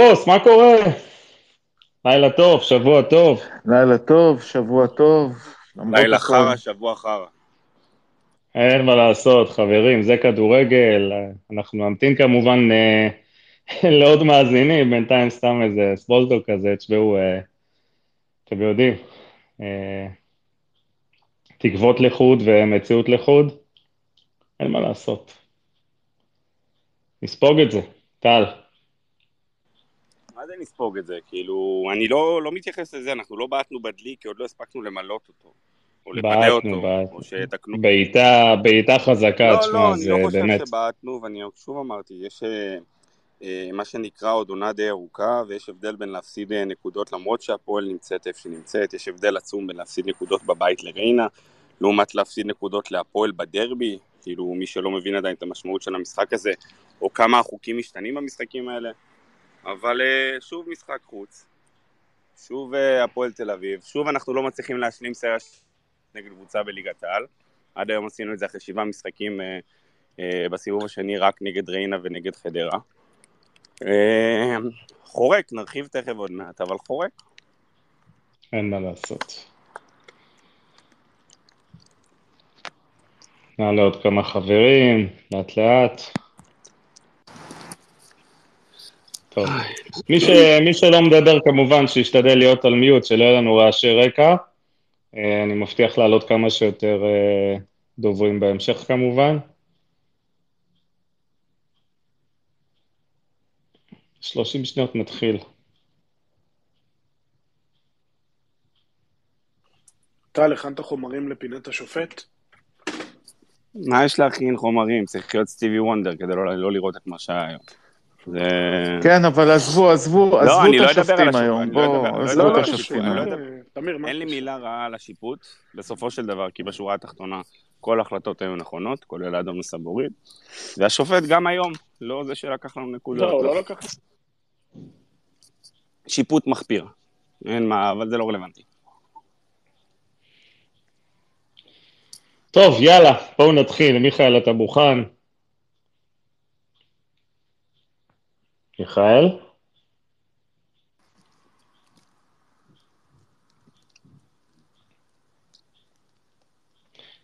תמירוס, מה קורה? לילה טוב, שבוע טוב. לילה טוב, שבוע טוב. לילה חרא, שבוע חרא. אין מה לעשות, חברים, זה כדורגל. אנחנו נמתין כמובן אה, לעוד מאזינים, בינתיים סתם איזה ספולטו כזה, תשמעו, אה, אתם יודעים, אה, תקוות לחוד ומציאות לחוד, אין מה לעשות. נספוג את זה, טל. נספוג את זה? כאילו, אני לא, לא מתייחס לזה, אנחנו לא בעטנו בדלי כי עוד לא הספקנו למלות אותו. או לפנה אותו, בעטנו. או שיתקנו. בעיטה, בעיטה חזקה, לא, תשמע, לא, זה אני לא חושב באמת... שבעטנו, ואני שוב אמרתי, יש אה, אה, מה שנקרא עוד עונה די ארוכה, ויש הבדל בין להפסיד אה, נקודות למרות שהפועל נמצאת איפה שנמצאת, יש הבדל עצום בין להפסיד נקודות בבית לריינה, לעומת להפסיד נקודות להפועל בדרבי, כאילו מי שלא מבין עדיין את המשמעות של המשחק הזה, או כמה החוקים משתנים במשחקים האלה. אבל אה, שוב משחק חוץ, שוב אה, הפועל תל אביב, שוב אנחנו לא מצליחים להשלים סרט נגד קבוצה בליגת העל. עד היום עשינו את זה אחרי שבעה משחקים אה, בסיבוב השני רק נגד ריינה ונגד חדרה. חורק, נרחיב תכף עוד מעט, אבל חורק. אין מה לעשות. נעלה עוד כמה חברים, לאט לאט. טוב. מי, ש, מי שלא מדבר כמובן שישתדל להיות על מיוט, שלא יהיה לנו רעשי רקע. אה, אני מבטיח להעלות כמה שיותר אה, דוברים בהמשך כמובן. שלושים שניות נתחיל. טל, הכנת חומרים לפינת השופט? מה יש להכין חומרים? צריך להיות סטיבי וונדר כדי לא, לא לראות את מה שהיה היום. זה... כן, אבל עזבו, עזבו, עזבו את לא השופטים היום. אני לא בואו, עזבו לא, את לא, השופטים לא היום. אין לי מילה רעה על השיפוט, בסופו של דבר, כי בשורה התחתונה כל ההחלטות היו נכונות, כולל האדום לסבורית, והשופט גם היום, לא זה שלקח לנו נקודות. לא, לא לקח. שיפוט מחפיר. אין מה, אבל זה לא רלוונטי. טוב, יאללה, בואו נתחיל. מיכאל, אתה מוכן? מיכאל?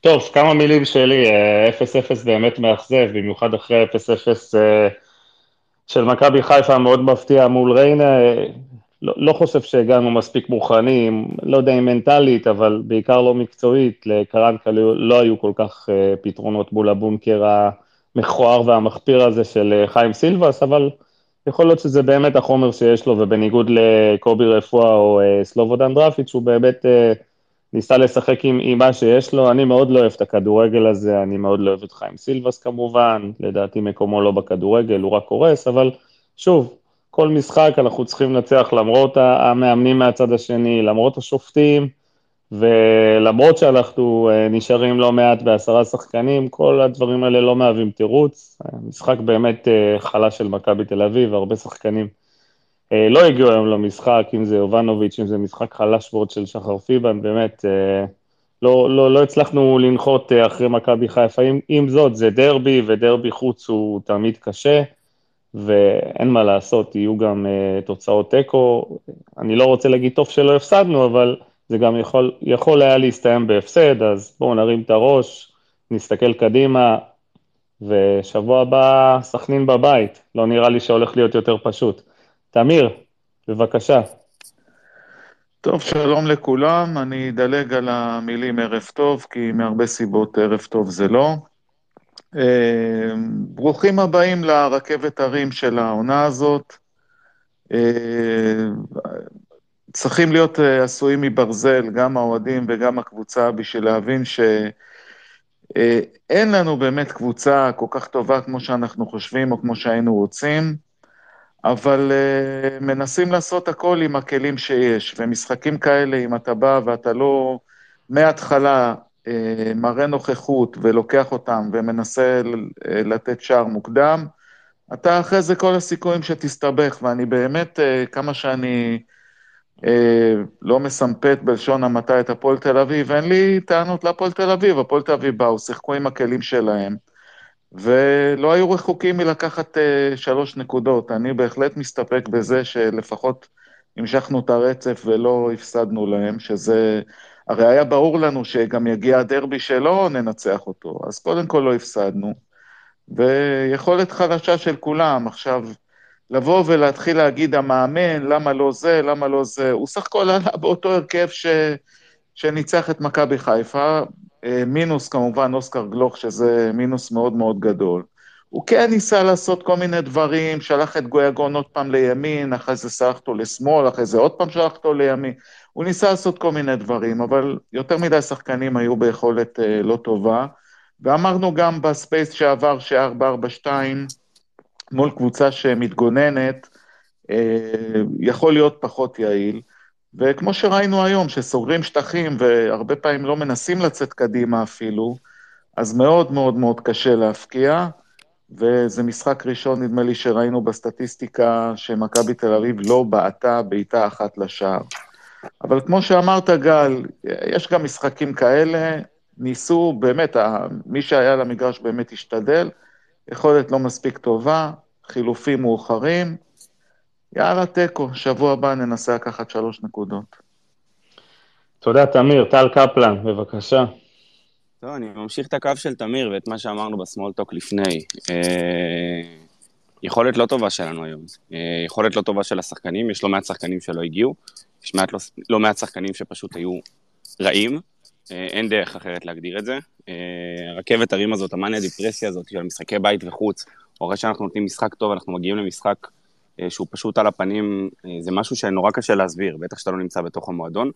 טוב, כמה מילים שלי, אה, 0-0 באמת מאכזב, במיוחד אחרי 0-0 אה, של מכבי חיפה מאוד מפתיע מול ריינה, אה, לא, לא חושב שהגענו מספיק מוכנים, לא יודע אם מנטלית, אבל בעיקר לא מקצועית, לקרנקה לא, לא היו כל כך אה, פתרונות מול הבונקר המכוער והמחפיר הזה של אה, חיים סילבס, אבל יכול להיות שזה באמת החומר שיש לו, ובניגוד לקובי רפואה או אה, סלובודן דרפיץ', הוא באמת אה, ניסה לשחק עם, עם מה שיש לו, אני מאוד לא אוהב את הכדורגל הזה, אני מאוד לא אוהב את חיים סילבס כמובן, לדעתי מקומו לא בכדורגל, הוא רק הורס, אבל שוב, כל משחק אנחנו צריכים לנצח למרות המאמנים מהצד השני, למרות השופטים, ולמרות שאנחנו אה, נשארים לא מעט בעשרה שחקנים, כל הדברים האלה לא מהווים תירוץ. משחק באמת אה, חלש של מכבי תל אביב, הרבה שחקנים אה, לא הגיעו היום למשחק, אם זה יובנוביץ', אם זה משחק חלש מאוד של שחר פיבן, באמת לא, לא, לא הצלחנו לנחות אחרי מכבי חיפה. עם, עם זאת, זה דרבי, ודרבי חוץ הוא תמיד קשה. ואין מה לעשות, יהיו גם uh, תוצאות תיקו. אני לא רוצה להגיד טוב שלא הפסדנו, אבל זה גם יכול, יכול היה להסתיים בהפסד, אז בואו נרים את הראש, נסתכל קדימה, ושבוע הבא סכנין בבית, לא נראה לי שהולך להיות יותר פשוט. תמיר, בבקשה. טוב, שלום לכולם, אני אדלג על המילים ערב טוב, כי מהרבה סיבות ערב טוב זה לא. אה, ברוכים הבאים לרכבת הרים של העונה הזאת. אה, צריכים להיות אה, עשויים מברזל, גם האוהדים וגם הקבוצה, בשביל להבין שאין לנו באמת קבוצה כל כך טובה כמו שאנחנו חושבים או כמו שהיינו רוצים, אבל מנסים לעשות הכל עם הכלים שיש, ומשחקים כאלה, אם אתה בא ואתה לא מההתחלה מראה נוכחות ולוקח אותם ומנסה לתת שער מוקדם, אתה אחרי זה כל הסיכויים שתסתבך, ואני באמת, כמה שאני לא מסמפת בלשון המעטה את הפועל תל אביב, אין לי טענות להפועל תל אביב, הפועל תל אביב באו, שיחקו עם הכלים שלהם, ולא היו רחוקים מלקחת uh, שלוש נקודות. אני בהחלט מסתפק בזה שלפחות המשכנו את הרצף ולא הפסדנו להם, שזה... הרי היה ברור לנו שגם יגיע הדרבי שלא ננצח אותו, אז קודם כל לא הפסדנו. ויכולת חלשה של כולם. עכשיו, לבוא ולהתחיל להגיד המאמן, למה לא זה, למה לא זה, הוא סך הכל עלה באותו הרכב ש... שניצח את מכבי חיפה, אה, מינוס כמובן אוסקר גלוך, שזה מינוס מאוד מאוד גדול. הוא כן ניסה לעשות כל מיני דברים, שלח את גויגון עוד פעם לימין, אחרי זה שלח אותו לשמאל, אחרי זה עוד פעם שלח אותו לימין. הוא ניסה לעשות כל מיני דברים, אבל יותר מדי שחקנים היו ביכולת אה, לא טובה. ואמרנו גם ב Space שעבר ש-442, מול קבוצה שמתגוננת, אה, יכול להיות פחות יעיל. וכמו שראינו היום, שסוגרים שטחים והרבה פעמים לא מנסים לצאת קדימה אפילו, אז מאוד מאוד מאוד קשה להבקיע, וזה משחק ראשון, נדמה לי, שראינו בסטטיסטיקה שמכבי תל אביב לא בעטה בעיטה אחת לשער. אבל כמו שאמרת, גל, יש גם משחקים כאלה, ניסו, באמת, מי שהיה למגרש באמת השתדל, יכולת לא מספיק טובה, חילופים מאוחרים, יאללה, תיקו, שבוע הבא ננסה לקחת שלוש נקודות. תודה, תמיר. טל קפלן, בבקשה. טוב, אני ממשיך את הקו של תמיר ואת מה שאמרנו בסמולטוק לפני. אה, יכולת לא טובה שלנו היום. אה, יכולת לא טובה של השחקנים, יש לא מעט שחקנים שלא הגיעו, יש מעט לא, לא מעט שחקנים שפשוט היו רעים, אין דרך אחרת להגדיר את זה. הרכבת הרים הזאת, המאניה דיפרסיה הזאת של משחקי בית וחוץ, או אחרי שאנחנו נותנים משחק טוב, אנחנו מגיעים למשחק אה, שהוא פשוט על הפנים, אה, זה משהו שנורא קשה להסביר, בטח שאתה לא נמצא בתוך המועדון,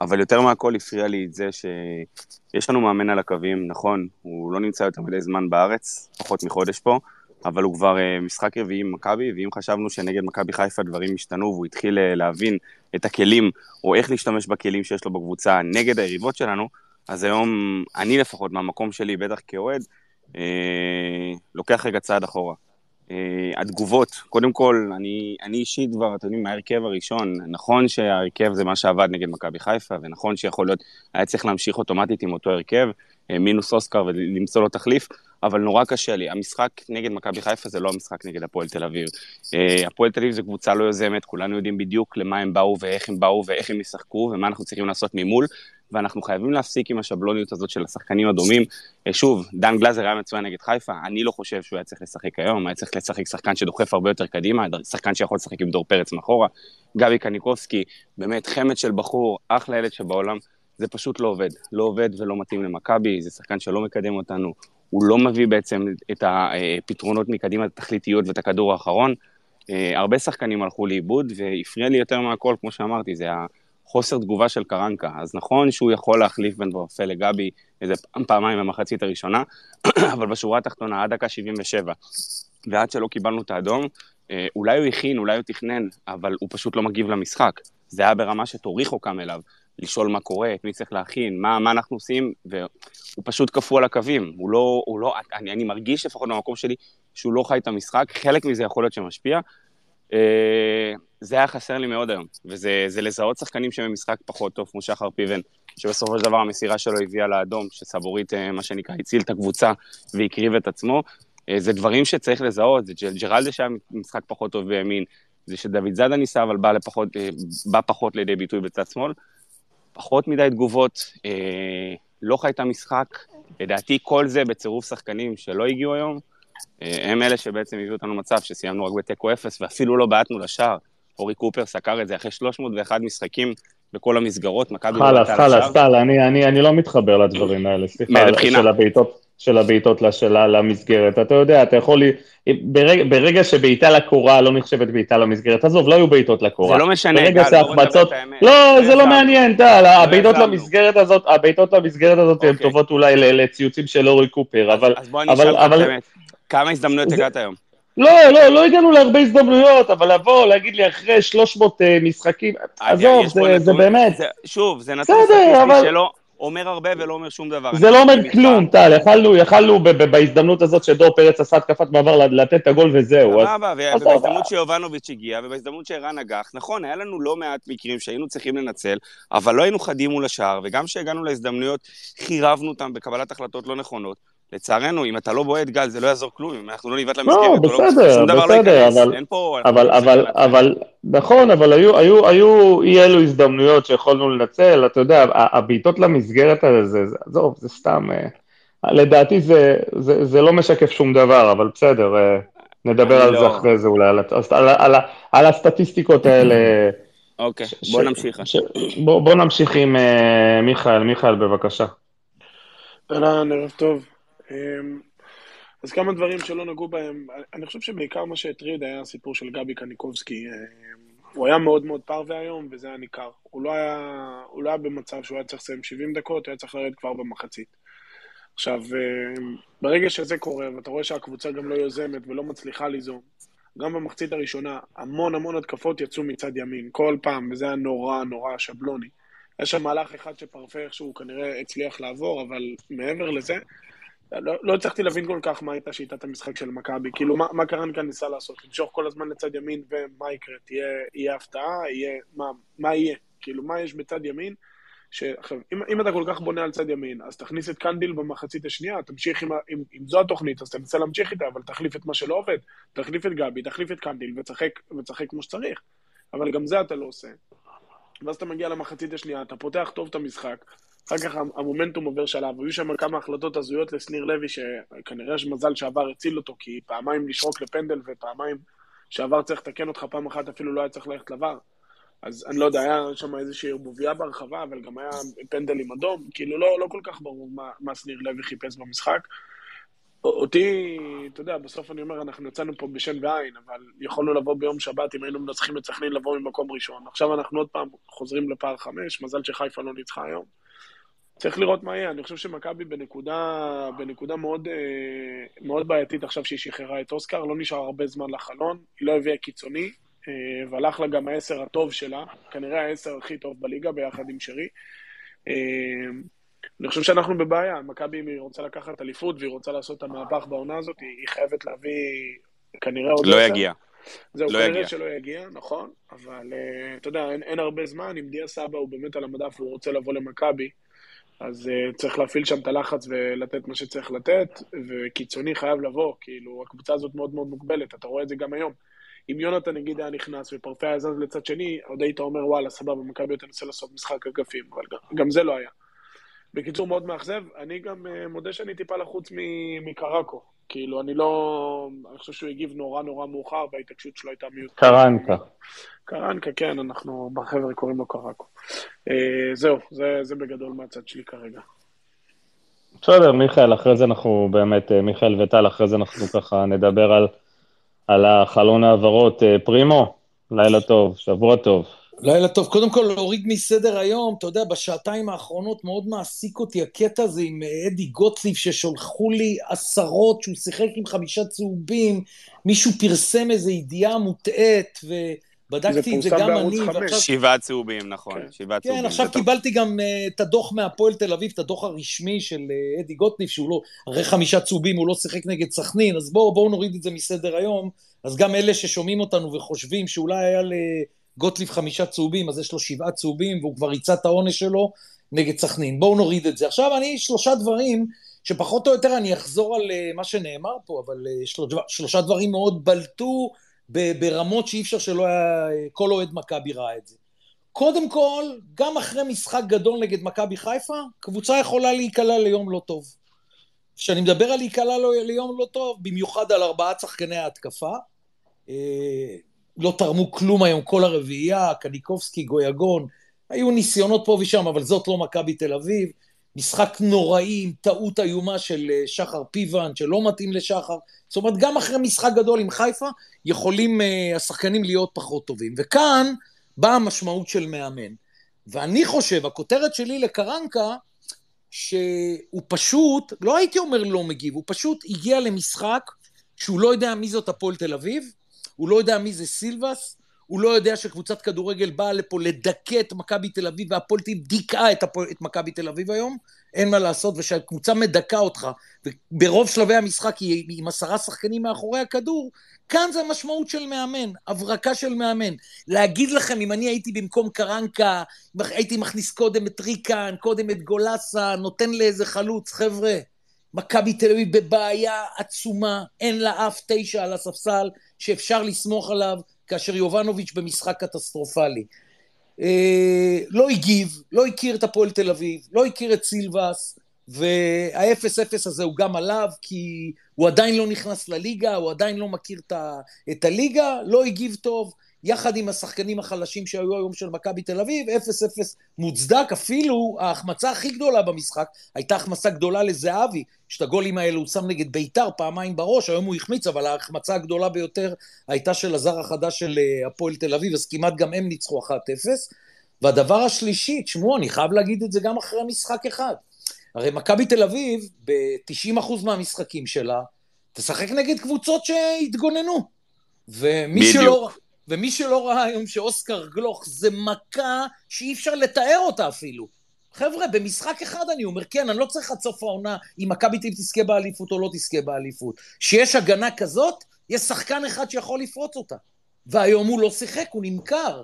אבל יותר מהכל הפריע לי את זה שיש לנו מאמן על הקווים, נכון, הוא לא נמצא יותר מדי זמן בארץ, פחות מחודש פה, אבל הוא כבר אה, משחק רביעי עם מכבי, ואם חשבנו שנגד מכבי חיפה דברים השתנו והוא התחיל להבין את הכלים, או איך להשתמש בכלים שיש לו בקבוצה נגד היריבות שלנו, אז היום, אני לפחות, מהמקום שלי, בטח כאוהד, אה, לוקח רגע צעד אחורה. Uh, התגובות, קודם כל, אני, אני אישית כבר, אתם יודעים, מההרכב הראשון, נכון שההרכב זה מה שעבד נגד מכבי חיפה, ונכון שיכול להיות, היה צריך להמשיך אוטומטית עם אותו הרכב, מינוס אוסקר ולמצוא לו תחליף, אבל נורא קשה לי. המשחק נגד מכבי חיפה זה לא המשחק נגד הפועל תל אביב. Uh, הפועל תל אביב זה קבוצה לא יוזמת, כולנו יודעים בדיוק למה הם באו ואיך הם באו ואיך הם ישחקו ומה אנחנו צריכים לעשות ממול, ואנחנו חייבים להפסיק עם השבלוניות הזאת של השחקנים הדומים. אה, שוב, דן גלאזר היה מצוין נגד חיפה, אני לא חושב שהוא היה צריך לשחק היום, היה צריך לשחק שחקן שדוחף הרבה יותר קדימה, שחקן שיכול לשחק עם דור פרץ מאחורה. גבי קניקובסקי, באמת חמד של בחור, אחלה ילד שבעולם, זה פשוט לא עובד. לא עובד ולא מתאים למכבי, זה שחקן שלא מקדם אותנו, הוא לא מביא בעצם את הפתרונות מקדימה, את התכליתיות ואת הכדור האחרון. אה, הרבה שחקנים הלכו לאיבוד, והפריע לי יותר מהכל, כמו שאמרתי, זה חוסר תגובה של קרנקה. אז נכון שהוא יכול להחליף בין ורפה לגבי איזה פעמיים במחצית הראשונה, אבל בשורה התחתונה, עד דקה 77, ועד שלא קיבלנו את האדום, אה, אולי הוא הכין, אולי הוא תכנן, אבל הוא פשוט לא מגיב למשחק. זה היה ברמה שטוריחו קם אליו, לשאול מה קורה, את מי צריך להכין, מה, מה אנחנו עושים, והוא פשוט קפוא על הקווים. הוא לא, הוא לא, אני, אני מרגיש לפחות במקום שלי שהוא לא חי את המשחק, חלק מזה יכול להיות שמשפיע, אה, זה היה חסר לי מאוד היום, וזה לזהות שחקנים שהם במשחק פחות טוב, כמו שחר פיבן, שבסופו של דבר המסירה שלו הביאה לאדום, שסבורית, אה, מה שנקרא, הציל את הקבוצה והקריב את עצמו. אה, זה דברים שצריך לזהות, זה ג'רלדה שהיה משחק פחות טוב בימין, זה שדוד זאדה ניסה, אבל בא, לפחות, בא פחות לידי ביטוי בצד שמאל. פחות מדי תגובות, לא חי את המשחק. לדעתי כל זה בצירוף שחקנים שלא הגיעו היום, הם אלה שבעצם הביאו אותנו מצב שסיימנו רק בתיקו אפס ואפילו לא בעטנו לשער. אורי קופר סקר את זה אחרי 301 משחקים בכל המסגרות, מכבי לא. חלאס, חלאס, טל, אני, אני, אני לא מתחבר לדברים האלה, סליחה, של הבעיטות. של הבעיטות לשלה, למסגרת. אתה יודע, אתה יכול... ברגע, ברגע שבעיטה לקורה לא נחשבת בעיטה למסגרת, עזוב, לא היו בעיטות לקורה. זה לא משנה, ברגע האמת. לא, זה לא מעניין, טל, הבעיטות למסגרת הזאת, הבעיטות למסגרת הזאת הן אוקיי. טובות אולי לציוצים של אורי קופר, אבל... אז בוא אני אשאל אותך באמת, כמה הזדמנויות הגעת היום? לא, לא, לא הגענו להרבה הזדמנויות, אבל לבוא, להגיד לי אחרי 300 אה, משחקים, עזוב, זה באמת... שוב, זה נתון סטטיסטי שלא... אומר הרבה ולא אומר שום דבר. זה לא אומר כלום, טל, יכלנו, יכלנו בהזדמנות הזאת שדור פרץ עשה התקפת מעבר לתת את הגול וזהו. סבבה, ובהזדמנות שיובנוביץ' הגיע, ובהזדמנות שערן נגח, נכון, היה לנו לא מעט מקרים שהיינו צריכים לנצל, אבל לא היינו חדים מול השער, וגם כשהגענו להזדמנויות, חירבנו אותם בקבלת החלטות לא נכונות. לצערנו, אם אתה לא בועט גל, זה לא יעזור כלום, אם אנחנו לא נבעט לא, למסגרת, או בסדר, לא- שום דבר לא ייכנס, אבל- אין פה... אבל, לא אבל. אבל, נכון, אבל היו, היו, היו אי אלו הזדמנויות שיכולנו לנצל, אתה יודע, הבעיטות למסגרת האלה, זה, זה, עזוב, זה סתם, אה, לדעתי זה, זה, זה לא משקף שום דבר, אבל בסדר, אה, נדבר על זה לא- אחרי זה אולי, על, על, על, על, על הסטטיסטיקות האלה. אוקיי, בוא נמשיך. ש- בוא, בוא נמשיך עם אה, מיכאל, מיכאל בבקשה. אהלן, ערב טוב. אמ, אז כמה דברים שלא נגעו בהם. אני חושב שבעיקר מה שהטריד היה הסיפור של גבי קניקובסקי. אמ, הוא היה מאוד מאוד פרווה היום, וזה היה ניכר. הוא לא היה, הוא לא היה במצב שהוא היה צריך לסיים 70 דקות, הוא היה צריך לרדת כבר במחצית. עכשיו, אמ, ברגע שזה קורה, ואתה רואה שהקבוצה גם לא יוזמת ולא מצליחה ליזום, גם במחצית הראשונה, המון המון התקפות יצאו מצד ימין, כל פעם, וזה היה נורא נורא שבלוני. היה שם מהלך אחד שפרפה איכשהו כנראה הצליח לעבור, אבל מעבר לזה, לא, לא הצלחתי להבין כל כך מה הייתה שיטת המשחק של מכבי. כאילו, מה, מה קרנקה ניסה לעשות? למשוך כל הזמן לצד ימין, ומה יקרה? תהיה, יהיה הפתעה? יהיה... מה, מה יהיה? כאילו, מה יש בצד ימין? ש... עכשיו, אם, אם אתה כל כך בונה על צד ימין, אז תכניס את קנדיל במחצית השנייה, תמשיך עם, עם, עם זו התוכנית, אז תנסה להמשיך איתה, אבל תחליף את מה שלא עובד. תחליף את גבי, תחליף את קנדיל, ותשחק, ותשחק כמו שצריך. אבל גם זה אתה לא עושה. ואז אתה מגיע למחצית השנייה, אתה פותח טוב את המשחק, אחר כך המומנטום עובר שלב, היו שם כמה החלטות הזויות לשניר לוי, שכנראה יש מזל שעבר הציל אותו, כי פעמיים לשרוק לפנדל ופעמיים שעבר צריך לתקן אותך, פעם אחת אפילו לא היה צריך ללכת לבר. אז אני לא יודע, היה שם איזושהי ערבוביה ברחבה, אבל גם היה פנדל עם אדום, כאילו לא, לא כל כך ברור מה, מה שניר לוי חיפש במשחק. אותי, אתה יודע, בסוף אני אומר, אנחנו יצאנו פה בשן ועין, אבל יכולנו לבוא ביום שבת, אם היינו מנצחים את סכנין, לבוא ממקום ראשון. עכשיו אנחנו עוד פעם חוזרים לפער חמש, מזל שחיפה לא ניצחה היום. צריך לראות מה יהיה. אני חושב שמכבי בנקודה, בנקודה מאוד, אה, מאוד בעייתית עכשיו שהיא שחררה את אוסקר, לא נשאר הרבה זמן לחלון, היא לא הביאה קיצוני, אה, והלך לה גם העשר הטוב שלה, כנראה העשר הכי טוב בליגה ביחד עם שרי. אה, אני חושב שאנחנו בבעיה, מכבי אם היא רוצה לקחת אליפות והיא רוצה לעשות את המהפך בעונה הזאת, היא חייבת להביא כנראה עוד לא עשר. יגיע. זהו, לא כנראה יגיע. שלא יגיע, נכון, אבל אתה יודע, אין, אין הרבה זמן, אם דיה סבא הוא באמת על המדף והוא רוצה לבוא למכבי, אז uh, צריך להפעיל שם את הלחץ ולתת מה שצריך לתת, וקיצוני חייב לבוא, כאילו, הקבוצה הזאת מאוד מאוד מוגבלת, אתה רואה את זה גם היום. אם יונתן נגיד היה נכנס ופרפה היה זז לצד שני, עוד היית אומר, וואלה, סבבה, מכבי תנסה לעשות משחק אגפים, אבל גם, גם זה לא היה. בקיצור, מאוד מאכזב. אני גם uh, מודה שאני טיפה לחוץ מקרקו. כאילו, אני לא... אני חושב שהוא הגיב נורא נורא מאוחר, וההתעקשות שלו הייתה מיותרת. קרנקה. קרנקה, כן, אנחנו בחבר'ה קוראים לו קרקו. אה, זהו, זה, זה בגדול מהצד שלי כרגע. בסדר, מיכאל, אחרי זה אנחנו באמת, אה, מיכאל וטל, אחרי זה אנחנו ככה נדבר על, על החלון העברות. אה, פרימו, לילה טוב, שבוע טוב. לילה טוב. קודם כל, להוריד מסדר היום, אתה יודע, בשעתיים האחרונות מאוד מעסיק אותי הקטע הזה עם אה, אדי גוטליב, ששולחו לי עשרות שהוא שיחק עם חמישה צהובים, מישהו פרסם איזו ידיעה מוטעית, ובדקתי את זה גם אני. ועכשיו- שבעה צהובים, נכון. כן. שבעה צהובים. כן, עכשיו טוב. קיבלתי גם uh, את הדוח מהפועל תל אביב, את הדוח הרשמי של uh, אדי גוטליב, שהוא לא, הרי חמישה צהובים, הוא לא שיחק נגד סכנין, אז בואו בוא נוריד את זה מסדר היום. אז גם אלה ששומעים אותנו וחושבים שאולי היה לגוטליב חמישה צהובים, אז יש לו שבעה צהובים, והוא כבר ריצה את העונש שלו נגד סכנין. בואו נוריד את זה. עכשיו אני, שלושה דברים, שפחות או יותר אני אחזור על uh, מה שנאמר פה, אבל של, שלושה דברים מאוד בלטו ברמות שאי אפשר שלא היה, כל אוהד מכבי ראה את זה. קודם כל, גם אחרי משחק גדול נגד מכבי חיפה, קבוצה יכולה להיקלע ליום לא טוב. כשאני מדבר על להיקלע ליום לא טוב, במיוחד על ארבעת שחקני ההתקפה, אה, לא תרמו כלום היום כל הרביעייה, קניקובסקי, גויגון, היו ניסיונות פה ושם, אבל זאת לא מכבי תל אביב. משחק נוראי עם טעות איומה של אה, שחר פיבן, שלא מתאים לשחר. זאת אומרת, גם אחרי משחק גדול עם חיפה, יכולים uh, השחקנים להיות פחות טובים. וכאן באה המשמעות של מאמן. ואני חושב, הכותרת שלי לקרנקה, שהוא פשוט, לא הייתי אומר לא מגיב, הוא פשוט הגיע למשחק שהוא לא יודע מי זאת הפועל תל אביב, הוא לא יודע מי זה סילבס, הוא לא יודע שקבוצת כדורגל באה לפה לדכא את מכבי תל אביב, והפועל תל אביב דיכאה את, הפועל- את מכבי תל אביב היום, אין מה לעשות, ושהקבוצה מדכאה אותך, וברוב שלבי המשחק היא עם עשרה שחקנים מאחורי הכדור, כאן זה המשמעות של מאמן, הברקה של מאמן. להגיד לכם, אם אני הייתי במקום קרנקה, הייתי מכניס קודם את ריקן, קודם את גולסה, נותן לאיזה חלוץ, חבר'ה, מכבי תל אביב בבעיה עצומה, אין לה אף תשע על הספסל שאפשר לסמוך עליו, כאשר יובנוביץ' במשחק קטסטרופלי. אה, לא הגיב, לא הכיר את הפועל תל אביב, לא הכיר את סילבס, וה-0-0 הזה הוא גם עליו, כי הוא עדיין לא נכנס לליגה, הוא עדיין לא מכיר את הליגה, לא הגיב טוב, יחד עם השחקנים החלשים שהיו היום של מכבי תל אביב, 0-0 מוצדק, אפילו ההחמצה הכי גדולה במשחק הייתה החמצה גדולה לזהבי, שאת הגולים האלה הוא שם נגד ביתר פעמיים בראש, היום הוא החמיץ, אבל ההחמצה הגדולה ביותר הייתה של הזר החדש של אה, הפועל תל אביב, אז כמעט גם הם ניצחו 1-0. והדבר השלישי, תשמעו, אני חייב להגיד את זה גם אחרי משחק אחד. הרי מכבי תל אביב, ב-90% מהמשחקים שלה, תשחק נגד קבוצות שהתגוננו. ומי בדיוק. שלא... ומי שלא ראה היום שאוסקר גלוך זה מכה שאי אפשר לתאר אותה אפילו. חבר'ה, במשחק אחד אני אומר, כן, אני לא צריך עד סוף העונה אם מכבי תל תזכה באליפות או לא תזכה באליפות. שיש הגנה כזאת, יש שחקן אחד שיכול לפרוץ אותה. והיום הוא לא שיחק, הוא נמכר.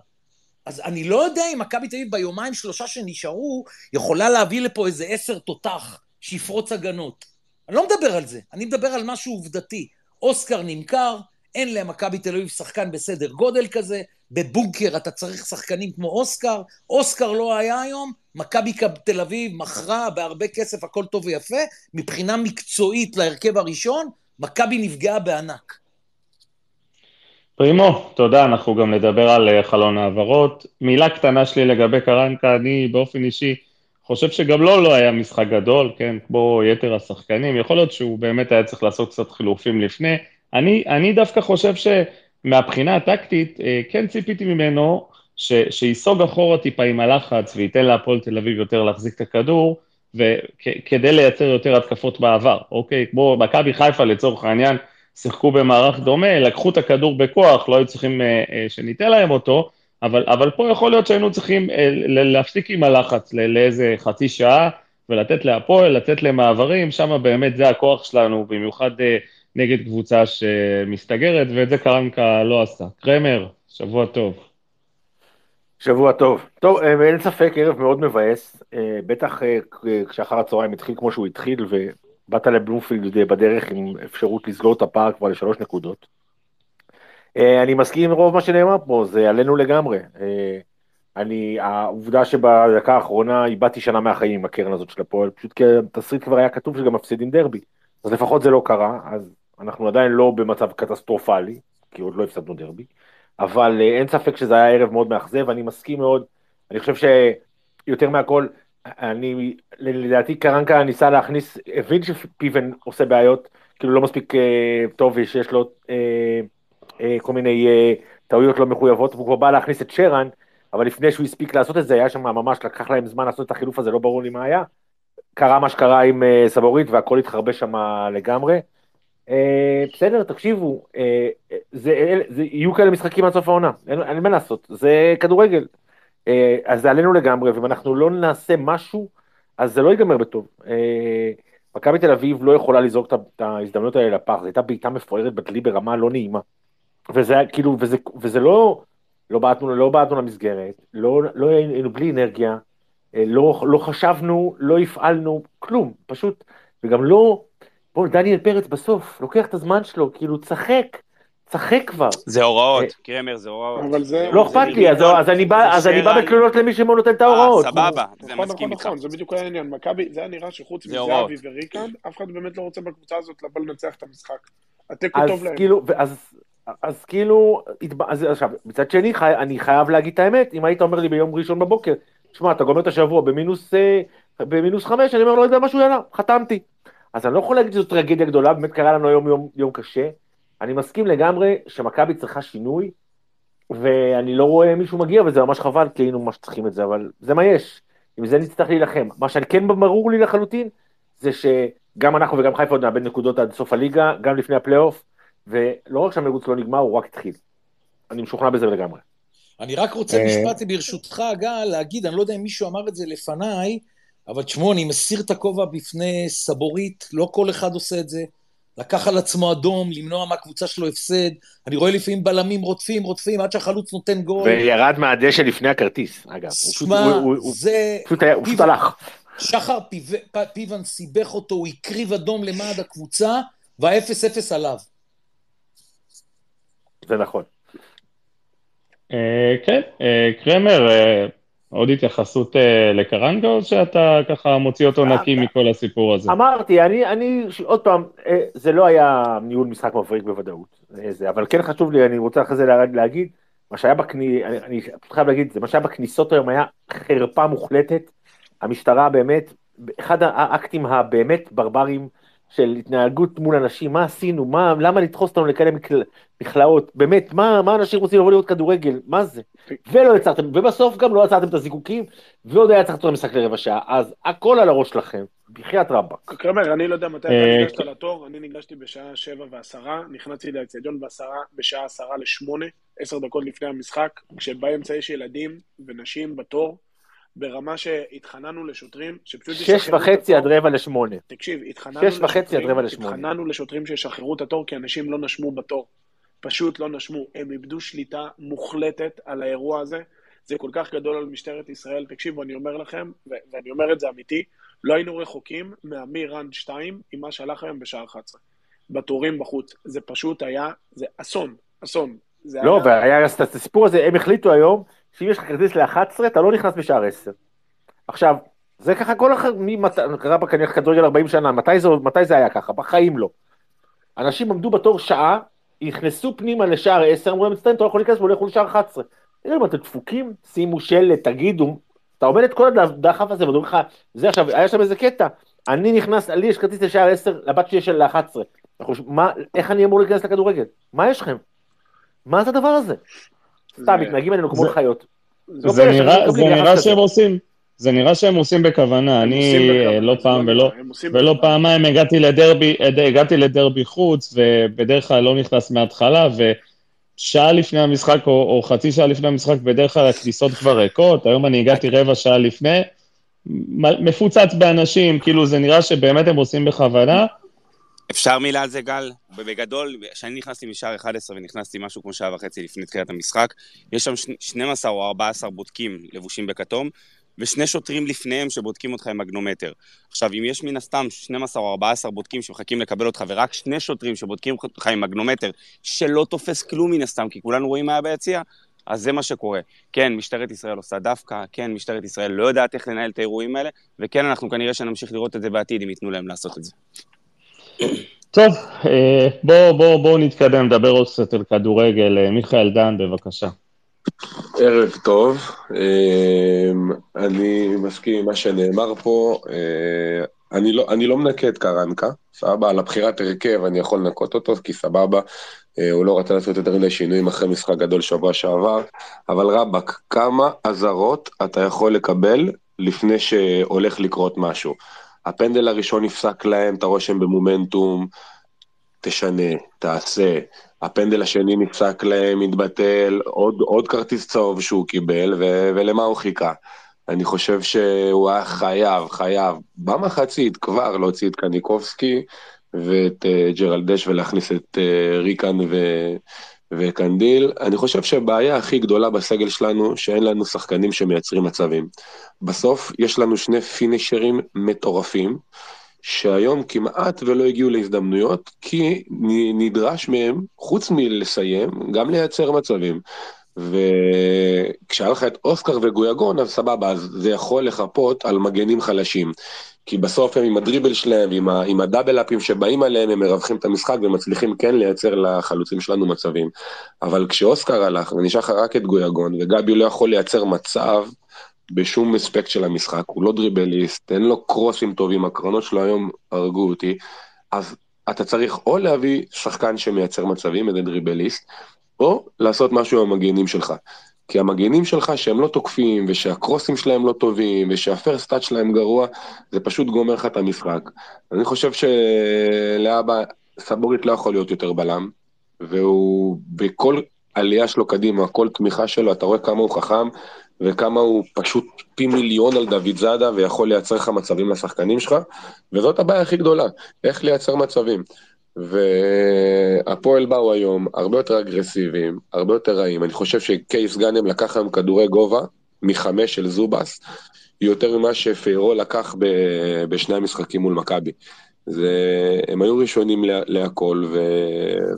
אז אני לא יודע אם מכבי תל ביומיים שלושה שנשארו, יכולה להביא לפה איזה עשר תותח שיפרוץ הגנות. אני לא מדבר על זה, אני מדבר על משהו עובדתי. אוסקר נמכר, אין למכבי תל אביב שחקן בסדר גודל כזה, בבונקר אתה צריך שחקנים כמו אוסקר, אוסקר לא היה היום, מכבי תל אביב מכרה בהרבה כסף, הכל טוב ויפה, מבחינה מקצועית להרכב הראשון, מכבי נפגעה בענק. פרימו, תודה, אנחנו גם נדבר על אה, חלון העברות. מילה קטנה שלי לגבי קרנקה, אני באופן אישי חושב שגם לו לא היה משחק גדול, כן, כמו יתר השחקנים, יכול להיות שהוא באמת היה צריך לעשות קצת חילופים לפני. אני, אני דווקא חושב שמבחינה הטקטית, אה, כן ציפיתי ממנו ש, שייסוג אחורה טיפה עם הלחץ וייתן להפועל תל אביב יותר להחזיק את הכדור, וכדי לייצר יותר התקפות בעבר, אוקיי? כמו מכבי חיפה לצורך העניין, שיחקו במערך דומה, לקחו את הכדור בכוח, לא היו צריכים אה, אה, שניתן להם אותו, אבל, אבל פה יכול להיות שהיינו צריכים להפסיק עם הלחץ לאיזה חצי שעה, ולתת להפועל, לתת למעברים, שם באמת זה הכוח שלנו, במיוחד נגד קבוצה שמסתגרת, ואת זה קרנקה לא עשה. קרמר, שבוע טוב. שבוע טוב. טוב, אין ספק, ערב מאוד מבאס, בטח כשאחר הצהריים התחיל כמו שהוא התחיל, באת לבלומפילד בדרך עם אפשרות לסגור את הפער כבר לשלוש נקודות. אה, אני מסכים עם רוב מה שנאמר פה, זה עלינו לגמרי. אה, אני, העובדה שבדקה האחרונה איבדתי שנה מהחיים עם הקרן הזאת של הפועל, פשוט כי התסריט כבר היה כתוב שגם מפסידים דרבי. אז לפחות זה לא קרה, אז אנחנו עדיין לא במצב קטסטרופלי, כי עוד לא הפסדנו דרבי, אבל אה, אין ספק שזה היה ערב מאוד מאכזב, אני מסכים מאוד, אני חושב שיותר מהכל, אני, לדעתי קרנקה ניסה להכניס, הבין שפיבן עושה בעיות, כאילו לא מספיק אה, טוב ושיש לו אה, אה, כל מיני אה, טעויות לא מחויבות, והוא כבר בא להכניס את שרן, אבל לפני שהוא הספיק לעשות את זה, היה שם ממש, לקח להם זמן לעשות את החילוף הזה, לא ברור לי מה היה. קרה מה שקרה עם אה, סבורית והכל התחרבש שם לגמרי. אה, בסדר, תקשיבו, אה, זה, זה, יהיו כאלה משחקים עד סוף העונה, אין, אין מה לעשות, זה כדורגל. אה, אז זה עלינו לגמרי, ואם אנחנו לא נעשה משהו, אז זה לא ייגמר בטוב. מכבי תל אביב לא יכולה לזרוק את ההזדמנויות האלה לפח, זו הייתה בעיטה מפוארת בדלי ברמה לא נעימה. וזה כאילו, וזה, וזה לא, לא בעטנו, לא בעטנו למסגרת, לא, לא היינו בלי אנרגיה, לא, לא חשבנו, לא הפעלנו, כלום, פשוט, וגם לא, בוא, דניאל פרץ בסוף, לוקח את הזמן שלו, כאילו, צחק, צחק כבר. זה הוראות, אה, קרמר, זה הוראות. אבל זה... לא אכפת לי, אז אני בא בתלונות למי שנותן את ההוראות. אה, סבבה, זה נכון, מסכים נכון, איתך. נכון, זה בדיוק העניין. מכבי, זה היה נראה שחוץ מזהבי וריקן, אף אחד באמת לא רוצה בקבוצה הזאת לבוא לנצח את המשחק. התיקו טוב להם. כאילו, אז כאילו, אז עכשיו, מצד שני, אני חייב להגיד את האמת, אם היית אומר לי ביום ראשון בבוקר, שמע, אתה גומר את השבוע במינוס, אה, במינוס חמש, אני אומר, לא יודע משהו, יאללה, חתמתי. אז אני לא יכול להגיד שזו טרגדיה גדולה, באמת קרה לנו היום יום, יום קשה. אני מסכים לגמרי שמכבי צריכה שינוי, ואני לא רואה מישהו מגיע, וזה ממש חבל, כי היינו ממש צריכים את זה, אבל זה מה יש. עם זה נצטרך להילחם. מה שכן ברור לי לחלוטין, זה שגם אנחנו וגם חיפה עוד נאבד נקודות עד סוף הליגה, גם לפני הפלייאוף, ולא רק שהמרוץ לא נגמר, הוא רק התחיל. אני משוכנע בזה לגמרי. אני רק רוצה אה, משפט ברשותך, גל, להגיד, אני לא יודע אם מישהו אמר את זה לפניי, אבל תשמעו, אני מסיר את הכובע בפני סבורית, לא כל אחד עושה את זה. לקח על עצמו אדום, למנוע מהקבוצה שלו הפסד. אני רואה לפעמים בלמים רודפים, רודפים, עד שהחלוץ נותן גול. וירד מהדשא לפני הכרטיס, אגב. שמע, זה... הוא פשוט הלך. שחר פיבן סיבך אותו, הוא הקריב אדום למעד הקבוצה, וה-0-0 עליו. זה נכון. אה, כן, אה, קרמר, אה, עוד התייחסות לקרנגה, או שאתה ככה מוציא אותו נקי מכל הסיפור הזה? אמרתי, אני, אני, עוד פעם, זה לא היה ניהול משחק מבריק בוודאות, אבל כן חשוב לי, אני רוצה אחרי זה להגיד, מה שהיה בכניסות, אני חייב להגיד, זה מה שהיה בכניסות היום היה חרפה מוחלטת, המשטרה באמת, אחד האקטים הבאמת ברברים של התנהגות מול אנשים, מה עשינו, מה, למה לדחוס אותנו לכאלה מכלאות, באמת, מה, מה אנשים רוצים לבוא לראות כדורגל, מה זה? ולא יצרתם, ובסוף גם לא יצרתם את הזיקוקים, ועוד היה צריך לעשות משחק לרבע שעה, אז הכל על הראש שלכם, בחייאת רבאק. קרמר, אני לא יודע מתי אתה אה, ניגשת לתור, אני ניגשתי בשעה שבע ועשרה, נכנסתי לאצטדיון בשעה עשרה לשמונה, עשר דקות לפני המשחק, כשבאמצע יש ילדים ונשים בתור, ברמה שהתחננו לשוטרים, שפשוט שש וחצי עד רבע לשמונה. תקשיב, התחננו שש וחצי עד רבע לשמונה. התחננו לשוטרים שישחררו את התור, כי אנשים לא נשמו בתור. פשוט לא נשמו. הם איבדו שליטה מוחלטת על האירוע הזה. זה כל כך גדול על משטרת ישראל. תקשיבו, אני אומר לכם, ואני אומר את זה אמיתי, לא היינו רחוקים מהמיראנד 2 עם מה שהלך היום בשעה 11. בתורים בחוץ. זה פשוט היה, זה אסון, אסון. לא, והיה את הסיפור הזה, הם החליטו היום שאם יש לך כרטיס ל-11, אתה לא נכנס בשער 10. עכשיו, זה ככה כל אחד, מי קרה בכנראה כדורגל 40 שנה, מתי זה, מתי זה היה ככה? בחיים לא. אנשים עמדו בתור שעה, נכנסו פנימה לשער 10, אמרו להם, מצטער, אתה לא יכול להיכנס, והולכו לשער 11. תראו, אתם דפוקים, שימו שלט, תגידו, אתה עומד את כל הדחף הזה, ואומרים לך, זה עכשיו, היה שם איזה קטע, אני נכנס, לי יש כרטיס לשער 10, לבת שלי יש של 11. איך אני אמור להיכנס לכדורגל? מה יש לכם? מה זה הדבר הזה? סתם, מתנהגים עלינו כמו חיות. לא זה נראה שהם עושים, זה נראה שהם עושים בכוונה, אני לא פעם ולא, ולא פעמיים הגעתי לדרבי, הגעתי לדרבי חוץ, ובדרך כלל לא נכנס מההתחלה, ושעה לפני המשחק, או, או חצי שעה לפני המשחק, בדרך כלל הכניסות כבר ריקות, היום אני הגעתי רבע שעה לפני, מפוצץ באנשים, כאילו זה נראה שבאמת הם עושים בכוונה, אפשר מילה על זה, גל? בגדול, כשאני נכנסתי משער 11 ונכנסתי משהו כמו שעה וחצי לפני תחילת המשחק, יש שם 12 או 14 בודקים לבושים בכתום, ושני שוטרים לפניהם שבודקים אותך עם מגנומטר. עכשיו, אם יש מן הסתם 12 או 14 בודקים שמחכים לקבל אותך, ורק שני שוטרים שבודקים אותך עם מגנומטר, שלא תופס כלום מן הסתם, כי כולנו רואים מה היה ביציע, אז זה מה שקורה. כן, משטרת ישראל עושה דווקא, כן, משטרת ישראל לא יודעת איך לנהל את האירועים האלה, וכן, אנחנו כנראה שנמשיך לראות את זה בעתיד אם ייתנו להם לעשות את זה. טוב, אה, בואו בוא, בוא נתקדם, נדבר עוד קצת על כדורגל. אה, מיכאל דן, בבקשה. ערב טוב, אה, אני מסכים עם מה שנאמר פה, אני לא, אני לא מנקה את קרנקה, סבבה, על הבחירת הרכב אני יכול לנקות אותו, כי סבבה, הוא לא רצה לעשות יותר מדי שינויים אחרי משחק גדול שבוע שעבר, אבל רבאק, כמה אזהרות אתה יכול לקבל לפני שהולך לקרות משהו? הפנדל הראשון נפסק להם, אתה רואה שהם במומנטום, תשנה, תעשה. הפנדל השני נפסק להם, מתבטל, עוד, עוד כרטיס צהוב שהוא קיבל, ו, ולמה הוא חיכה? אני חושב שהוא היה חייב, חייב, במחצית כבר להוציא את קניקובסקי ואת uh, ג'רלדש ולהכניס את uh, ריקן ו... וקנדיל, אני חושב שהבעיה הכי גדולה בסגל שלנו, שאין לנו שחקנים שמייצרים מצבים. בסוף יש לנו שני פינישרים מטורפים, שהיום כמעט ולא הגיעו להזדמנויות, כי נדרש מהם, חוץ מלסיים, גם לייצר מצבים. וכשהיה לך את אוסקר וגויגון, אז סבבה, אז זה יכול לחפות על מגנים חלשים. כי בסוף הם עם הדריבל שלהם, עם, ה, עם הדאבל-אפים שבאים עליהם, הם מרווחים את המשחק ומצליחים כן לייצר לחלוצים שלנו מצבים. אבל כשאוסקר הלך ונשאר לך רק את גויגון, וגבי לא יכול לייצר מצב בשום אספקט של המשחק, הוא לא דריבליסט, אין לו קרוסים טובים, הקרנות שלו היום הרגו אותי, אז אתה צריך או להביא שחקן שמייצר מצבים, איזה דריבליסט, או לעשות משהו עם המגנים שלך. כי המגנים שלך שהם לא תוקפים, ושהקרוסים שלהם לא טובים, ושהפרסטאט שלהם גרוע, זה פשוט גומר לך את המשחק. אני חושב שלאבא, סבורית לא יכול להיות יותר בלם, והוא בכל עלייה שלו קדימה, כל תמיכה שלו, אתה רואה כמה הוא חכם, וכמה הוא פשוט פי מיליון על דוד זאדה, ויכול לייצר לך מצבים לשחקנים שלך, וזאת הבעיה הכי גדולה, איך לייצר מצבים. והפועל באו היום הרבה יותר אגרסיביים, הרבה יותר רעים. אני חושב שקייס גאנם לקח היום כדורי גובה מחמש של זובס, יותר ממה שפיירו לקח ב- בשני המשחקים מול מכבי. זה, הם היו ראשונים לה, להכל, ו,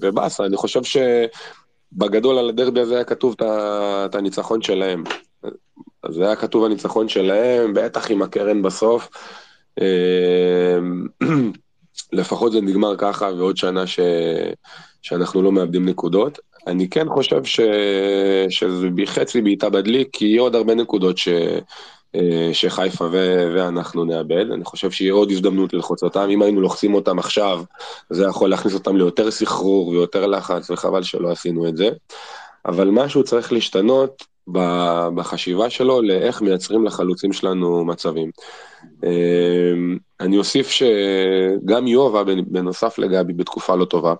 ובאסה, אני חושב שבגדול על הדרבי הזה היה כתוב את הניצחון שלהם. זה היה כתוב הניצחון שלהם, בטח עם הקרן בסוף. אה, לפחות זה נגמר ככה, ועוד שנה ש... שאנחנו לא מאבדים נקודות. אני כן חושב ש... שזה חצי בעיטה בדלי, כי יהיו עוד הרבה נקודות ש... אה, שחיפה ו... ואנחנו נאבד. אני חושב שיהיה עוד הזדמנות ללחוץ אותם. אם היינו לוחצים אותם עכשיו, זה יכול להכניס אותם ליותר סחרור ויותר לחץ, וחבל שלא עשינו את זה. אבל משהו צריך להשתנות בחשיבה שלו לאיך מייצרים לחלוצים שלנו מצבים. אני אוסיף שגם יובה, בנוסף לגבי, בתקופה לא טובה,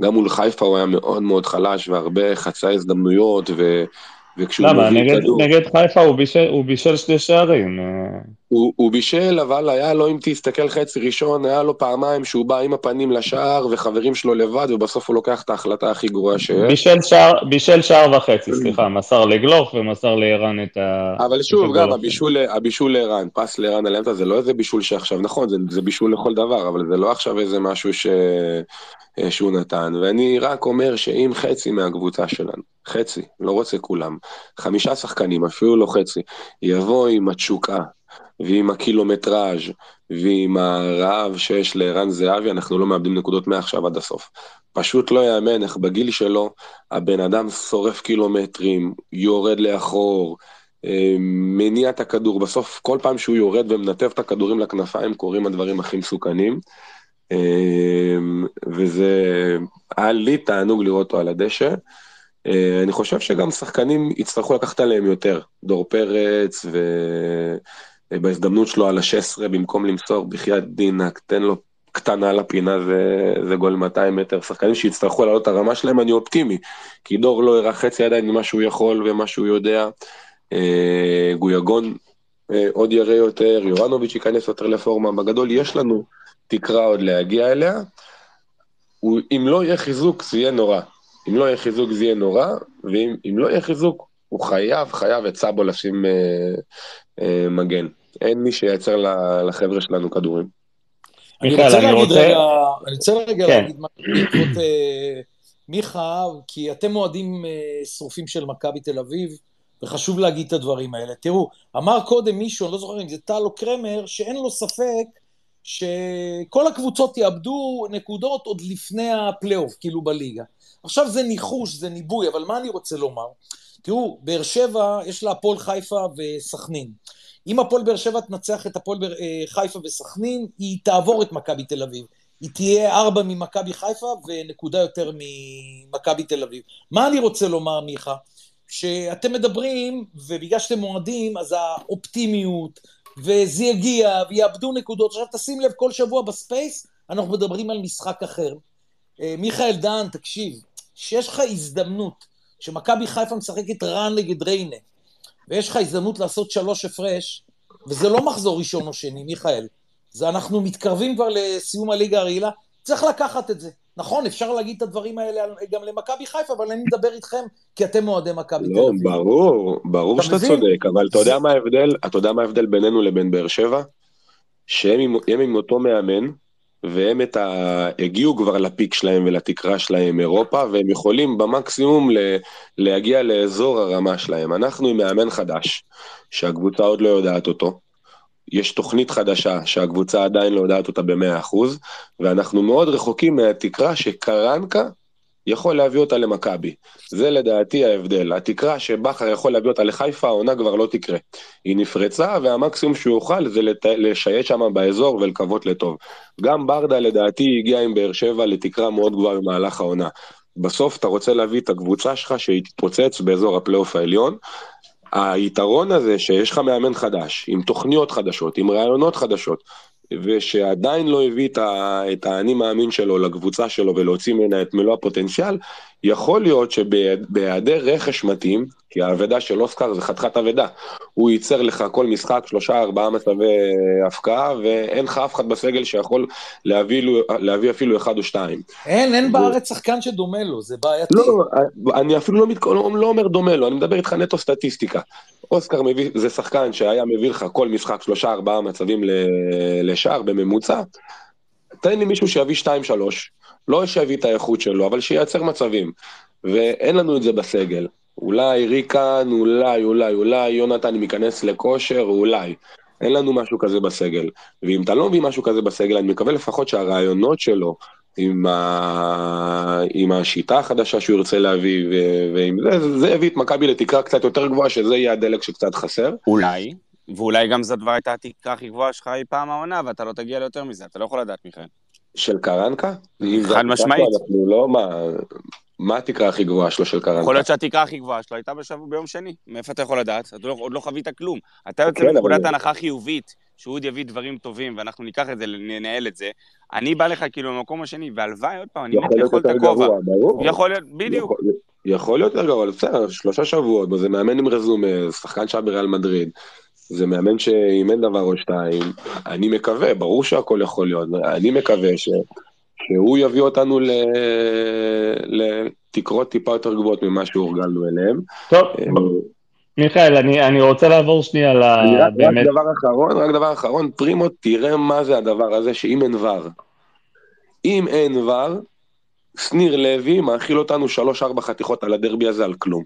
גם מול חיפה הוא היה מאוד מאוד חלש והרבה חצאי הזדמנויות, ו... וכשהוא למה? נגד. נגד חיפה הוא בישל, הוא בישל שני שערים. הוא, הוא בישל, אבל היה לו, אם תסתכל חצי ראשון, היה לו פעמיים שהוא בא עם הפנים לשער, וחברים שלו לבד, ובסוף הוא לוקח את ההחלטה הכי גרועה שיש. בישל שער, בישל שער וחצי, סליחה, מסר לגלוך ומסר לערן את ה... אבל שוב, גם. הבישול, הבישול לערן, פס לערן על האמצע, זה לא איזה בישול שעכשיו, נכון, זה, זה בישול לכל דבר, אבל זה לא עכשיו איזה משהו ש, אה, שהוא נתן. ואני רק אומר שאם חצי מהקבוצה שלנו, חצי, לא רוצה כולם, חמישה שחקנים, אפילו לא חצי, יבוא עם התשוקה ועם הקילומטראז' ועם הרעב שיש לערן זהבי, אנחנו לא מאבדים נקודות מעכשיו עד הסוף. פשוט לא יאמן איך בגיל שלו הבן אדם שורף קילומטרים, יורד לאחור, אה, מניע את הכדור, בסוף כל פעם שהוא יורד ומנתב את הכדורים לכנפיים קורים הדברים הכי מסוכנים. אה, וזה היה לי תענוג לראות אותו על הדשא. אה, אני חושב שגם שחקנים יצטרכו לקחת עליהם יותר. דור פרץ, ובהזדמנות שלו על ה-16, במקום למסור בחייאת דינק, תן לו קטנה לפינה, זה, זה גול 200 מטר. שחקנים שיצטרכו לעלות את הרמה שלהם, אני אופטימי. כי דור לא הראה חצי עדיין ממה שהוא יכול ומה שהוא יודע. אה, גויגון אה, עוד יראה יותר, יורנוביץ' ייכנס יותר לפורמה. בגדול יש לנו תקרה עוד להגיע אליה. הוא, אם לא יהיה חיזוק, זה יהיה נורא. אם לא יהיה חיזוק, זה יהיה נורא, ואם אם לא יהיה חיזוק, הוא חייב, חייב את סאבו לשים אה, אה, מגן. אין מי שייצר לחבר'ה שלנו כדורים. אני רוצה אני להגיד רוצה- רגע, אני רוצה רגע כן. להגיד משהו בעקבות אה, מיכה, כי אתם אוהדים אה, שרופים של מכבי תל אביב, וחשוב להגיד את הדברים האלה. תראו, אמר קודם מישהו, אני לא זוכר אם זה טל או קרמר, שאין לו ספק שכל הקבוצות יאבדו נקודות עוד לפני הפלייאוף, כאילו בליגה. עכשיו זה ניחוש, זה ניבוי, אבל מה אני רוצה לומר? תראו, באר שבע, יש לה הפועל חיפה וסכנין. אם הפועל באר שבע תנצח את הפועל אה, חיפה וסכנין, היא תעבור את מכבי תל אביב. היא תהיה ארבע ממכבי חיפה ונקודה יותר ממכבי תל אביב. מה אני רוצה לומר, מיכה? שאתם מדברים, ובגלל שאתם אוהדים, אז האופטימיות, וזה יגיע, ויאבדו נקודות. עכשיו תשים לב, כל שבוע ב Space אנחנו מדברים על משחק אחר. אה, מיכאל דהן, תקשיב, שיש לך הזדמנות, שמכבי חיפה משחקת רן נגד ריינה, ויש לך הזדמנות לעשות שלוש הפרש, וזה לא מחזור ראשון או שני, מיכאל. זה אנחנו מתקרבים כבר לסיום הליגה הרגילה, צריך לקחת את זה. נכון, אפשר להגיד את הדברים האלה גם למכבי חיפה, אבל אני מדבר איתכם כי אתם אוהדי מכבי תל לא, אביב. ברור, ברור אתה שאתה? צודק, אבל אתה יודע מה ההבדל? אתה יודע מה ההבדל בינינו לבין באר שבע? שהם עם, הם עם אותו מאמן, והם את ה... הגיעו כבר לפיק שלהם ולתקרה שלהם אירופה, והם יכולים במקסימום ל... להגיע לאזור הרמה שלהם. אנחנו עם מאמן חדש, שהקבוצה עוד לא יודעת אותו. יש תוכנית חדשה שהקבוצה עדיין לא יודעת אותה ב-100%, ואנחנו מאוד רחוקים מהתקרה שקרנקה יכול להביא אותה למכבי. זה לדעתי ההבדל. התקרה שבכר יכול להביא אותה לחיפה, העונה כבר לא תקרה. היא נפרצה, והמקסימום שהוא יוכל זה לת... לשייט שם באזור ולקוות לטוב. גם ברדה לדעתי הגיע עם באר שבע לתקרה מאוד גבוהה במהלך העונה. בסוף אתה רוצה להביא את הקבוצה שלך שהיא תתפוצץ באזור הפלייאוף העליון. היתרון הזה שיש לך מאמן חדש, עם תוכניות חדשות, עם רעיונות חדשות, ושעדיין לא הביא את, ה, את האני מאמין שלו לקבוצה שלו ולהוציא ממנה את מלוא הפוטנציאל, יכול להיות שבהיעדר רכש מתאים, כי האבדה של אוסקר זה חתיכת אבדה, הוא ייצר לך כל משחק שלושה ארבעה מצבי הפקעה, ואין לך אף אחד בסגל שיכול להביא, להביא אפילו אחד או שתיים. אין, אין זה- בארץ שחקן שדומה לו, זה בעייתי. לא, אני אפילו לא, מת... לא, לא אומר דומה לו, אני מדבר איתך נטו סטטיסטיקה. אוסקר מביא, זה שחקן שהיה מביא לך כל משחק שלושה ארבעה מצבים לשער בממוצע, תן לי מישהו שיביא שתיים שלוש, לא שיביא את האיכות שלו, אבל שייצר מצבים. ואין לנו את זה בסגל. אולי ריקן, אולי, אולי, אולי יונתן ייכנס לכושר, אולי. אין לנו משהו כזה בסגל. ואם אתה לא מביא משהו כזה בסגל, אני מקווה לפחות שהרעיונות שלו, עם, ה... עם השיטה החדשה שהוא ירצה להביא, ו... ועם זה, זה יביא את מכבי לתקרה קצת יותר גבוהה, שזה יהיה הדלק שקצת חסר. אולי, ואולי גם זו כבר הייתה התקרה הכי גבוהה שלך אי פעם העונה, ואתה לא תגיע ליותר מזה, אתה לא יכול לדעת, מיכאל. של קרנקה? חד משמעית. אנחנו לא, מה, מה התקרה הכי גבוהה שלו של קרנקה? יכול להיות שהתקרה הכי גבוהה שלו הייתה בשבוע ביום שני. מאיפה אתה יכול לדעת? אתה לא, עוד לא חווית כלום. אתה יוצא כן, מנקודת הנחה חיובית, שהוא עוד יביא דברים טובים, ואנחנו ניקח את זה, ננהל את זה. אני בא לך כאילו במקום השני, והלוואי, עוד פעם, אני מת לאכול את הכובע. יכול להיות, בדיוק. יכול- יכול להיות יותר גרוע, בסדר, שלושה שבועות, זה מאמן עם רזומה, שחקן שהיה בריאל מדריד, זה מאמן שאימן דבר או שתיים, אני מקווה, ברור שהכל יכול להיות, אני מקווה ש... שהוא יביא אותנו ל... לתקרות טיפה יותר גבוהות ממה שהורגלנו אליהם. טוב, אה, מיכאל, אני, אני רוצה לעבור שנייה ל... אני רק, רק באמת, דבר אחרון, רק דבר אחרון, פרימו, תראה מה זה הדבר הזה שאם אין ור. אם אין ור, שניר לוי מאכיל אותנו שלוש-ארבע חתיכות על הדרבי הזה על כלום.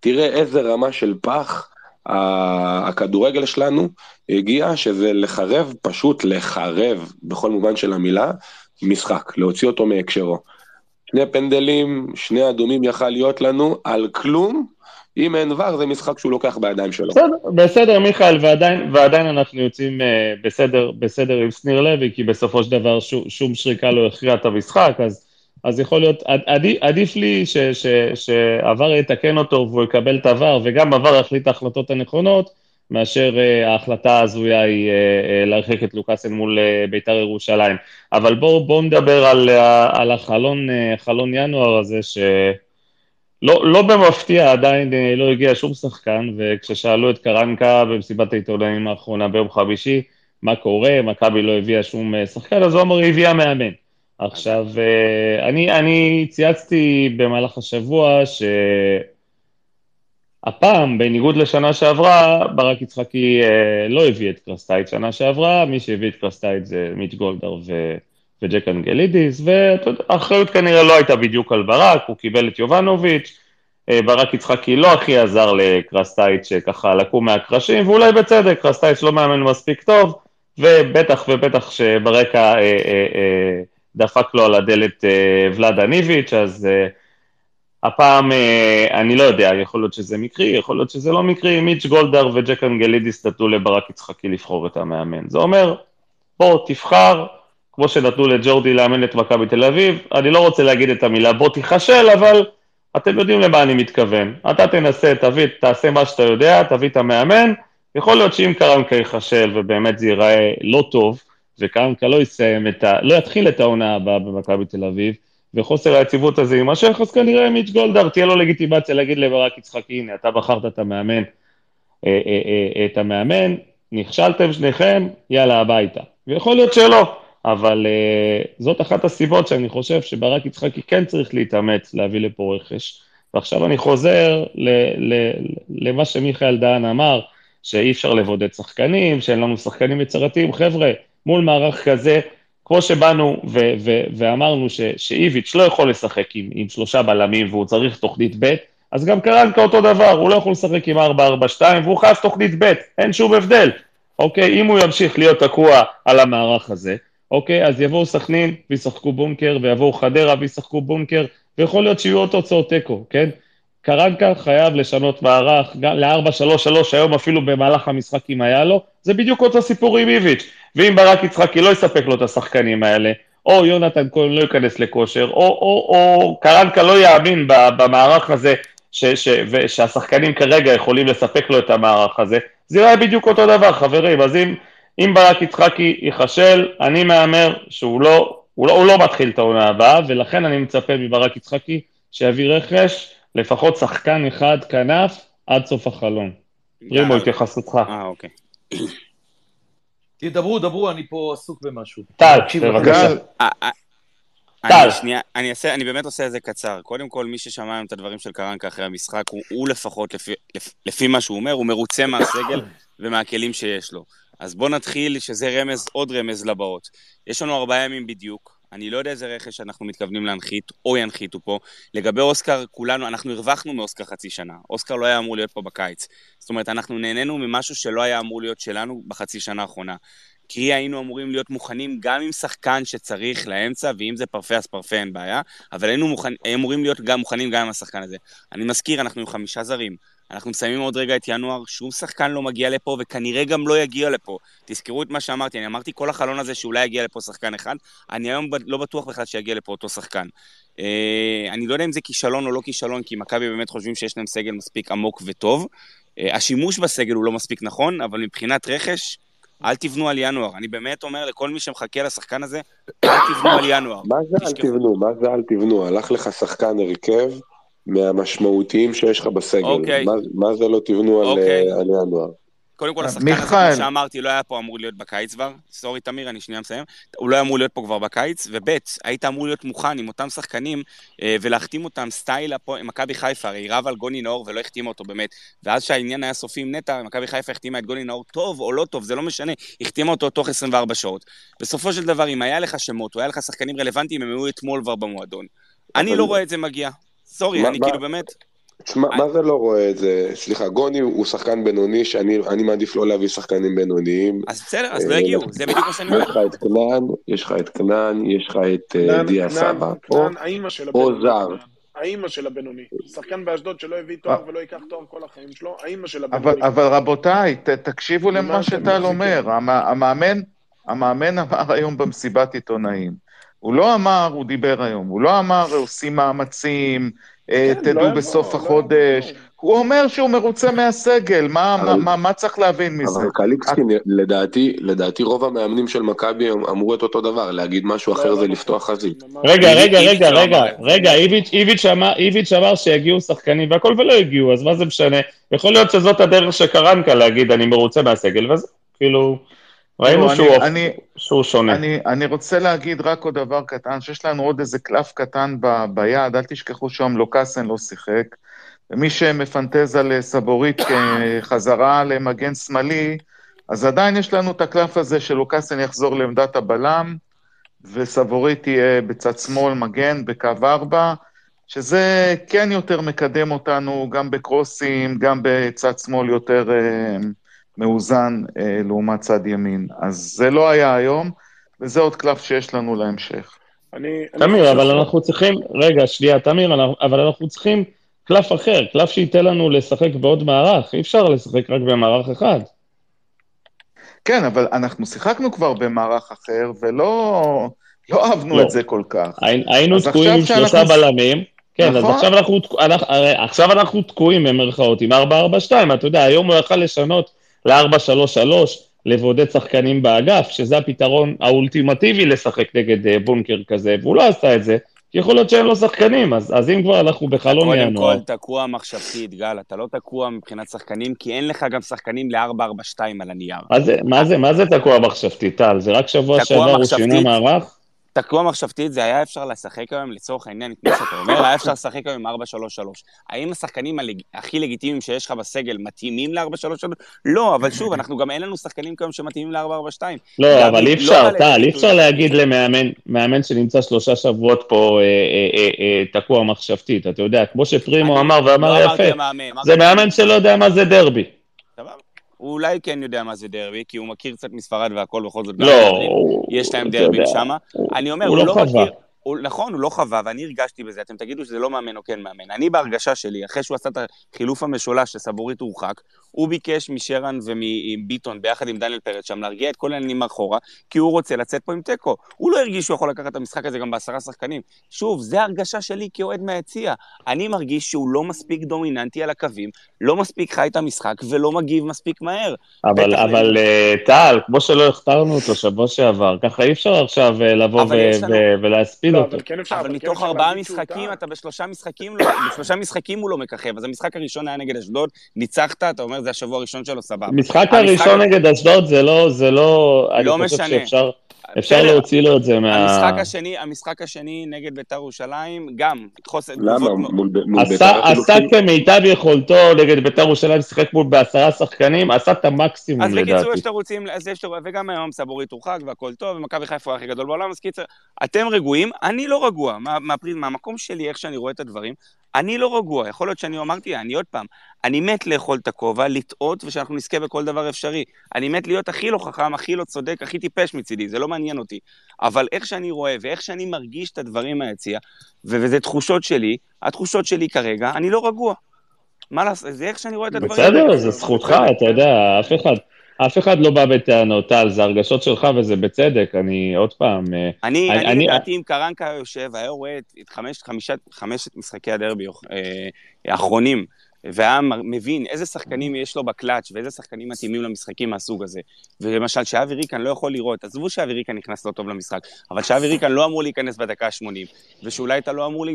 תראה איזה רמה של פח ה- הכדורגל שלנו הגיע, שזה לחרב, פשוט לחרב, בכל מובן של המילה, משחק, להוציא אותו מהקשרו. שני פנדלים, שני אדומים יכל להיות לנו על כלום, אם אין ור זה משחק שהוא לוקח בידיים שלו. בסדר, בסדר, מיכאל, ועדיין, ועדיין אנחנו יוצאים אה, בסדר, בסדר עם שניר לוי, כי בסופו של דבר שום, שום שריקה לא הכריע את המשחק, אז, אז יכול להיות, עד- עדיף, עדיף לי ש- ש- שעבר יתקן אותו והוא יקבל את עבר, וגם עבר יחליט ההחלטות הנכונות, מאשר אה, ההחלטה ההזויה היא אה, אה, להרחיק את לוקאסן מול אה, בית"ר ירושלים. אבל בואו בוא נדבר על, ה- על החלון, חלון ינואר הזה, ש... לא, לא במפתיע עדיין אה, לא הגיע שום שחקן, וכששאלו את קרנקה במסיבת העיתונאים האחרונה ביום חמישי, מה קורה, מכבי לא הביאה שום אה, שחקן, אז הוא אמר, היא הביאה מאמן. עכשיו, אה, אני, אני צייצתי במהלך השבוע שהפעם, בניגוד לשנה שעברה, ברק יצחקי לא הביא את קרסטאיץ' שנה שעברה, מי שהביא את קרסטאיץ' זה מיץ' גולדהר ו... וג'ק אנגלידיס, והאחריות כנראה לא הייתה בדיוק על ברק, הוא קיבל את יובנוביץ', אה, ברק יצחקי לא הכי עזר לקרסטאיץ' ככה לקום מהקרשים, ואולי בצדק, קרסטאיץ' לא מאמן מספיק טוב, ובטח ובטח שברקע אה, אה, אה, דפק לו על הדלת אה, ולאדה איביץ', אז אה, הפעם, אה, אני לא יודע, יכול להיות שזה מקרי, יכול להיות שזה לא מקרי, מיץ' גולדהר וג'ק אנגלידיס נתנו לברק יצחקי לבחור את המאמן. זה אומר, בוא תבחר, כמו שנתנו לג'ורדי לאמן את מכבי תל אביב, אני לא רוצה להגיד את המילה בוא תיכשל, אבל אתם יודעים למה אני מתכוון. אתה תנסה, תביא, תעשה מה שאתה יודע, תביא את המאמן, יכול להיות שאם קרנקה ייכשל ובאמת זה ייראה לא טוב, וקרנקה לא יסיים את ה... לא יתחיל את העונה הבאה במכבי תל אביב, וחוסר היציבות הזה יימשך, אז כנראה מיץ' גולדהר תהיה לו לגיטימציה להגיד לברק יצחקי, הנה, אתה בחרת את המאמן, אה, אה, אה, את המאמן, נכשלתם שניכם, יאללה, הביתה. ויכול להיות שלא, אבל uh, זאת אחת הסיבות שאני חושב שברק יצחקי כן צריך להתאמץ להביא לפה רכש. ועכשיו אני חוזר ל- ל- למה שמיכאל דהן אמר, שאי אפשר לבודד שחקנים, שאין לנו שחקנים יצירתיים. חבר'ה, מול מערך כזה, כמו שבאנו ו- ו- ואמרנו ש- שאיביץ' לא יכול לשחק עם, עם שלושה בלמים והוא צריך תוכנית ב', אז גם קרנקה אותו דבר, הוא לא יכול לשחק עם 4-4-2 והוא חייב תוכנית ב', אין שום הבדל. אוקיי, אם הוא ימשיך להיות תקוע על המערך הזה, אוקיי, אז יבואו סכנין וישחקו בונקר, ויבואו חדרה וישחקו בונקר, ויכול להיות שיהיו עוד תוצאות תיקו, כן? קרנקה חייב לשנות מערך, גם ל-4-3-3 היום אפילו במהלך המשחק אם היה לו, זה בדיוק אותו סיפור עם איביץ', ואם ברק יצחקי לא יספק לו את השחקנים האלה, או יונתן כהן לא ייכנס לכושר, או, או, או קרנקה לא יאמין במערך הזה, ש, ש, שהשחקנים כרגע יכולים לספק לו את המערך הזה, זה יראה בדיוק אותו דבר, חברים, אז אם... אם ברק יצחקי ייכשל, אני מהמר שהוא לא, הוא לא, הוא לא מתחיל את העונה הבאה, ולכן אני מצפה מברק יצחקי שיביא רכש, לפחות שחקן אחד כנף עד סוף החלון. רימו, התייחסותך. אה, אוקיי. תדברו, דברו, אני פה עסוק במשהו. טל, בבקשה. אה, אה, טל. אני שנייה, אני, אעשה, אני באמת עושה את זה קצר. קודם כל, מי ששמע היום את הדברים של קרנקה אחרי המשחק, הוא, הוא לפחות, לפי, לפ, לפי מה שהוא אומר, הוא מרוצה מהסגל ומהכלים שיש לו. אז בואו נתחיל, שזה רמז, עוד רמז לבאות. יש לנו ארבעה ימים בדיוק. אני לא יודע איזה רכש אנחנו מתכוונים להנחית, או ינחיתו פה. לגבי אוסקר, כולנו, אנחנו הרווחנו מאוסקר חצי שנה. אוסקר לא היה אמור להיות פה בקיץ. זאת אומרת, אנחנו נהנינו ממשהו שלא היה אמור להיות שלנו בחצי שנה האחרונה. כי היינו אמורים להיות מוכנים גם עם שחקן שצריך לאמצע, ואם זה פרפה אז פרפה אין בעיה, אבל היינו מוכן, אמורים להיות גם מוכנים גם עם השחקן הזה. אני מזכיר, אנחנו עם חמישה זרים. אנחנו מסיימים עוד רגע את ינואר, שום שחקן לא מגיע לפה, וכנראה גם לא יגיע לפה. תזכרו את מה שאמרתי, אני אמרתי כל החלון הזה שאולי יגיע לפה שחקן אחד, אני היום לא בטוח בכלל שיגיע לפה אותו שחקן. אה, אני לא יודע אם זה כישלון או לא כישלון, כי מכבי באמת חושבים שיש להם סגל מספיק עמוק וטוב. אה, השימוש בסגל הוא לא מספיק נכון, אבל מבחינת רכש, אל תבנו על ינואר. אני באמת אומר לכל מי שמחכה לשחקן הזה, אל תבנו על ינואר. מה זה אל תבנו? מה זה אל תבנו? הלך לך שחקן הרכב מהמשמעותיים שיש לך בסגל. אוקיי. מה, מה זה לא תבנו על, אוקיי. אה, על ינואר? קודם כל, השחקן מיכאל. הזה, כמו שאמרתי, לא היה פה אמור להיות בקיץ כבר. סורי, תמיר, אני שנייה מסיים. הוא לא היה אמור להיות פה כבר בקיץ, וב', היית אמור להיות מוכן עם אותם שחקנים אה, ולהחתים אותם סטייל הפועל- מכבי חיפה, הרי רב על גוני נאור ולא החתימה אותו באמת. ואז שהעניין היה סופי עם נטע, מכבי חיפה החתימה את גוני נאור טוב או לא טוב, זה לא משנה, החתימה אותו תוך 24 שעות. בסופו של דבר, אם היה לך שמות, או היה לך שחקנים רלוונטיים, הם היו אתמול כבר במועדון. אני לא רואה את זה מגיע. סורי, אני מה- כאילו באמת... תשמע, מה זה לא רואה את זה? סליחה, גוני הוא שחקן בינוני, שאני אני מעדיף לא להביא שחקנים בינוניים. אז בסדר, אז לא אה, יגיעו, זה בדיוק מה שאני אומר. יש לך את כנען, יש לך את כנען, יש לך את אה, דיה סבא. או כנען, האימא של או הבינוני. זר. כנען. האימא של הבינוני. שחקן באשדוד שלא הביא תואר ולא ייקח תואר כל החיים שלו, האימא של הבינוני. אבל, רבותיי, תקשיבו למה שטל? אומר. המ, המאמן, המאמן אמר היום במסיבת עיתונאים. הוא לא אמר, הוא דיבר היום, הוא לא אמר עושים מאמצים, אה, כן, לא תדעו יבוא, בסוף לא החודש. הוא אומר שהוא מרוצה מהסגל, מה, אבל- מה, מה, מה צריך להבין מזה? אבל קליקסקי, לדעתי, לדעתי רוב המאמנים של מכבי אמרו את אותו דבר, להגיד משהו אחר לא, זה לא לפתוח. חזית. רגע, רגע, רגע, לא רגע, זה. רגע, איביץ' אמר שיגיעו שחקנים והכל ולא הגיעו, אז מה זה משנה? יכול להיות שזאת הדרך שקרנקה להגיד, אני מרוצה מהסגל, וזה, כאילו, ראינו אני- שהוא- אני- שהוא שונה. אני, אני רוצה להגיד רק עוד דבר קטן, שיש לנו עוד איזה קלף קטן ב, ביד, אל תשכחו שהיום לוקאסן לא שיחק, ומי שמפנטז על אה, סבורית כחזרה למגן שמאלי, אז עדיין יש לנו את הקלף הזה שלוקאסן יחזור לעמדת הבלם, וסבורית תהיה בצד שמאל מגן בקו ארבע, שזה כן יותר מקדם אותנו גם בקרוסים, גם בצד שמאל יותר אה, מאוזן אה, לעומת צד ימין. אז זה לא היה היום, וזה עוד קלף שיש לנו להמשך. אני... אני תמיר, חושב אבל ש- אנחנו צריכים, רגע, שנייה, תמיר, אבל אנחנו צריכים קלף אחר, קלף שייתן לנו לשחק בעוד מערך, אי אפשר לשחק רק במערך אחד. כן, אבל אנחנו שיחקנו כבר במערך אחר, ולא לא אהבנו לא. את זה כל כך. הי- היינו אז תקועים עם שאנחנו- שלושה בלמים, כן, אז נכון. עכשיו אנחנו, אנחנו- עכשיו אנחנו תקועים במרכאות עם 4-4-2, אתה יודע, היום הוא יכל לשנות ל-4-3-3, לבודד שחקנים באגף, שזה הפתרון האולטימטיבי לשחק נגד אה, בונקר כזה, והוא לא עשה את זה, כי יכול להיות שאין לו שחקנים, אז, אז אם כבר אנחנו בחלון קודם ינואר, כל, תקוע מחשבתית, גל, אתה לא תקוע מבחינת שחקנים, כי אין לך גם שחקנים ל-442 על הנייר. מה זה, מה זה, מה זה תקוע מחשבתי, טל? זה רק שבוע שעבר הוא מחשבתית. שינה מערך? תקוע מחשבתית, זה היה אפשר לשחק היום, לצורך העניין, כמו שאתה אומר, היה אפשר לשחק היום עם 433. האם השחקנים הלג... הכי לגיטימיים שיש לך בסגל מתאימים ל-433? לא, אבל שוב, אנחנו גם אין לנו שחקנים כיום שמתאימים ל-442. לא, אבל אי לא אפשר, טל, אי אפשר. להגיד למאמן, מאמן שנמצא שלושה שבועות פה אה, אה, אה, אה, תקוע מחשבתית, אתה יודע, כמו שפרימו אמר ואמר לא יפה, זה מאמן שלא יודע מה זה דרבי. סבבה. הוא אולי כן יודע מה זה דרבי, כי הוא מכיר קצת מספרד והכל, בכל זאת, לא, הוא- יש להם דרבים. הוא- אני אומר, הוא הוא לא לא. מכיר... הוא, נכון, הוא לא חווה, ואני הרגשתי בזה, אתם תגידו שזה לא מאמן או כן מאמן. אני בהרגשה שלי, אחרי שהוא עשה את החילוף המשולש שסבורית הורחק, הוא ביקש משרן ומביטון, ביחד עם דניאל פרץ שם, להרגיע את כל העניינים מאחורה, כי הוא רוצה לצאת פה עם תיקו. הוא לא הרגיש שהוא יכול לקחת את המשחק הזה גם בעשרה שחקנים. שוב, זה הרגשה שלי כאוהד מהיציע. אני מרגיש שהוא לא מספיק דומיננטי על הקווים, לא מספיק חי את המשחק, ולא מגיב מספיק מהר. אבל, אבל אה, טל, כמו שלא הכתרנו אותו שבוע שעבר, ככה אי אפשר עכשיו אה, לבוא אבל להציל לא, אותו. אבל כן אפשר, אבל כן מתוך ארבעה משחקים. אתה בשלושה משחקים, לא- בשלושה משחקים הוא לא מככב. אז המשחק הראשון היה נגד אשדוד, ניצחת, אתה אומר, זה השבוע הראשון שלו, סבבה. המשחק הראשון נגד אשדוד זה לא, זה לא, אני לא חושב משנה. אפשר להוציא לו את זה מה... המשחק השני, המשחק השני נגד ביתר ירושלים, גם חוסר למה? מול בית"ר עשה, עשה החילופים? כמיטב יכולתו נגד בית"ר ירושלים, שיחק מול בעשרה שחקנים, עשה את המקסימום אז בקיצור, לדעתי. יש תירוצים, אז יש תירוצים, וגם היום סבורית הורחק והכל טוב, ומכבי חיפה הכי גדול בעולם, אז קיצר, אתם רגועים, אני לא רגוע, מהמקום שלי, איך שאני רואה את הדברים, אני לא רגוע, יכול להיות שאני אמרתי, אני עוד פעם, אני מת לאכול את הכובע, לטעות, ושאנחנו נזכה בכל דבר אפשרי. אני מת להיות הכי לא חכם, הכי לא צודק, הכי טיפש מצידי, זה לא מעניין אותי. אבל איך שאני רואה, ואיך שאני מרגיש את הדברים מהיציע, וזה תחושות שלי, התחושות שלי כרגע, אני לא רגוע. מה לעשות, זה איך שאני רואה את הדברים. בסדר, זה זכותך, אתה יודע, אף אחד, אף אחד לא בא בטענות, טל, זה הרגשות שלך וזה בצדק, אני עוד פעם, אה, אני, אני- אני, אני- לדעתי, אם קרנקה יושב, היה רואה את, את חמש, חמישת, חמשת משחקי הדרבי אה, האחרונים, והיה מבין איזה שחקנים יש לו בקלאץ' ואיזה שחקנים מתאימים למשחקים מהסוג הזה. ולמשל, שאבי ריקן לא יכול לראות, עזבו שאבי ריקן נכנס לא טוב למשחק, אבל שאבי ריקן לא אמור להיכנס בדקה ה-80, ושאולי אתה לא אמור, ל-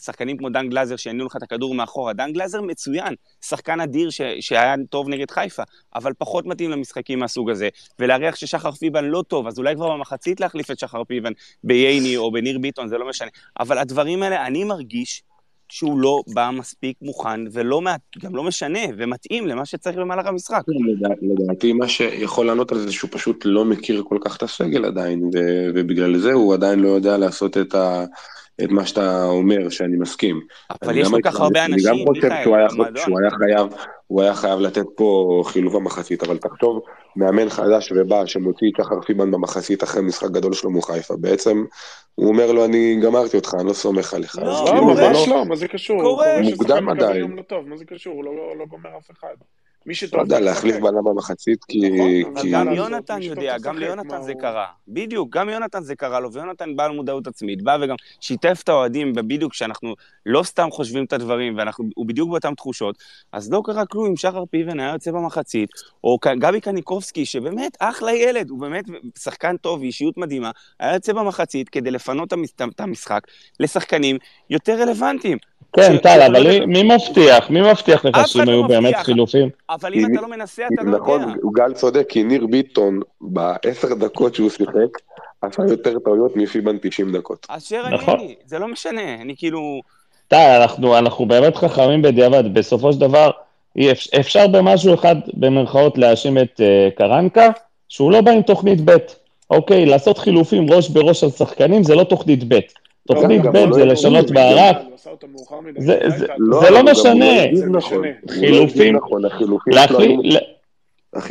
שחקנים כמו דן גלאזר שיניעו לך את הכדור מאחורה. דן גלאזר מצוין, שחקן אדיר ש, שהיה טוב נגד חיפה, אבל פחות מתאים למשחקים מהסוג הזה. ולהריח ששחר פיבן לא טוב, אז אולי כבר במחצית להחליף את שחר פיבן בייני או בניר ביטון, זה לא משנה. אבל הדברים האלה, אני מרגיש שהוא לא בא מספיק מוכן, ולא, מה- גם לא משנה, ומתאים למה שצריך במהלך המשחק. לדע- לדעתי מה שיכול לענות על זה שהוא פשוט לא מכיר כל כך את הסגל עדיין, ובגלל זה הוא עדיין לא יודע לעשות את, ה- את מה שאתה אומר, שאני מסכים. אבל אני יש כל כך הרבה אני אנשים, גם חושב שהוא היה. שהוא היה חייב, הוא היה חייב לתת פה חילוף במחצית, אבל תחשוב, מאמן חדש ובא שמוציא את שחר פיבן במחצית אחרי משחק גדול שלו מול חיפה, בעצם הוא אומר לו, אני גמרתי אותך, אני לא סומך עליך. לא, לא, כאילו, ממש לא, מה זה קשור? מוקדם עדיין. יום לא טוב, מה זה קשור? הוא לא- לא גומר אף אחד. מי שטוב... לא יודע, להחליף. בלם במחצית, כי... נכון, אבל גם יונתן יודע, גם ליונתן זה קרה. בדיוק, גם ליונתן זה קרה לו, ויונתן בעל מודעות עצמית, בא וגם שיתף את האוהדים, בדיוק כשאנחנו לא סתם חושבים את הדברים, והוא בדיוק באותן תחושות, אז לא קרה כלום אם שחר פיבן היה יוצא במחצית, או גבי קניקובסקי, שבאמת אחלה ילד, הוא באמת שחקן טוב ואישיות מדהימה, היה יוצא במחצית כדי לפנות את המשחק לשחקנים יותר רלוונטיים. כן, טל, אבל מי- מבטיח? מי מבטיח לך שאם אחד לא היו באמת. חילופים? אבל אם אתה לא מנסה, אתה לא נכון, יודע. גל צודק, כי ניר ביטון, בעשר דקות שהוא שיחק, עשה יותר טעויות מפיבן 90 דקות. אשר נכון. אני, זה לא משנה, אני כאילו... טל, אנחנו, אנחנו באמת חכמים בדיעבד, בסופו של דבר, אפשר במשהו אחד, במרכאות, להאשים את uh, קרנקה, שהוא לא בא עם תוכנית ב', אוקיי, לעשות חילופים ראש בראש על שחקנים זה לא תוכנית ב'. תוכנית ב' לא זה לשנות מדי. זה- לא משנה. לא נכון. משנה. לא הגיב חילופים- נכון,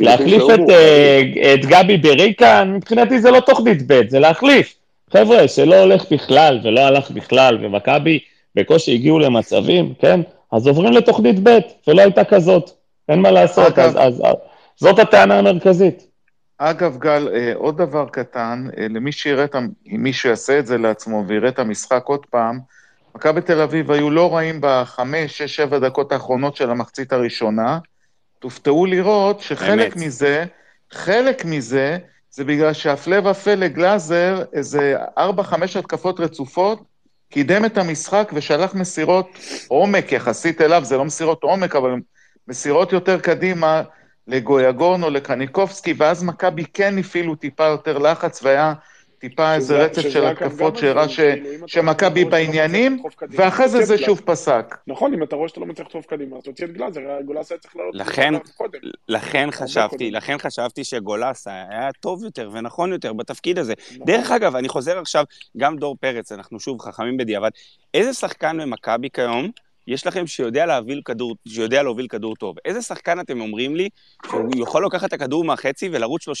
להחליף, את. אה, את גבי בריקן, מבחינתי זה לא תוכנית ב', זה להחליף. חבר'ה, שלא הולך בכלל ולא הלך בכלל, ומכבי בקושי הגיעו למצבים, כן? אז עוברים לתוכנית ב', ולא הייתה כזאת. אין מה לעשות, אז זאת הטענה המרכזית. אגב, גל, אה, עוד דבר קטן, אה, למי שיראה את, ה- אם מישהו יעשה את זה לעצמו ויראה את המשחק עוד פעם, מכבי תל אביב היו לא רעים בחמש, שש, שבע דקות האחרונות של המחצית הראשונה. תופתעו לראות שחלק אמת. מזה, חלק מזה, זה בגלל שהפלא ופלא גלאזר, איזה ארבע, חמש התקפות רצופות, קידם את המשחק ושלח מסירות עומק יחסית אליו, זה לא מסירות עומק, אבל מסירות יותר קדימה לגויגון או לקניקובסקי, ואז מכבי כן הפעילו טיפה יותר לחץ, והיה טיפה איזה שזה- רצף שזה של התקפות שהראה ש- שמכבי לא בעניינים, ואחרי זה זה שוב. פסק. נכון, אם אתה רואה שאתה לא מצליח לדחוף קדימה, אז תוציא את גלאזר, גולס היה צריך לעלות לכן- קודם. לכן חשבתי, קודם. לכן חשבתי שגולס היה טוב יותר ונכון יותר בתפקיד הזה. נכון. דרך אגב, אני חוזר עכשיו, גם דור פרץ, אנחנו שוב חכמים בדיעבד. איזה שחקן במכבי כיום יש לכם שיודע להוביל כדור, שיודע להוביל כדור טוב? איזה שחקן אתם אומרים לי שהוא יכול לקחת את הכדור מהחצי ולרוץ 30-40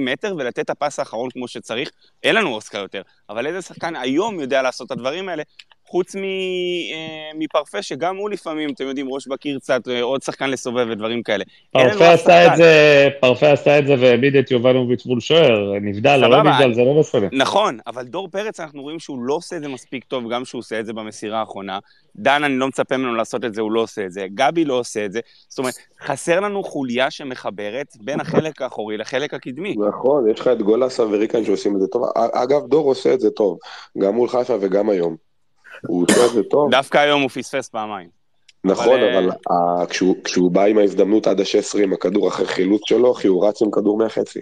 מטר ולתת את הפס האחרון כמו שצריך? אין לנו אוסקר יותר, אבל איזה שחקן היום יודע לעשות את הדברים האלה? חוץ מ, אה, מפרפה, שגם הוא לפעמים, אתם יודעים, ראש בקיר קצת, אה, עוד שחקן לסובב ודברים כאלה. פרפה אף עשה את. זה, פרפה עשה את זה והעמיד את יובנוביץ' מול שוער, נבדל, לא נבדל, זה לא משנה. נכון, אבל דור פרץ, אנחנו רואים שהוא לא עושה את זה מספיק טוב, גם שהוא עושה את זה במסירה האחרונה. דן, אני לא מצפה ממנו לעשות את זה, הוא לא עושה את זה. גבי לא עושה את זה. זאת אומרת, חסר לנו חוליה שמחברת בין החלק האחורי לחלק הקדמי. נכון, יש לך את גולסה וריקן שעושים את זה טוב. אגב, דור עושה את זה טוב, גם מול חיפה וגם היום. הוא עושה את זה טוב. דווקא היום הוא פספס פעמיים. נכון, אבל, אבל אה, כשהוא- כשהוא בא עם ההזדמנות עד ה-16 עם הכדור אחרי חילוץ שלו, כי הוא רץ עם כדור מהחצי.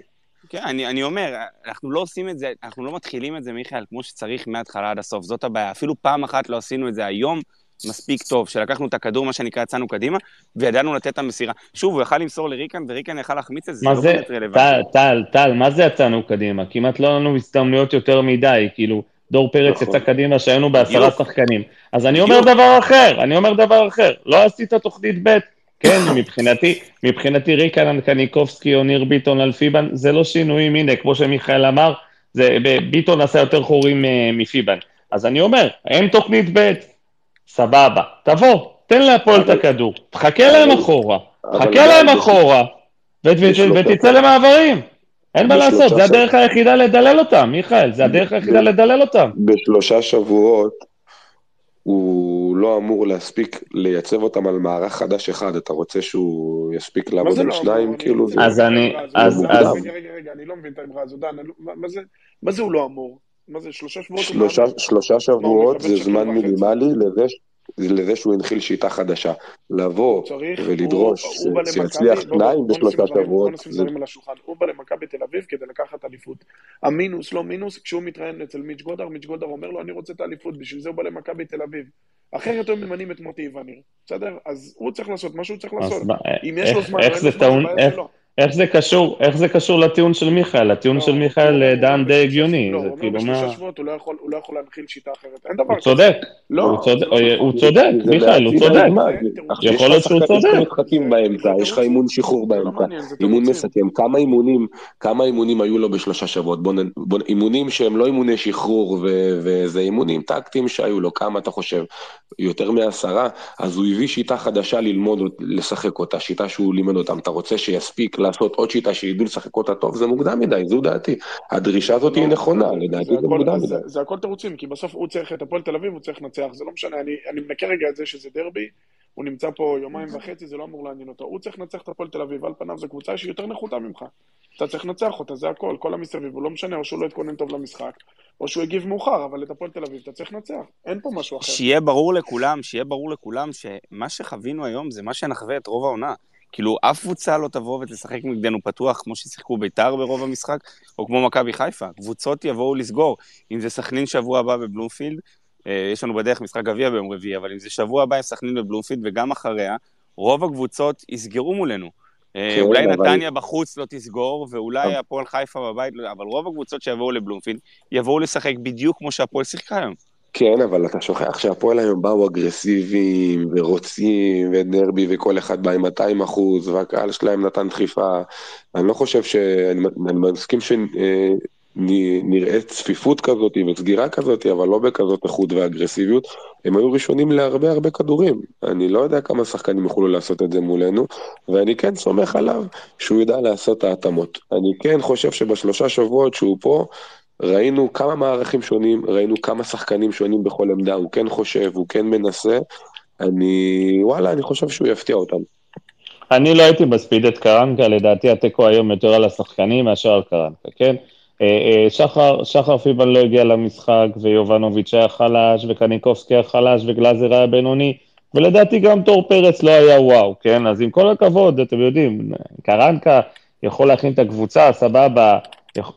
כן, אני, אני אומר, אנחנו לא עושים את זה, אנחנו לא מתחילים את זה, מיכאל, כמו שצריך מההתחלה עד הסוף, זאת הבעיה. אפילו פעם אחת לא עשינו את זה היום מספיק טוב, שלקחנו את הכדור, מה שנקרא, יצאנו קדימה, וידענו לתת את המסירה. שוב, הוא יכל למסור לריקן, וריקן יכל להחמיץ את זה, מה זה לא באמת טל, רלוונטי. טל, טל, מה זה יצאנו קדימה? כמעט לא לנו הזדמנויות יותר מדי, כאילו, דור פרץ נכון. יצא קדימה שהיינו בעשרה בדיוק. שחקנים. אז אני אומר בדיוק. דבר אחר, אני אומר דבר אחר, לא עשית תוכנית ב', כן, מבחינתי, מבחינתי ריקן קניקובסקי או ניר ביטון על פיבן, זה לא שינויים, הנה, כמו שמיכאל אמר, זה, ביטון עשה יותר חורים אה, מפיבן. אז אני אומר, אין תוכנית ב', סבבה, תבוא, תן להפועל את הכדור, תחכה להם אחורה, אבל חכה להם אחורה, ותצא למעברים. אין מה לעשות, זה. הדרך היחידה לדלל אותם, מיכאל, זה הדרך היחידה לדלל אותם. בשלושה שבועות הוא לא אמור להספיק לייצב אותם על מערך חדש אחד, אתה רוצה שהוא יספיק לעבוד עם לא שניים? כאילו, אני זה... לא אז אני- אז-. אז- רגע, רגע, רגע, אני לא מבין את האמרה הזאת, דן, אני לא- מה- מה זה- מה זה הוא לא אמור? מה זה, שלושה שבועות? הוא שלושה, שבועות זה זמן? מינימלי לזה, לזה שהוא הנחיל שיטה חדשה. לבוא צריך, ולדרוש הוא- ש- שיצליח בוא- שניים בוא נשים בשלושה דברים- שבועות, בוא נשים זה- דברים על השולחן. הוא בא למכבי תל אביב כדי לקחת אליפות. המינוס, לא מינוס, כשהוא מתראיין אצל מיץ' גודר, מיץ' גודר אומר לו, אני רוצה את האליפות, בשביל זה הוא בא למכבי תל אביב. אחרת הם ממנים את מוטי איווניר, בסדר? אז הוא צריך לעשות מה שהוא צריך לעשות. אם יש לו זמן, איך זה טעון, איך-. איך זה קשור, איך זה קשור לטיעון של מיכאל? הטיעון לא, של הוא מיכאל אומר אה, דן די בשלושה- הגיוני, לא, זה הוא אומר כאילו בשלושה מה... שבועות הוא לא יכול- הוא לא יכול להנחיל שיטה אחרת. אין דבר הוא כזה. צודק, לא, הוא צודק, לא נכון. הוא צודק, זה מיכאל, הוא צודק. יכול יש להיות לך שהוא שחקנים צודק. משחקים זה- באמצע, זה יש לך. אימון שחרור לא באמצע, אימון. מסכם, כמה אימונים, כמה אימונים היו לו בשלושה שבועות? אימונים שהם לא אימוני שחרור ו- וזה אימונים טקטיים שהיו לו, כמה אתה חושב? יותר מעשרה? אז הוא הביא שיטה חדשה ללמוד, לשחק אותה, שיטה שהוא לימד אותם, אתה רוצה שיספיק לעשות עוד שיטה שידעו לשחק אותה טוב? זה מוקדם מדי, זו דעתי. הדרישה הזאת היא לא, נכונה, לדעתי זה מוקדם מדי. זה- הכל תירוצים, כי בסוף הוא צריך את הפועל תל אביב, הוא צריך לנצח, זה לא משנה, אני אני מנקה רגע את זה שזה דרבי, הוא נמצא פה יומיים וחצי, זה לא אמור לעניין אותו, הוא צריך לנצח את הפועל תל אביב, על פניו זו קבוצה שהיא יותר נחותה ממך. אתה צריך לנצח אותה, זה הכל, כל המסביב, הוא לא משנה, או שהוא לא התכונן טוב למשחק, או שהוא הגיב מאוחר, אבל את הפועל תל אביב אתה צריך לנצח, אין פה משהו אחר. שיהיה ברור לכולם, שיהיה ברור לכולם שמה שחווינו היום זה מה שנחווה את רוב העונה. כאילו, אף קבוצה לא תבוא ותשחק נגדנו פתוח כמו ששיחקו בית"ר ברוב המשחק, או כמו מכבי חיפה. קבוצות יבואו לסגור. אם זה סכנין שבוע הבא בבלומפילד, אה, יש לנו בדרך משחק גביע ביום רביעי, אבל אם זה שבוע הבא עם סכנין בבלומפילד וגם אחריה, רוב הקבוצות יסגרו מולנו. אה, כן, אולי אבל- נתניה בחוץ לא תסגור, ואולי הפועל חיפה בבית, לא- אבל רוב הקבוצות שיבואו לבלומפילד, יבואו לשחק בדיוק כמו שהפועל שיחקה היום. כן, אבל אתה שוכח שהפועל היום באו אגרסיביים ורוצים ודרבי וכל אחד בא עם 200 אחוז והקהל שלהם נתן דחיפה. אני לא חושב ש... אני, מסכים שנראה צפיפות כזאת וסגירה כזאת, אבל לא בכזאת איכות ואגרסיביות. הם היו ראשונים להרבה הרבה כדורים. אני לא יודע כמה שחקנים יוכלו לעשות את זה מולנו, ואני כן סומך עליו שהוא ידע לעשות את ההתאמות. אני כן חושב שבשלושה שבועות שהוא פה, ראינו כמה מערכים שונים, ראינו כמה שחקנים שונים בכל עמדה, הוא כן חושב, הוא כן מנסה, אני, וואלה, אני חושב שהוא יפתיע אותם. אני לא הייתי מספיד את קרנקה, לדעתי התיקו היום יותר על השחקנים מאשר על קרנקה, כן? אה, אה, שחר, שחר פיבן לא הגיע למשחק, ויובנוביץ' היה חלש, וקניקובסקי היה חלש, וגלאזר היה בינוני, ולדעתי גם תור פרץ לא היה וואו, כן? אז עם כל הכבוד, אתם יודעים, קרנקה יכול להכין את הקבוצה, סבבה,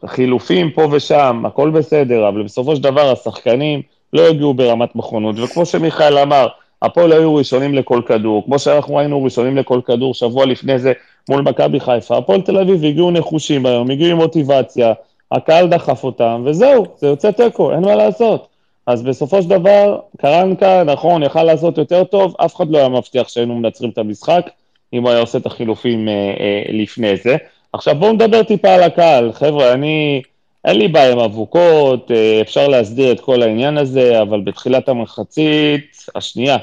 חילופים פה ושם, הכל בסדר, אבל בסופו של דבר השחקנים לא הגיעו ברמת מכונות, וכמו שמיכאל אמר, הפועל היו ראשונים לכל כדור, כמו שאנחנו היינו ראשונים לכל כדור שבוע לפני זה מול מכבי חיפה, הפועל תל אביב הגיעו נחושים היום, הגיעו עם מוטיבציה, הקהל דחף אותם, וזהו, זה יוצא תיקו, אין מה לעשות. אז בסופו של דבר, קרנקה, נכון, יכל לעשות יותר טוב, אף אחד לא היה מבטיח שהיינו מנצחים את המשחק, אם הוא היה עושה את החילופים אה, אה, לפני זה. עכשיו בואו נדבר טיפה על הקהל, חבר'ה, אני, אין לי בעיה עם אבוקות, אה, אפשר להסדיר את כל העניין הזה, אבל בתחילת המחצית השנייה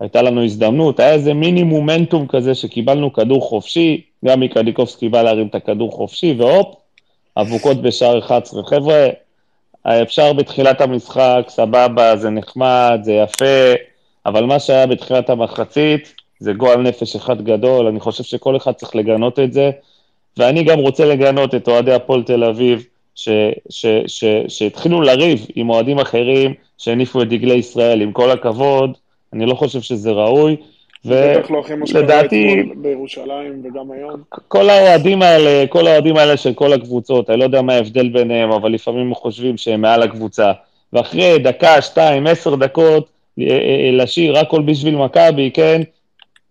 הייתה לנו הזדמנות, היה איזה מיני מומנטום כזה שקיבלנו כדור חופשי, גם מקניקובסקי בא להרים את הכדור חופשי, והופ, אבוקות בשער 11. חבר'ה, אפשר בתחילת המשחק, סבבה, זה נחמד, זה יפה, אבל מה שהיה בתחילת המחצית זה גועל נפש אחד גדול, אני חושב שכל אחד צריך לגנות את זה, ואני גם רוצה לגנות את אוהדי הפועל תל אביב, שהתחילו לריב עם אוהדים אחרים שהניפו את דגלי ישראל, עם כל הכבוד, אני לא חושב שזה ראוי. בטח לא אחרי מה שקרה אתמול בירושלים וגם היום. כל האוהדים האלה, כל האוהדים האלה של כל הקבוצות, אני לא יודע מה ההבדל ביניהם, אבל לפעמים חושבים שהם מעל הקבוצה. ואחרי דקה, שתיים, עשר דקות, אה, אה, אה, לשיר הכל בשביל מכבי, כן?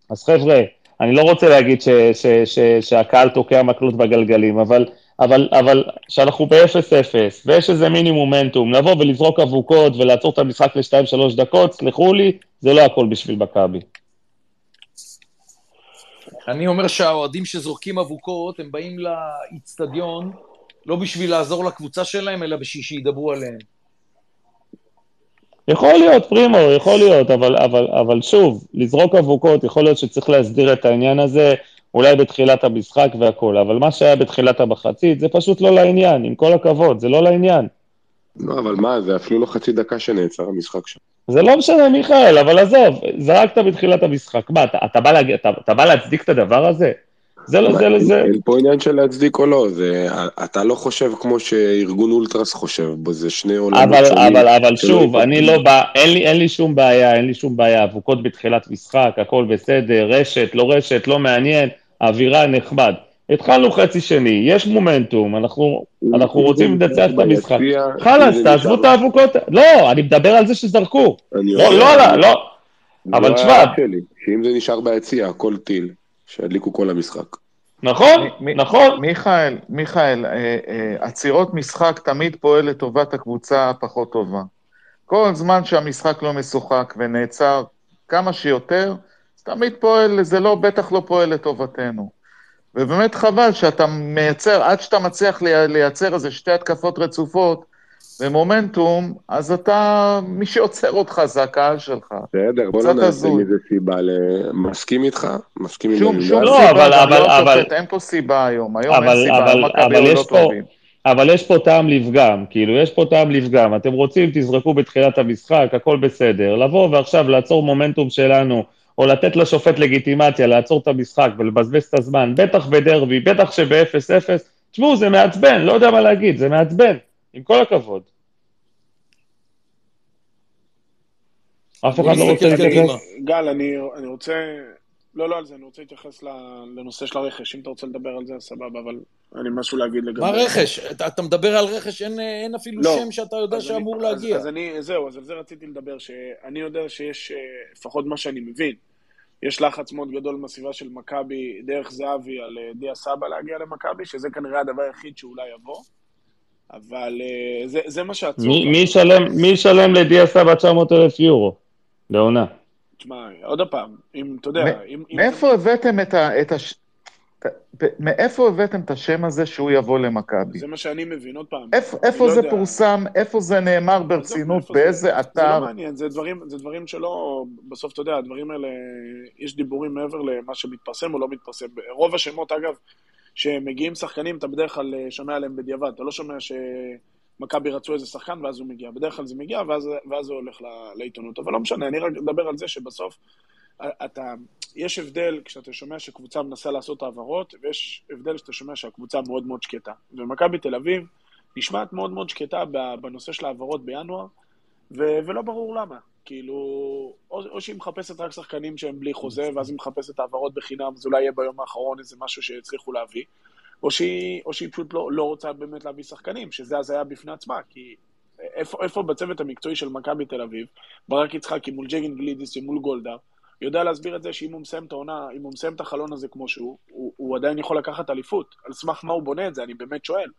אז חבר'ה, אני לא רוצה להגיד ש, ש, ש, שהקהל תוקע מקלות בגלגלים, אבל אבל, אבל כשאנחנו ב-0-0, ויש איזה מיני מומנטום, לבוא ולזרוק אבוקות ולעצור את המשחק ל-2-3 דקות, סלחו לי, זה לא הכל בשביל מכבי. אני אומר שהאוהדים שזורקים אבוקות, הם באים לאיצטדיון לא בשביל לעזור לקבוצה שלהם, אלא בשביל שידברו עליהם. יכול להיות, פרימו, יכול להיות, אבל, אבל, אבל שוב, לזרוק אבוקות, יכול להיות שצריך להסדיר את העניין הזה. אולי בתחילת המשחק והכול, אבל מה שהיה בתחילת המחצית זה פשוט לא לעניין, עם כל הכבוד, זה לא לעניין. לא, אבל מה, זה אפילו לא חצי דקה שנעצר המשחק שם. זה לא משנה, מיכאל, אבל עזוב, זרקת בתחילת המשחק. מה, אתה, אתה, בא, להג... אתה, אתה בא להצדיק את הדבר הזה? זה לא, זה, זה... אין פה עניין של להצדיק או לא, זה, אתה לא חושב כמו שארגון אולטרס חושב, זה שני עולמות אבל, שונים. אבל, אבל שוב, אני לא בא, אין לי, אין לי שום בעיה, אין לי שום בעיה, אבוקות בתחילת משחק, הכל בסדר, רשת, לא רשת, לא מעניין. האווירה נחמד. התחלנו חצי שני, יש מומנטום, אנחנו, אנחנו רוצים לנצח את המשחק. חלאס, תעזבו את האבוקות. לא, אני מדבר על זה שזרקו. לא, לא, לא. אבל תשמע... שאם זה נשאר ביציע, הכל טיל, שידליקו כל המשחק. נכון, נכון. מיכאל, מיכאל, אה, אה, עצירות משחק תמיד פועל לטובת הקבוצה הפחות טובה. כל זמן שהמשחק לא משוחק ונעצר כמה שיותר, תמיד פועל, זה לא, בטח לא פועל לטובתנו. ובאמת חבל שאתה מייצר, עד שאתה מצליח לייצר איזה שתי התקפות רצופות ומומנטום, אז אתה, מי שעוצר אותך זה הקהל שלך. בסדר, בוא לא נעשה מזה סיבה ל... מסכים איתך? מסכים עם שום, שום לא, סיבה, אבל, אבל, לא אבל, אין פה סיבה היום, היום אבל, אין סיבה, אבל, מכבי לא טובים. אבל יש פה טעם לפגם, כאילו, יש פה טעם לפגם. אתם רוצים, תזרקו בתחילת המשחק, הכל בסדר. לבוא ועכשיו לעצור מומנטום שלנו, או לתת לשופט לגיטימציה, לעצור את המשחק ולבזבז את הזמן, בטח בדרבי, בטח שב-0-0, תשמעו, זה מעצבן, לא יודע מה להגיד, זה מעצבן, עם כל הכבוד. אף אחד לא רוצה להתייחס. גל, אני, אני רוצה, לא, לא על זה, אני רוצה להתייחס לנושא של הרכש, אם אתה רוצה לדבר על זה, סבבה, אבל אני משהו להגיד לגבי... מה רכש? אתה, אתה מדבר על רכש, אין, אין אפילו לא. שם שאתה יודע שאמור אני, להגיע. אז, אז אני, זהו, אז על זה רציתי לדבר, שאני יודע שיש, אה, לפחות מה שאני מבין, יש לחץ מאוד גדול בסביבה של מכבי, דרך זהבי, על אה, דיה סבא להגיע למכבי, שזה כנראה הדבר היחיד שאולי יבוא, אבל אה, זה, זה מה שעצוב. מי ישלם לדיה סבא 900 אלף יורו לעונה? תשמע, עוד פעם, אם, אתה יודע... מאיפה הבאתם את ה... מאיפה הבאתם את השם הזה שהוא יבוא למכבי? זה מה שאני מבין, עוד פעם. איפה, זה פורסם, איפה זה נאמר ברצינות, באיזה אתר? זה לא מעניין, זה דברים, זה דברים שלא, בסוף אתה יודע, הדברים האלה, יש דיבורים מעבר למה שמתפרסם או לא מתפרסם. רוב השמות, אגב, שמגיעים שחקנים, אתה בדרך כלל אה, שומע עליהם בדיעבד, אתה לא שומע שמכבי רצו איזה שחקן ואז הוא מגיע. בדרך כלל זה מגיע ואז, ואז זה הולך לעיתונות. אבל לא משנה, אני רק אדבר על זה שבסוף... אתה, יש הבדל כשאתה שומע שקבוצה מנסה לעשות העברות, ויש הבדל כשאתה שומע שהקבוצה מאוד מאוד שקטה. ומכבי תל אביב נשמעת מאוד מאוד שקטה בנושא של העברות בינואר, ו- ולא ברור למה. כאילו, או, או שהיא מחפשת רק שחקנים שהם בלי חוזה, ואז היא מחפשת העברות בחינם, אז אולי יהיה ביום האחרון איזה משהו שהצליחו להביא, או שהיא, או שהיא פשוט לא, לא רוצה באמת להביא שחקנים, שזה אז היה בפני עצמה, כי איפה, איפה בצוות המקצועי של מכבי תל אביב, ברק יצחקי מול ג'גן גלידיס ומול גולדהר, יודע להסביר את זה שאם הוא מסיים את העונה, אם הוא מסיים את החלון הזה כמו שהוא, הוא, הוא עדיין יכול לקחת אליפות. על סמך מה הוא בונה את זה, אני באמת שואל.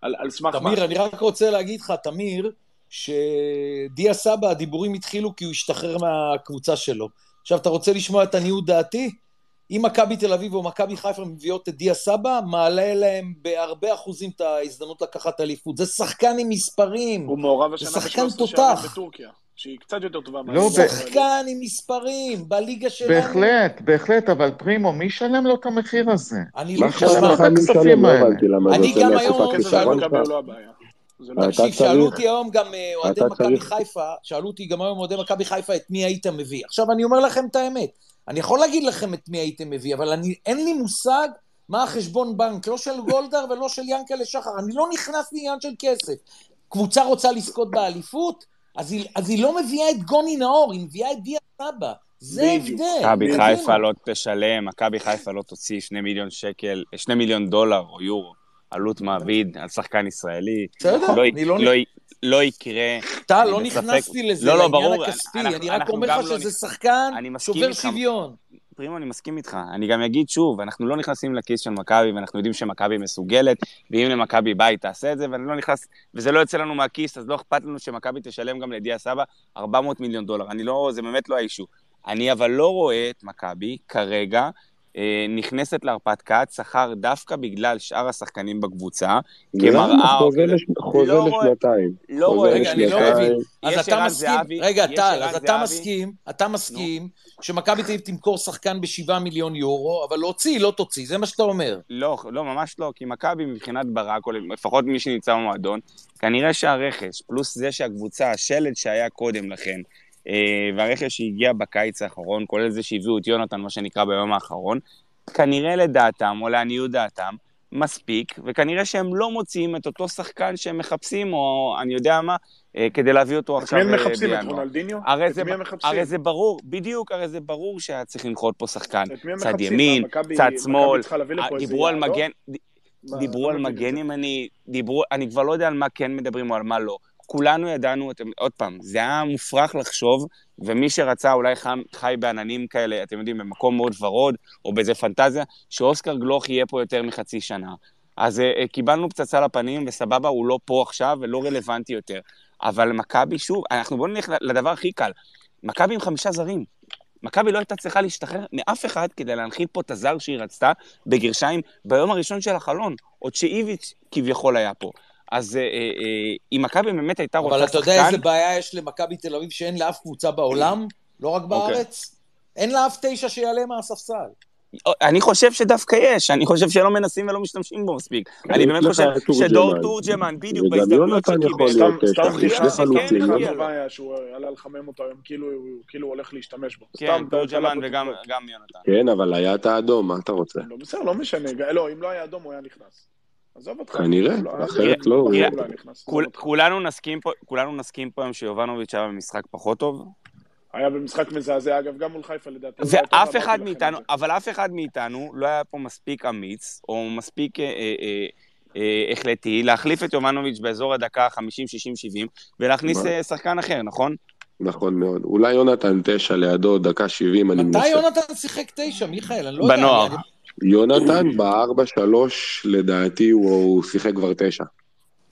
על, על סמך תמיר, מה... תמיר, אני רק רוצה להגיד לך, תמיר, שדיה סבא, הדיבורים התחילו כי הוא השתחרר מהקבוצה שלו. עכשיו, אתה רוצה לשמוע את עניות דעתי? אם מכבי תל אביב או מכבי חיפה מביאות את דיה סבא, מעלה להם בהרבה אחוזים את ההזדמנות לקחת אליפות. זה שחקן עם מספרים. הוא מעורב השנה שחקן ב-13 תותח. שערים בטורקיה, שהיא קצת יותר טובה לא, מהליגה ב-. שחקן עם מספרים, בליגה שלנו. בהחלט, בהחלט, אבל פרימו, מי ישלם לו את המחיר הזה? אני לא תשמע, לו את הכספים לא האלה? הבנתי למה אני זה גם היום- תקשיב, צריך- שאלו אותי היום גם אה, אוהדי מכבי חיפה, שאלו אותי גם היום אוהדי מכבי חיפה את מי היית מביא. עכשיו אני אומר לכם את האמת, אני יכול להגיד לכם את מי הייתם מביא, אבל אני, אין לי מושג מה החשבון בנק, לא של גולדהר ולא של ינקלה שחר, אני לא נכנס לעניין של כסף. קבוצה רוצה לזכות באליפות, אז היא, אז היא לא מביאה את גוני נאור, היא מביאה את דיה סבא. זה. ההבדל. מכבי. חיפה לא תשלם, מכבי חיפה לא תוציא שני מיליון שקל, שני מיליון דולר או יורו, עלות מעביד על שחקן ישראלי. בסדר, לא, אני לא... לא, לא יקרה. טל, לא בספק. נכנסתי לזה, לא, לא, לעניין ברור, הכספי, אנחנו- אני רק אומר לך לא שזה נכ- שחקן שובר. שוויון. פרימו, אני מסכים איתך. אני גם אגיד שוב, אנחנו לא נכנסים לכיס של מכבי, ואנחנו יודעים שמכבי מסוגלת, ואם למכבי היא תעשה את זה, ואני לא נכנס, וזה לא יוצא לנו מהכיס, אז לא אכפת לנו שמכבי תשלם גם לדיה סבא 400 מיליון דולר. אני לא, זה באמת לא האישו. אני אבל לא רואה את מכבי כרגע נכנסת להרפתקת שכר דווקא בגלל שאר השחקנים בקבוצה, כמראה... למה? חוזה לש- חוזה לא לשנתיים. לא רואה, רגע, אני לא. מבין. אז אתה מסכים, רגע, טל, אז אתה. מסכים, אתה מסכים שמכבי תל אביב תמכור שחקן בשבעה מיליון יורו, אבל להוציא לא תוציא, זה מה שאתה אומר. לא, לא, ממש לא, כי מכבי מבחינת ברק, או לפחות מי שנמצא במועדון, כנראה שהרכש, פלוס זה שהקבוצה, השלד שהיה קודם לכן, אה, והרכש שהגיע בקיץ האחרון, כולל זה שהביאו את יונתן, מה שנקרא, ביום האחרון, כנראה לדעתם, או לעניות דעתם, מספיק, וכנראה שהם לא מוציאים את אותו שחקן שהם מחפשים, או אני יודע מה, אה, כדי להביא אותו את עכשיו מי הם אה, מחפשים? את בינואר. רונלדיניו? הרי את זה? הרי זה ברור, בדיוק, הרי זה ברור שהיה צריך לנחות פה שחקן. את צד? ימין, צד שמאל, דיברו על יעדו? מגן, דיברו לא על את מגן. ימני, דיברו, אני כבר לא יודע על מה כן מדברים או על מה לא. כולנו ידענו, אתם, עוד פעם, זה היה מופרך לחשוב, ומי שרצה אולי חי, חי בעננים כאלה, אתם יודעים, במקום מאוד ורוד, או באיזה פנטזיה, שאוסקר גלוך יהיה פה יותר מחצי שנה. אז uh, קיבלנו פצצה לפנים, וסבבה, הוא לא פה עכשיו ולא רלוונטי יותר. אבל מכבי, שוב, אנחנו בואו נלך לדבר הכי קל. מכבי עם חמישה זרים. מכבי לא הייתה צריכה להשתחרר מאף אחד כדי להנחית פה את הזר שהיא רצתה, בגרשיים, ביום הראשון של החלון, עוד שאיביץ' כביכול היה פה. אז אה, אה, אה, אם מכבי באמת הייתה רוצה אבל שחקן... אתה יודע איזה בעיה יש למכבי תל אביב שאין לאף קבוצה בעולם, לא רק אוקיי. בארץ? אין לה אף תשע שיעלה מהספסל. אני חושב שדווקא יש, אני חושב שלא מנסים ולא משתמשים בו מספיק. אני באמת לך חושב תורג'מן. שדור תורג'מן, בדיוק, יכול שקיבל, סתם, בדיחה, סתם. בדיחה. טובה היה שהוא עלה לחמם אותו היום, כאילו הוא- כאילו הוא הולך להשתמש בו. כן, תורג'מן וגם יונתן. כן, אבל היה את האדום, מה אתה רוצה? לא, בסדר, לא משנה. לא, אם לא היה אדום הוא היה נכנס. עזוב אותך. כנראה, אחרת לא. כולנו נסכים פה, היום שיובנוביץ' היה במשחק פחות טוב, היה במשחק מזעזע, אגב, גם מול חיפה לדעתי. לא ואף אחד מאיתנו. אבל אף אחד מאיתנו לא היה פה מספיק אמיץ, או מספיק אה, אה, אה, החלטי, להחליף את יובנוביץ' באזור הדקה 50, 60, 70, ולהכניס שחקן אחר, נכון? נכון מאוד. אולי יונתן תשע לידו, דקה שבעים, אני מתי מנסה. יונתן שיחק תשע, מיכאל? אני לא יודע. בנוער. יונתן בארבע שלוש, לדעתי הוא שיחק כבר תשע.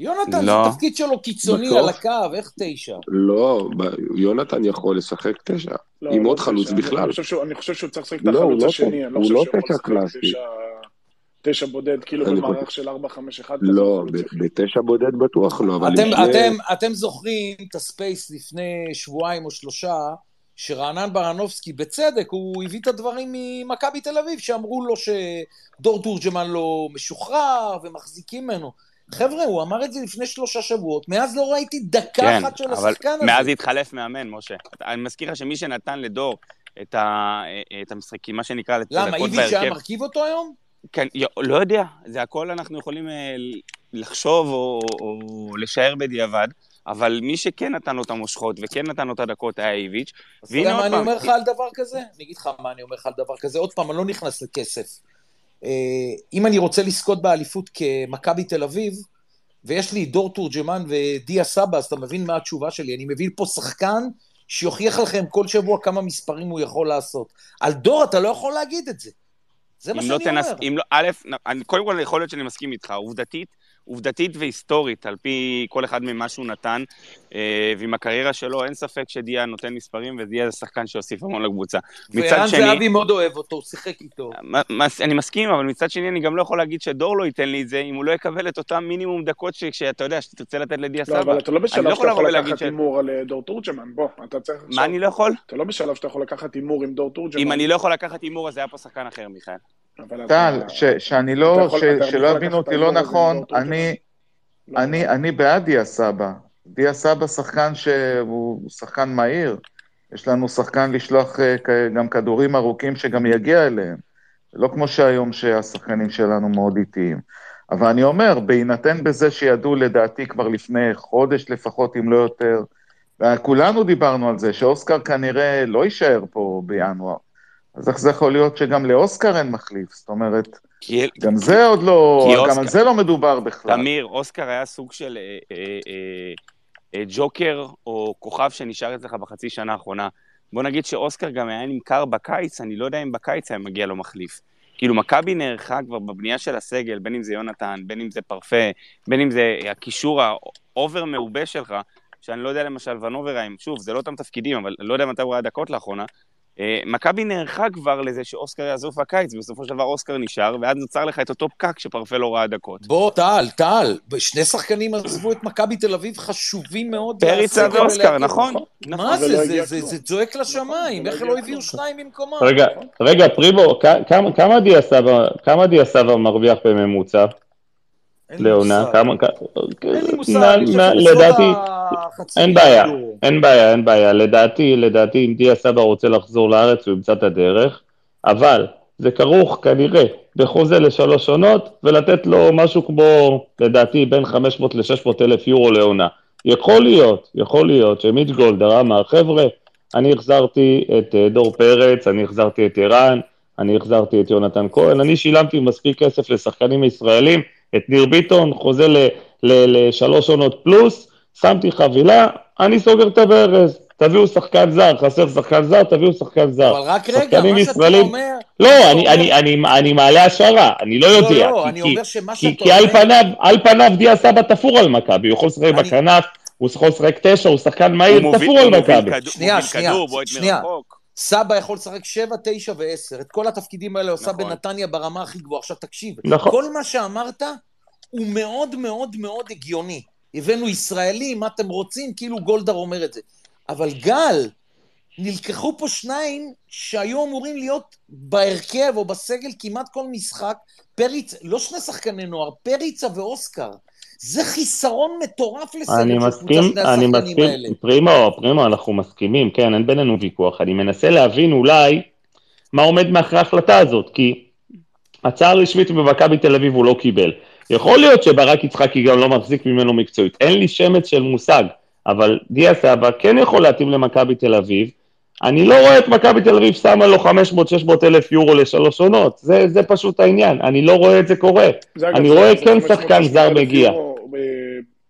יונתן, לא. זה תפקיד שלו קיצוני בסוף? על הקו, איך תשע? לא, ב- יונתן יכול לשחק תשע. לא, עם לא עוד. חלוץ בכלל. אני חושב שהוא- אני חושב שהוא צריך לשחק את לא, הוא החלוץ לא השני, אני לא הוא חושב לא שהוא יכול תשע לשחק. תשע- תשע בודד, כאילו אני במערך של 4-5-1 כזה. לא, חלוץ ב-. בתשע בודד בטוח לא, אבל... אתם, שני- אתם, אתם זוכרים את הספייס לפני שבועיים או שלושה, שרענן ברנובסקי, בצדק, הוא הביא את הדברים ממכבי תל אביב, שאמרו לו שדור תורג'מן לא משוחרר ומחזיקים ממנו. חבר'ה, הוא אמר את זה לפני שלושה שבועות, מאז לא ראיתי דקה כן, אחת של אבל השחקן הזה. מאז התחלף מאמן, משה. אני מזכיר לך שמי שנתן לדור את ה- את המשחקים, מה שנקרא, למה, הדקות איביץ' היה בהרכב, מרכיב אותו היום? כן, יו- לא יודע, זה הכל אנחנו יכולים אה, לחשוב או, או לשער בדיעבד, אבל מי שכן נתן לו את המושכות וכן נתן לו את הדקות היה איביץ', אז אתה יודע מה אני. אומר לך על דבר כזה? אני אגיד לך מה אני אומר לך על דבר כזה. עוד פעם, אני לא נכנס לכסף. אה, אם אני רוצה לזכות באליפות כמכבי תל אביב, ויש לי דור תורג'מן ודיה סבא, אז אתה מבין מה התשובה שלי. אני מביא פה שחקן שיוכיח לכם כל שבוע כמה מספרים הוא יכול לעשות. על דור אתה לא יכול להגיד את זה. זה מה שאני לא תנס... אומר. אם לא, א', קודם כל יכול להיות שאני מסכים איתך, עובדתית, עובדתית והיסטורית, על פי כל אחד ממה שהוא נתן, אה, ועם הקריירה שלו, אין ספק שדיה נותן מספרים, ודיה זה שחקן שהוסיף המון לקבוצה. וערן זהבי מאוד אוהב אותו, הוא שיחק איתו. אני מסכים, אבל מצד שני, אני גם לא יכול להגיד שדור לא ייתן לי את זה, אם הוא לא יקבל את אותם מינימום דקות שאתה יודע, שתרצה לתת לדיה סבא. לא, אבל אתה לא בשלב שאתה יכול לקחת הימור על דור תורג'מן, בוא, אתה צריך... מה אני לא יכול? אתה לא בשלב שאתה יכול לקחת הימור עם דור תורג'מן. אם אני לא יכול לקחת הימור, אז היה פה שחקן אחר, מיכאל. טל, שאני לא, שלא יבינו אותי לא נכון, אני, לא, אני, לא. אני בעד דיה סבא. דיה סבא שחקן שהוא שחקן מהיר. יש לנו שחקן לשלוח אה, גם כדורים ארוכים שגם יגיע אליהם. לא כמו שהיום שהשחקנים שלנו מאוד איטיים. אבל אני אומר, בהינתן בזה שידעו לדעתי כבר לפני חודש לפחות, אם לא יותר, וכולנו דיברנו על זה, שאוסקר כנראה לא יישאר פה בינואר. אז איך זה יכול להיות שגם לאוסקר אין מחליף? זאת אומרת, כי... גם זה עוד לא, גם אוסקר... על זה לא מדובר בכלל. תמיר, אוסקר היה סוג של אה, אה, אה, אה, ג'וקר או כוכב שנשאר אצלך בחצי שנה האחרונה. בוא נגיד שאוסקר גם היה נמכר בקיץ, אני לא יודע אם בקיץ היה מגיע לו מחליף. כאילו, מכבי נערכה כבר בבנייה של הסגל, בין אם זה יונתן, בין אם זה פרפה, בין אם זה הקישור ה over מעובה שלך, שאני לא יודע למשל ונוברהיים, שוב, זה לא אותם תפקידים, אבל לא יודע מתי הוא ראה דקות לאחרונה, מכבי נערכה כבר לזה שאוסקר יעזוב בקיץ, ובסופו של דבר אוסקר נשאר, ואז נוצר לך את אותו פקק שפרפה לא ראה דקות. בוא, טל, טל, שני שחקנים עזבו את מכבי תל אביב חשובים מאוד. פריצה ואוסקר, נכון. נכון. מה זה, זה זועק לשמיים, איך לא הביאו שניים במקומם? רגע, רגע, פריבו, כמה דיה סבא מרוויח בממוצע? לעונה, כמה, אין לי מושג, לדעתי, אין בעיה, אין בעיה, אין בעיה, לדעתי, לדעתי אם דיה סבא רוצה לחזור לארץ הוא ימצא את הדרך, אבל זה כרוך כנראה בחוזה לשלוש עונות ולתת לו משהו כמו, לדעתי, בין 500 ל-600 אלף יורו לעונה. יכול להיות, יכול להיות שמיץ' גולדר אמר, חבר'ה, אני החזרתי את אה, דור פרץ, אני החזרתי את ערן, אני החזרתי את יונתן כהן, אני שילמתי מספיק כסף לשחקנים ישראלים, את ניר ביטון, חוזה לשלוש עונות פלוס, שמתי חבילה, אני סוגר את הברז. תביאו שחקן זר, חסר שחקן זר, תביאו שחקן זר. אבל רק רגע, מה שאתה אומר... לא, אני, אני, אני, אני מעלה השערה, אני לא יודע. לא, לא, אני אומר שמה שאתה אומר... כי על פניו, על פניו דיה סבא תפור על מכבי, הוא יכול לשחק בכנף, הוא יכול לשחק תשע, הוא שחקן מהיר, תפור על מכבי. שנייה, שנייה, שנייה. סבא יכול לשחק שבע, תשע ועשר. את כל התפקידים האלה עושה נכון. בנתניה ברמה הכי גבוהה. עכשיו תקשיב, נכון. כל מה שאמרת הוא מאוד מאוד מאוד הגיוני. הבאנו ישראלי, מה אתם רוצים? כאילו גולדהר אומר את זה. אבל גל, נלקחו פה שניים שהיו אמורים להיות בהרכב או בסגל כמעט כל משחק, פריץ, לא שני שחקני נוער, פריצה ואוסקר. זה חיסרון מטורף של קבוצה שני השחקנים מסכים, האלה. פרימו, פרימו, אנחנו מסכימים, כן, אין בינינו ויכוח. אני מנסה להבין אולי מה עומד מאחורי ההחלטה הזאת, כי הצעה רשמית במכבי תל אביב הוא לא קיבל. יכול להיות שברק יצחקי גם לא מחזיק ממנו מקצועית, אין לי שמץ של מושג, אבל דיה סבא כן יכול להתאים למכבי תל אביב. אני לא רואה את מכבי תל אביב שמה לו 500-600 אלף יורו לשלוש עונות, זה, זה פשוט העניין, אני לא רואה את זה קורה. זה אני רואה כן שחקן זר מגיע.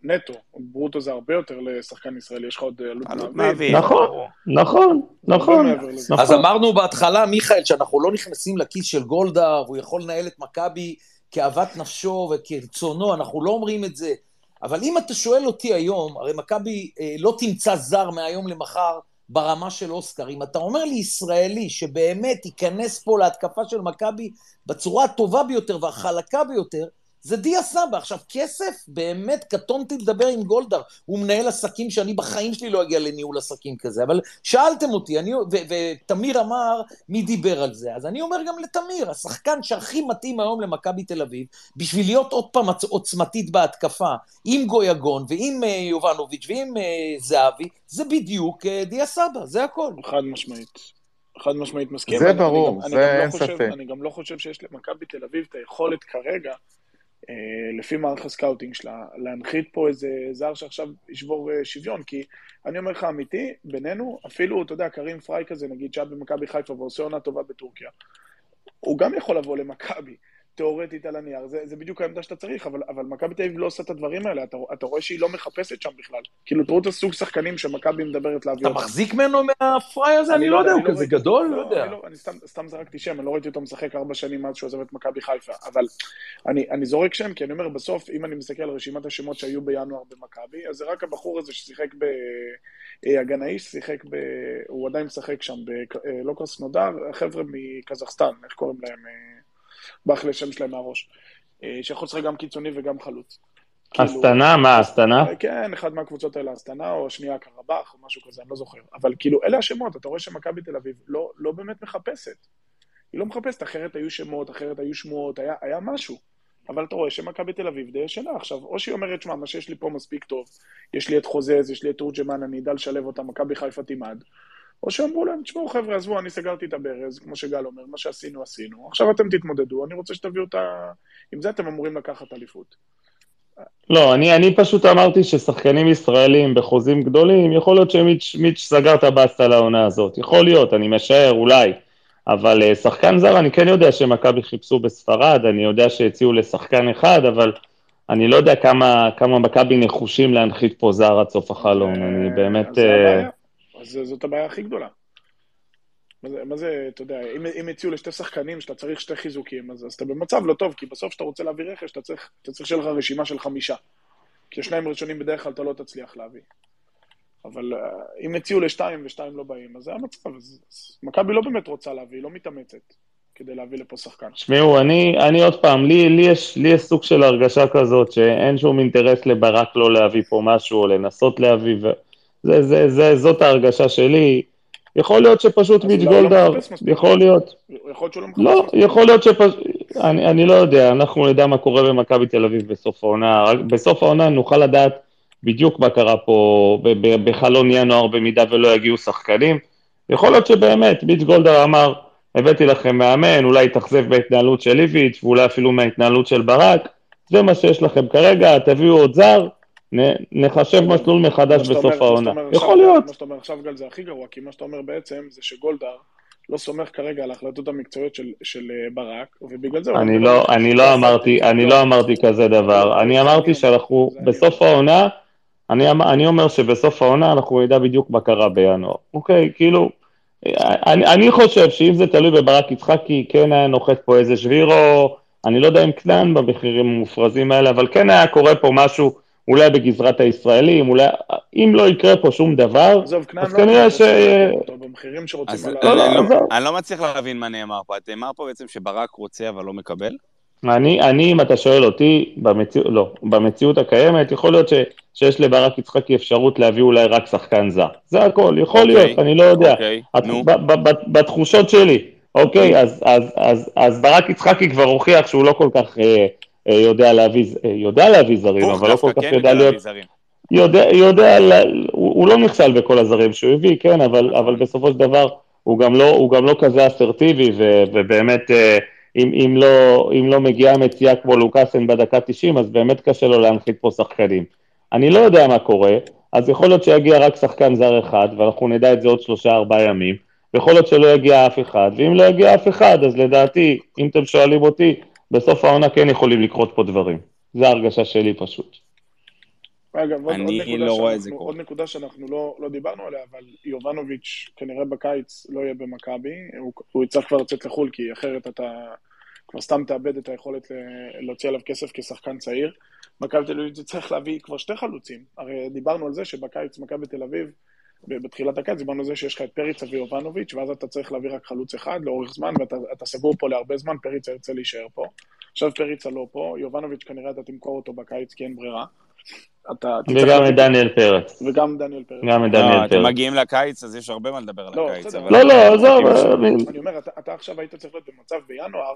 נטו, ברוטו זה הרבה יותר לשחקן ישראלי, יש לך עוד עלות מעביד. נכון, נכון, נכון. אז אמרנו בהתחלה, מיכאל, שאנחנו לא נכנסים לכיס של גולדה, והוא יכול לנהל את מכבי כאוות נפשו וכרצונו, אנחנו לא אומרים את זה. אבל אם אתה שואל אותי היום, הרי מכבי אה, לא תמצא זר מהיום למחר ברמה של אוסקר. אם אתה אומר לי ישראלי שבאמת ייכנס פה להתקפה של מכבי בצורה הטובה ביותר והחלקה ביותר, זה דיה סבא. עכשיו, כסף, באמת קטונתי לדבר עם גולדהר. הוא מנהל עסקים שאני בחיים שלי לא אגיע לניהול עסקים כזה. אבל שאלתם אותי, אני, ו, ותמיר אמר, מי דיבר על זה? אז אני אומר גם לתמיר, השחקן שהכי מתאים היום למכבי תל אביב, בשביל להיות עוד פעם עוצמתית בהתקפה, עם גויגון ועם uh, יובנוביץ' ועם uh, זהבי, זה בדיוק uh, דיה סבא, זה הכל. חד משמעית. חד משמעית מסכים. זה ברור, זה לא אין ספק. אני גם לא חושב שיש למכבי תל אביב את היכולת כרגע אה, לפי מערך ה scouting שלה, להנחית פה איזה זר שעכשיו ישבור אה, שוויון, כי אני אומר לך אמיתי, בינינו, אפילו, אתה יודע, קרים פריי כזה, נגיד, שהיה במכבי חיפה ועושה עונה טובה בטורקיה, הוא גם יכול לבוא למכבי. תיאורטית על הנייר, זה, זה בדיוק העמדה שאתה צריך, אבל, אבל מכבי תל אביב לא עושה את הדברים האלה, אתה, אתה רואה שהיא לא מחפשת שם בכלל. כאילו, תראו את הסוג שחקנים שמכבי מדברת להביא אתה מחזיק ממנו מהפראי הזה? אני לא יודע, הוא כזה גדול? לא יודע. לא, אני סתם, סתם זרקתי שם, אני לא ראיתי אותו משחק ארבע שנים מאז שהוא עזב את מכבי חיפה, אבל אני, אני זורק שם, כי אני אומר, בסוף, אם אני מסתכל על רשימת השמות שהיו בינואר במכבי, אז זה רק הבחור הזה ששיחק ב... הגנאי ששיחק ב... הוא עדיין משחק שם, ב... לא קרסנודר, חבר'ה מקזחסטן, איך קוראים להם? ברח לי השם שלהם מהראש. אה, שיכול לשחק גם קיצוני וגם חלוץ. אסטנה? כאילו, מה, אסטנה? כן, אחד מהקבוצות האלה, אסטנה, או שנייה קרבח, או משהו כזה, אני לא זוכר. אבל כאילו, אלה השמות, אתה רואה שמכבי תל אביב לא, לא באמת מחפשת. היא לא מחפשת, אחרת היו שמות, אחרת היו שמועות, היה, היה משהו. אבל אתה רואה שמכבי תל אביב די ישנה עכשיו. או שהיא אומרת, שמע, מה שיש לי פה מספיק טוב, יש לי את חוזז, יש לי את תורג'מן, אני אדע לשלב אותם, מכבי חיפה תימד. או שאמרו להם, תשמעו חבר'ה, עזבו, אני סגרתי את הברז, כמו שגל אומר, מה שעשינו, עשינו. עכשיו אתם תתמודדו, אני רוצה שתביאו את ה... עם זה אתם אמורים לקחת אליפות. לא, אני, אני פשוט אמרתי ששחקנים ישראלים בחוזים גדולים, יכול להיות שמיץ' סגר את הבאסטה לעונה הזאת. יכול להיות, אני משער, אולי. אבל uh, שחקן זר, אני כן יודע שמכבי חיפשו בספרד, אני יודע שהציעו לשחקן אחד, אבל אני לא יודע כמה, כמה מכבי נחושים להנחית פה זר עד סוף החלום. אני באמת... זה הבעיה. אז זאת הבעיה הכי גדולה. מה זה, מה זה אתה יודע, אם, אם הציעו לשתי שחקנים שאתה צריך שתי חיזוקים, אז, אז אתה במצב לא טוב, כי בסוף כשאתה רוצה להביא רכש, אתה צריך, אתה צריך שיהיה לך רשימה של חמישה. כי שניים ראשונים בדרך כלל אתה לא תצליח להביא. אבל uh, אם הציעו לשתיים ושתיים לא באים, אז זה המצב. מכבי לא באמת רוצה להביא, לא מתאמצת כדי להביא לפה שחקן. תשמעו, אני, אני עוד פעם, לי, לי, יש, לי יש סוג של הרגשה כזאת שאין שום אינטרס לברק לא להביא פה משהו, או לנסות להביא, ו... זה, זה, זה, זאת ההרגשה שלי. יכול להיות שפשוט מיץ' לא גולדהר, יכול להיות. יכול להיות שהוא לא מחפש לא, יכול להיות שפשוט, אני, אני לא יודע, אנחנו נדע מה קורה במכבי תל אביב בסוף העונה. בסוף העונה נוכל לדעת בדיוק מה קרה פה בחלון ינואר במידה ולא יגיעו שחקנים. יכול להיות שבאמת, מיץ' גולדהר אמר, הבאתי לכם מאמן, אולי יתאכזב בהתנהלות של איביץ' ואולי אפילו מההתנהלות של ברק, זה מה שיש לכם כרגע, תביאו עוד זר, נחשב מסלול מחדש בסוף העונה. יכול להיות. מה שאתה אומר עכשיו, גל, זה הכי גרוע, כי מה שאתה אומר בעצם זה שגולדהר לא סומך כרגע על ההחלטות המקצועיות של, של אה, ברק, ובגלל זה... אני לא, אני לא אמרתי, אני לא אמרתי כזה דבר. אני אמרתי שאנחנו בסוף העונה, אני, אמ- אני אומר שבסוף העונה אנחנו נדע בדיוק מה קרה בינואר. אוקיי, כאילו, אני, אני חושב שאם זה תלוי בברק יצחקי, כן היה נוחת פה איזה שבירו, אני לא יודע אם קטן במחירים המופרזים האלה, אבל כן היה קורה פה משהו אולי בגזרת הישראלים, אולי, אם לא יקרה פה שום דבר, אז לא כנראה ש... במחירים שרוצים. לא, לא, אני לא מצליח להבין מה נאמר פה. נאמר פה בעצם שברק רוצה אבל לא מקבל? אני, אני, אם אתה שואל אותי, במציא, לא, במציאות הקיימת, יכול להיות ש, שיש לברק יצחקי אפשרות להביא אולי רק שחקן זר. זה הכל, יכול okay, אוקיי, להיות, אני לא יודע. Okay, אוקיי, את, ב, ב, ב, בתחושות שלי, אוקיי, okay, אז, אז, אז, אז ברק יצחקי כבר הוכיח שהוא לא כל כך אה, יודע להביא, אה, יודע להביא זרים, אבל לא כל כך כן יודע להיות... יודע, יודע, הוא, הוא לא נכשל בכל הזרים שהוא הביא, כן, אבל, אבל בסופו של דבר הוא גם לא, הוא גם לא כזה אסרטיבי, ו, ובאמת, אה, אם, אם, לא, אם לא מגיעה מציאה כמו לוקאסן בדקה 90, אז באמת קשה לו להנחית פה שחקנים. אני לא יודע מה קורה, אז יכול להיות שיגיע רק שחקן זר אחד, ואנחנו נדע את זה עוד שלושה ארבעה ימים, ויכול להיות שלא יגיע אף אחד, ואם לא יגיע אף אחד, אז לדעתי, אם אתם שואלים אותי, בסוף העונה כן יכולים לקרות פה דברים. זו ההרגשה שלי פשוט. אגב, עוד, עוד, נקודה לא רואה את זה עוד נקודה שאנחנו לא, לא דיברנו עליה, אבל יובנוביץ' כנראה בקיץ לא יהיה במכבי, הוא, הוא יצטרך כבר לצאת לחו"ל, כי אחרת אתה כבר סתם תאבד את היכולת להוציא עליו כסף כשחקן צעיר. מכבי תל אביב צריך להביא כבר שתי חלוצים. הרי דיברנו על זה שבקיץ מכבי תל אביב בתחילת הקיץ דיברנו על זה שיש לך את פריצה ויובנוביץ', ואז אתה צריך להביא רק חלוץ אחד לאורך זמן, ואתה סגור פה להרבה זמן, פריצה ירצה להישאר פה. עכשיו פריצה לא פה, יובנוביץ' כנראה אתה תמכור אותו בקיץ כי אין ברירה. וגם את דניאל פרץ. וגם דניאל פרץ. גם את דניאל פרץ. אתם מגיעים לקיץ, אז יש הרבה מה לדבר על לא, הקיץ. לא, לא, עזוב. אני אומר, אתה עכשיו היית צריך להיות במצב בינואר,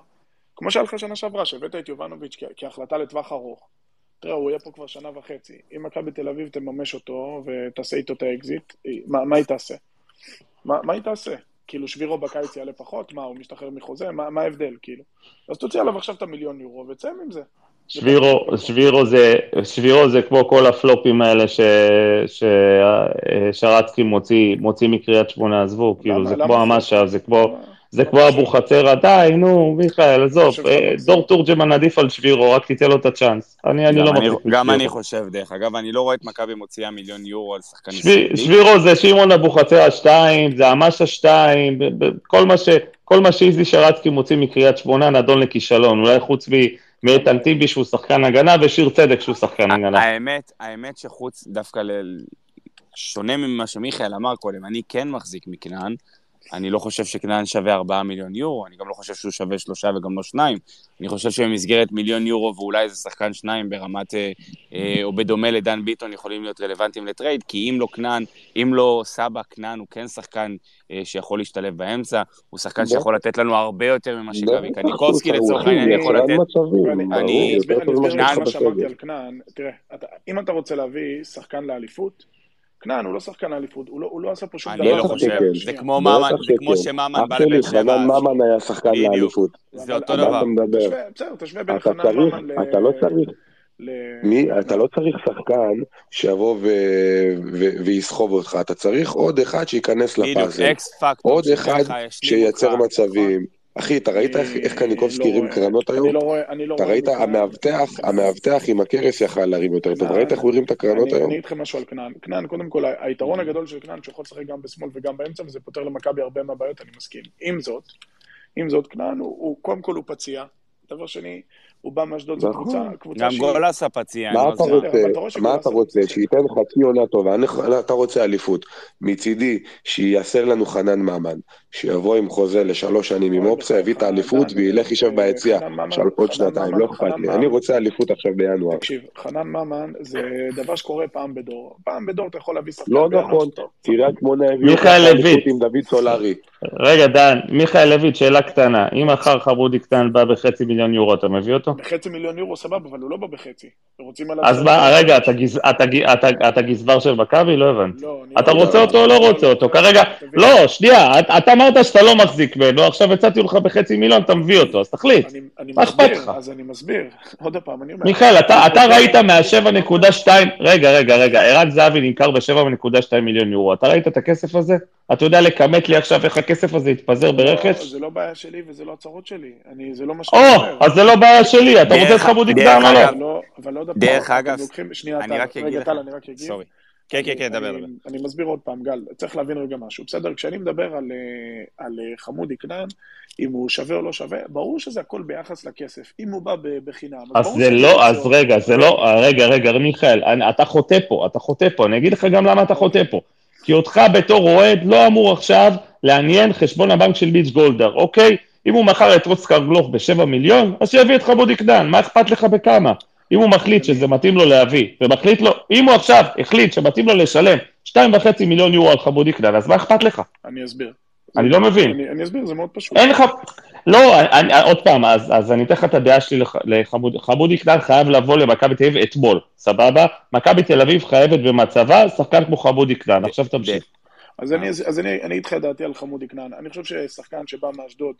כמו שהיה לך שנה שעברה, שהבאת את יובנוביץ' כהחלטה לטווח ארוך. תראה, הוא יהיה פה כבר שנה וחצי. אם מכבי תל אביב תממש אותו ותעשה איתו את האקזיט, מה, מה היא תעשה? מה, מה היא תעשה? כאילו שבירו בקיץ יעלה פחות? מה, הוא משתחרר מחוזה? מה, מה ההבדל, כאילו? אז תוציא עליו עכשיו את המיליון יורו וצא עם זה. שבירו, שבירו, זה, שבירו זה כמו כל הפלופים האלה ש, ששרצקי מוציא, מוציא מקריית שמונה, עזבו, כאילו זה כמו המשאב, זה כמו, זה כמו אבוחצירא, די, נו, מיכאל, עזוב, אה. דור תורג'מן עדיף על שבירו, רק תיתן לו את הצ'אנס. אני אני לא אני- מחזיק גם אני. חושב, דרך אגב, אני לא רואה את מכבי מוציאה מיליון יורו על שחקן ישראלי. שבירו זה שמעון אבוחצירא 2, זה אמשה 2, כל מה ש... כל מה שאיזי שרצקי מוציא מקריית שמונה נדון לכישלון, אולי חוץ מ- מאיתן טיבי שהוא שחקן הגנה ושיר צדק שהוא שחקן הגנה. האמת, האמת שחוץ דווקא ל... שונה ממה שמיכאל אמר קודם, אני כן מחזיק מכנען. אני לא חושב שכנען שווה 4 מיליון יורו, אני גם לא חושב שהוא שווה שלושה וגם לא שניים. אני חושב שבמסגרת מיליון יורו ואולי איזה שחקן שניים ברמת, אה, אה, או בדומה לדן ביטון, יכולים להיות רלוונטיים לטרייד, כי אם לא כנען, אם לא סבא, כנען הוא כן שחקן אה, שיכול להשתלב באמצע, הוא שחקן שיכול לתת לנו הרבה יותר ממה שגבי קניקובסקי לצורך העניין יכול לתת. אני- אסביר לך כנען מה שאמרתי. על כנען. תראה, אם אתה רוצה להביא שחקן לאליפות, כנען הוא לא שחקן לאליפות, הוא לא- הוא לא עשה פה שום דבר. אני לא חושב. זה. כמו בטח ממן, זה כמו שכן. שממן בא לבאר שבע. חנן ממן היה שחקן. לאליפות. זה אותו דבר. אתה מדבר? תשווה- בסדר, תשווה בין אתה חנן צריך, ממן ל... אתה לא צריך, ל- מי. אתה לא צריך שחקן שיבוא ו- ו- ויסחוב אותך, אתה צריך עוד אחד שייכנס לפאזל. עוד אחד שייצר. מצבים. אחי, אתה ראית איך- אני קניקובסקי לא הרים רואה- קרנות אני היום? לא רואה, אני לא אתה רואה ראית, בכנען- המאבטח, המאבטח עם הכרס יכל להרים יותר טוב, כנען- ראית איך הוא הרים את הקרנות אני, היום? אני אגיד לכם משהו על כנען. כנען, קודם כל, היתרון הגדול של כנען, שהוא יכול לשחק גם בשמאל וגם באמצע, וזה פותר למכבי הרבה מהבעיות, אני מסכים. עם זאת, עם זאת, כנען הוא קודם כל הוא פציע. דבר שני, הוא בא מאשדוד, זו נכון. קבוצה, קבוצה גם שהיא... גולסה פציע. מה אתה רוצה, מה אתה לא רוצה, משחק. שייתן חצי עונה טובה, אתה רוצה אליפות, מצידי שייסר לנו חנן ממן, שיבוא עם חוזה לשלוש שנים עם אופציה, יביא את האליפות וילך יישב ביציע, עוד שנתיים, לא אכפת לי, אני רוצה אליפות עכשיו בינואר. תקשיב, חנן ממן זה דבר שקורה פעם בדור. פעם בדור אתה יכול להביא שחקן לא נכון. קריית שמונה הביאו אליפות לויט. עם דוד סולארי, רגע, דן, מיכאל לויט, שאלה קטנה, אם מחר חמודי קטן בא בחצי מיליון יורו, אתה מביא אותו? בחצי מיליון יורו סבבה, אבל הוא לא בא בחצי. רוצים עליו... אז מה, רגע, אתה אתה אתה- אתה גזבר של מכבי? לא הבנתי. לא, אתה לא- רוצה אותו או לא רוצה אותו? כרגע. לא, שנייה, את- אתה אמרת שאתה לא מחזיק ממנו, עכשיו הצעתי לך בחצי מיליון, אתה מביא אותו, אז תחליט. מה אכפת לך? אז אני מסביר. עוד פעם, אני אומר... מיכאל, אתה, אתה ראית מה-7.2, רגע, רגע, רגע, ערן זהבי נמכר ב-7.2 מיליון יורו, אתה ראית את הכסף הזה? אתה יודע לכמת לי עכשיו איך הכסף הזה יתפזר לא, ברכש? זה לא בעיה שלי וזה לא הצרות שלי. אני, זה לא מה או, שאני אומר. אז זה לא בעיה שלי, אתה דרך רוצה את חמודי דרך קטן או לא? אגב, אבל לא, עוד פעם, דרך אגב, אני רק אגיד לך, טל, אני רק אגיד. סורי. כן, כן, כן, דבר, אני, דבר. אני מסביר עוד פעם, גל, צריך להבין רגע משהו, בסדר? כשאני מדבר על, אה, על אה, חמודי כנען, אם הוא שווה או לא שווה, ברור שזה הכל ביחס לכסף. אם הוא בא בחינם, אז ברור זה לא, אז אותו. רגע, זה לא, רגע, רגע, מיכאל, אני- אתה חוטא פה, אתה חוטא פה, אני אגיד לך גם למה אתה חוטא פה. כי אותך בתור אוהד לא אמור עכשיו לעניין חשבון הבנק של ביץ' גולדהר, אוקיי? אם הוא מכר את רוצקר גלוך בשבע מיליון, אז שיביא את חמודי קטן, מה אכפת לך בכמה? אם הוא מחליט שזה מתאים לו להביא, ומחליט לו, אם הוא עכשיו החליט שמתאים לו לשלם שתיים וחצי מיליון יורו על חמודי קטן, אז מה אכפת לך? אני אסביר. אני לא מבין. אני, אני אסביר, זה מאוד פשוט. אין לך... לא, אני, עוד פעם, אז, אז אני אתן לך את הדעה שלי לח, לחמודי. חמודי קטן חייב לבוא למכבי תל אביב אתמול, סבבה? מכבי תל אביב חייבת במצבה שחקן כמו חמודי קטן. עכשיו תמשיך. אז אני אגיד לך את דעתי על חמודי כנען. אני חושב ששחקן שבא מאשדוד,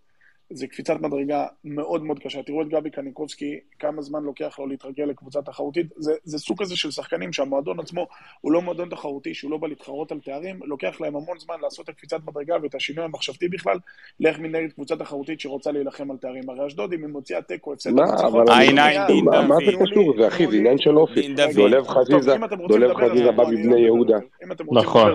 זה קפיצת מדרגה מאוד מאוד קשה. תראו את גבי קניקובסקי, כמה זמן לוקח לו להתרגל לקבוצה תחרותית. זה, זה סוג כזה של שחקנים שהמועדון עצמו הוא לא מועדון תחרותי, שהוא לא בא להתחרות על תארים, לוקח להם המון זמן לעשות את הקפיצת מדרגה ואת השינוי המחשבתי בכלל, לאיך מנהלת קבוצה תחרותית שרוצה להילחם על תארים. הרי אשדוד, אם היא מוציאה תיקו, הפסד, מה, ניצחון, אבל עין, אני- עין, דין מה. זה קשור? זה אחי, זה עניין של אופי. דולב חזיזה, דולב חזיזה בא מבני לא יהודה. נכון.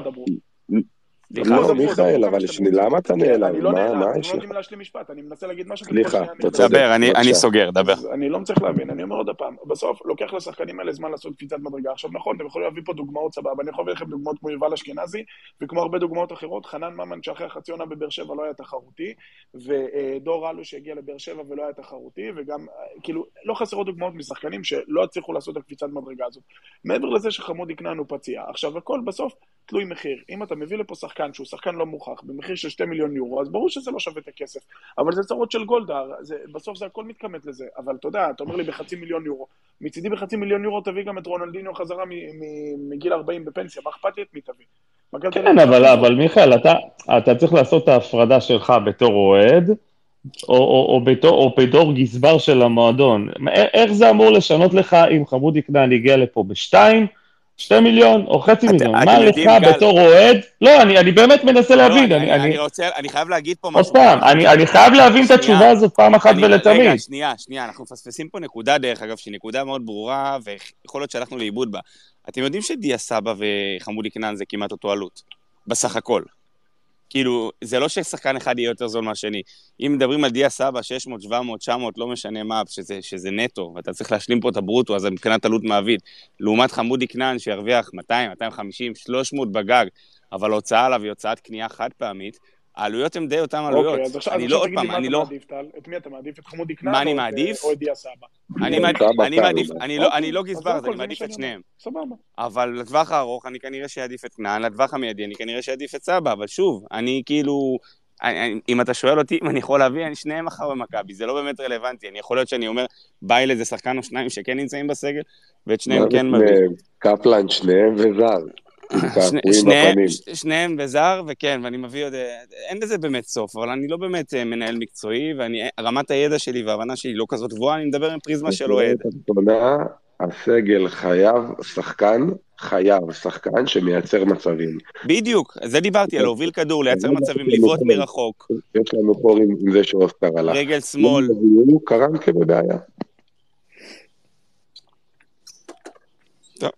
סליחה, לא, דברו, מיכאל, דברו, אבל שני, למה אתה נעלם? אני לא אתם יש לא? נותנים להשלים משפט, אני מנסה להגיד משהו. סליחה, אני- אתה צודק. דבר, אני. אני סוגר, דבר. אני לא מצליח להבין, אני אומר עוד פעם, בסוף לוקח לשחקנים האלה זמן לעשות קפיצת מדרגה. עכשיו נכון, אתם יכולים להביא פה דוגמאות סבבה, אני יכול להביא לכם דוגמאות כמו יובל אשכנזי, וכמו הרבה דוגמאות אחרות, חנן ממן שאחרי חצי עונה בבאר שבע לא היה תחרותי, ודור אלו שהגיע לבאר שבע ולא היה תחרותי, וגם, כאילו, לא חסרות דוגמאות משחקנים שלא הצליחו לעשות את הקפיצת מדרגה הזאת. מעבר לזה שחמודי כנען הוא פציע. עכשיו, הכל בסוף תלוי מחיר. אם אתה מביא לפה שחקן שהוא שחקן לא מוכח, במחיר של 2 מיליון יורו, אז ברור שזה לא שווה את הכסף. אבל זה צרות של גולדהר, בסוף זה הכל מתכמת לזה. אבל אתה יודע, אתה אומר לי בחצי מיליון יורו. מצידי בחצי מיליון יורו תביא גם את רונלדיניו חזרה מגיל 40 בפנסיה, מה אכפת לי את מי תביא? כן, אבל, לא אבל מיכאל, אתה, אתה צריך לעשות את ההפרדה שלך בתור אוהד, או, או, או, בתור, או בתור גזבר של המועדון. איך זה אמור לשנות לך אם חמודי כנען הגיע לפה בשתיים, שתי מיליון או חצי מיליון, מה לך בתור אוהד? לא, אני אני באמת מנסה לא, להבין, אני- חייב להגיד פה עוד משהו. פעם, אני אני חייב להבין את. התשובה הזאת פעם אחת ולתמיד. רגע, שנייה, שנייה, אנחנו מפספסים פה נקודה, דרך אגב, שהיא נקודה מאוד ברורה, ויכול להיות שהלכנו לאיבוד בה. אתם יודעים שדיה סבא וחמודי כנען זה כמעט אותו עלות, בסך הכל. כאילו, זה לא ששחקן אחד יהיה יותר זול מהשני. אם מדברים על דיה סבא, 600, 700, 900, לא משנה מה, שזה, שזה נטו, ואתה צריך להשלים פה את הברוטו, אז מבחינת עלות מעביד. לעומת חמודי כנען שירוויח 200, 250, 300 בגג, אבל ההוצאה עליו היא הוצאת קנייה חד פעמית, העלויות הן די אותן עלויות. אוקיי, אז אני לא, עוד פעם, אני לא... את מי אתה מעדיף? את חמודי כנען? מה אני את, מעדיף? או את דיה סבא? אני מעדיף, אני לא, אוקיי, אני לא גזבר, אני מעדיף את שניהם. סבבה. אבל לטווח הארוך אני כנראה שיעדיף את כנען, לטווח המיידי אני כנראה שיעדיף את סבא, אבל שוב, אני כאילו, אם אתה שואל אותי אם אני יכול להביא, אני שניהם מחר במכבי, זה לא באמת רלוונטי, אני יכול להיות שאני אומר, בא לי איזה שחקן או שניים שכן נמצאים בסגל, ואת שניהם כן מביא. קפלן, שניהם וזר. שניהם- שניהם וזר, וכן, ואני מביא עוד... אה, אין לזה באמת סוף, אבל אני לא באמת אה, מנהל מקצועי, ורמת הידע שלי וההבנה שלי לא כזאת גבוהה, אני מדבר עם פריזמה של אוהד. הסגל חייב שחקן, חייב שחקן שמייצר מצבים. בדיוק, זה דיברתי, על להוביל כדור, לייצר לא מצבים, לבעוט. מרחוק, יש לנו פה עם זה שאוסקר הלך. רגל שמאל. הביאו קרנקה בבעיה. טוב,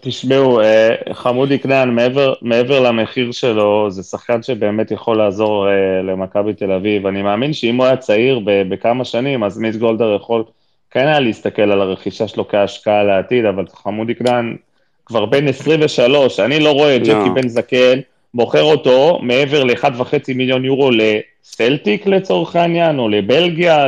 תשמעו, אה, חמודי כנען, מעבר, מעבר למחיר שלו, זה שחקן שבאמת יכול לעזור אה, למכבי תל אביב. אני מאמין שאם הוא היה צעיר בכמה שנים, אז מיץ' גולדהר יכול כן היה להסתכל על הרכישה שלו כהשקעה לעתיד, אבל חמודי כנען כבר בן 23, אני לא רואה את לא. ג'קי בן זקן, מוכר אותו מעבר ל-1.5 מיליון יורו לסלטיק לצורך העניין, או לבלגיה,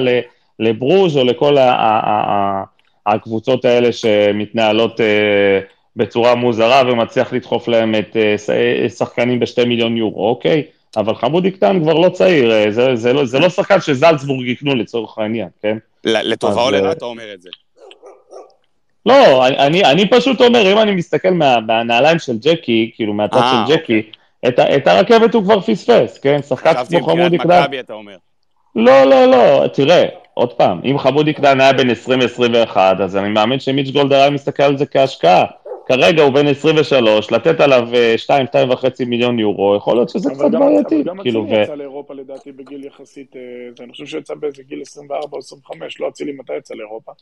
לברוז' או לכל ה- ה- ה- ה- הקבוצות האלה שמתנהלות אה, בצורה מוזרה ומצליח לדחוף להם את אה, אה, שחקנים בשתי מיליון יורו, אוקיי? אבל חמודי קטן כבר לא צעיר, אה, זה, זה, לא, זה לא שחקן שזלצבורג יקנו לצורך העניין, כן? לטובה או אז, לרע אה, אתה אומר את זה. לא, אני, אני, פשוט אומר, אם אני מסתכל מה, מהנעליים של ג'קי, כאילו מהצד של ג'קי, את, את הרכבת הוא כבר פספס, כן? שחקן חשבתי כמו חמודי קטן. מכבי אתה אומר. לא, לא, לא, תראה, עוד פעם, אם חמודי קטן היה בן 20-21, אז אני מאמין שמיץ' גולדר היה מסתכל על זה כהשקעה. כרגע הוא בן 23, לתת עליו 2-2.5 מיליון יורו, יכול להיות שזה קצת בעייתי. אבל גם כאילו, אצילי ו... יצא לאירופה לדעתי בגיל יחסית, אה, אני חושב שהוא יצא באיזה גיל 24 או 25, לא אצילי מתי יצא לאירופה?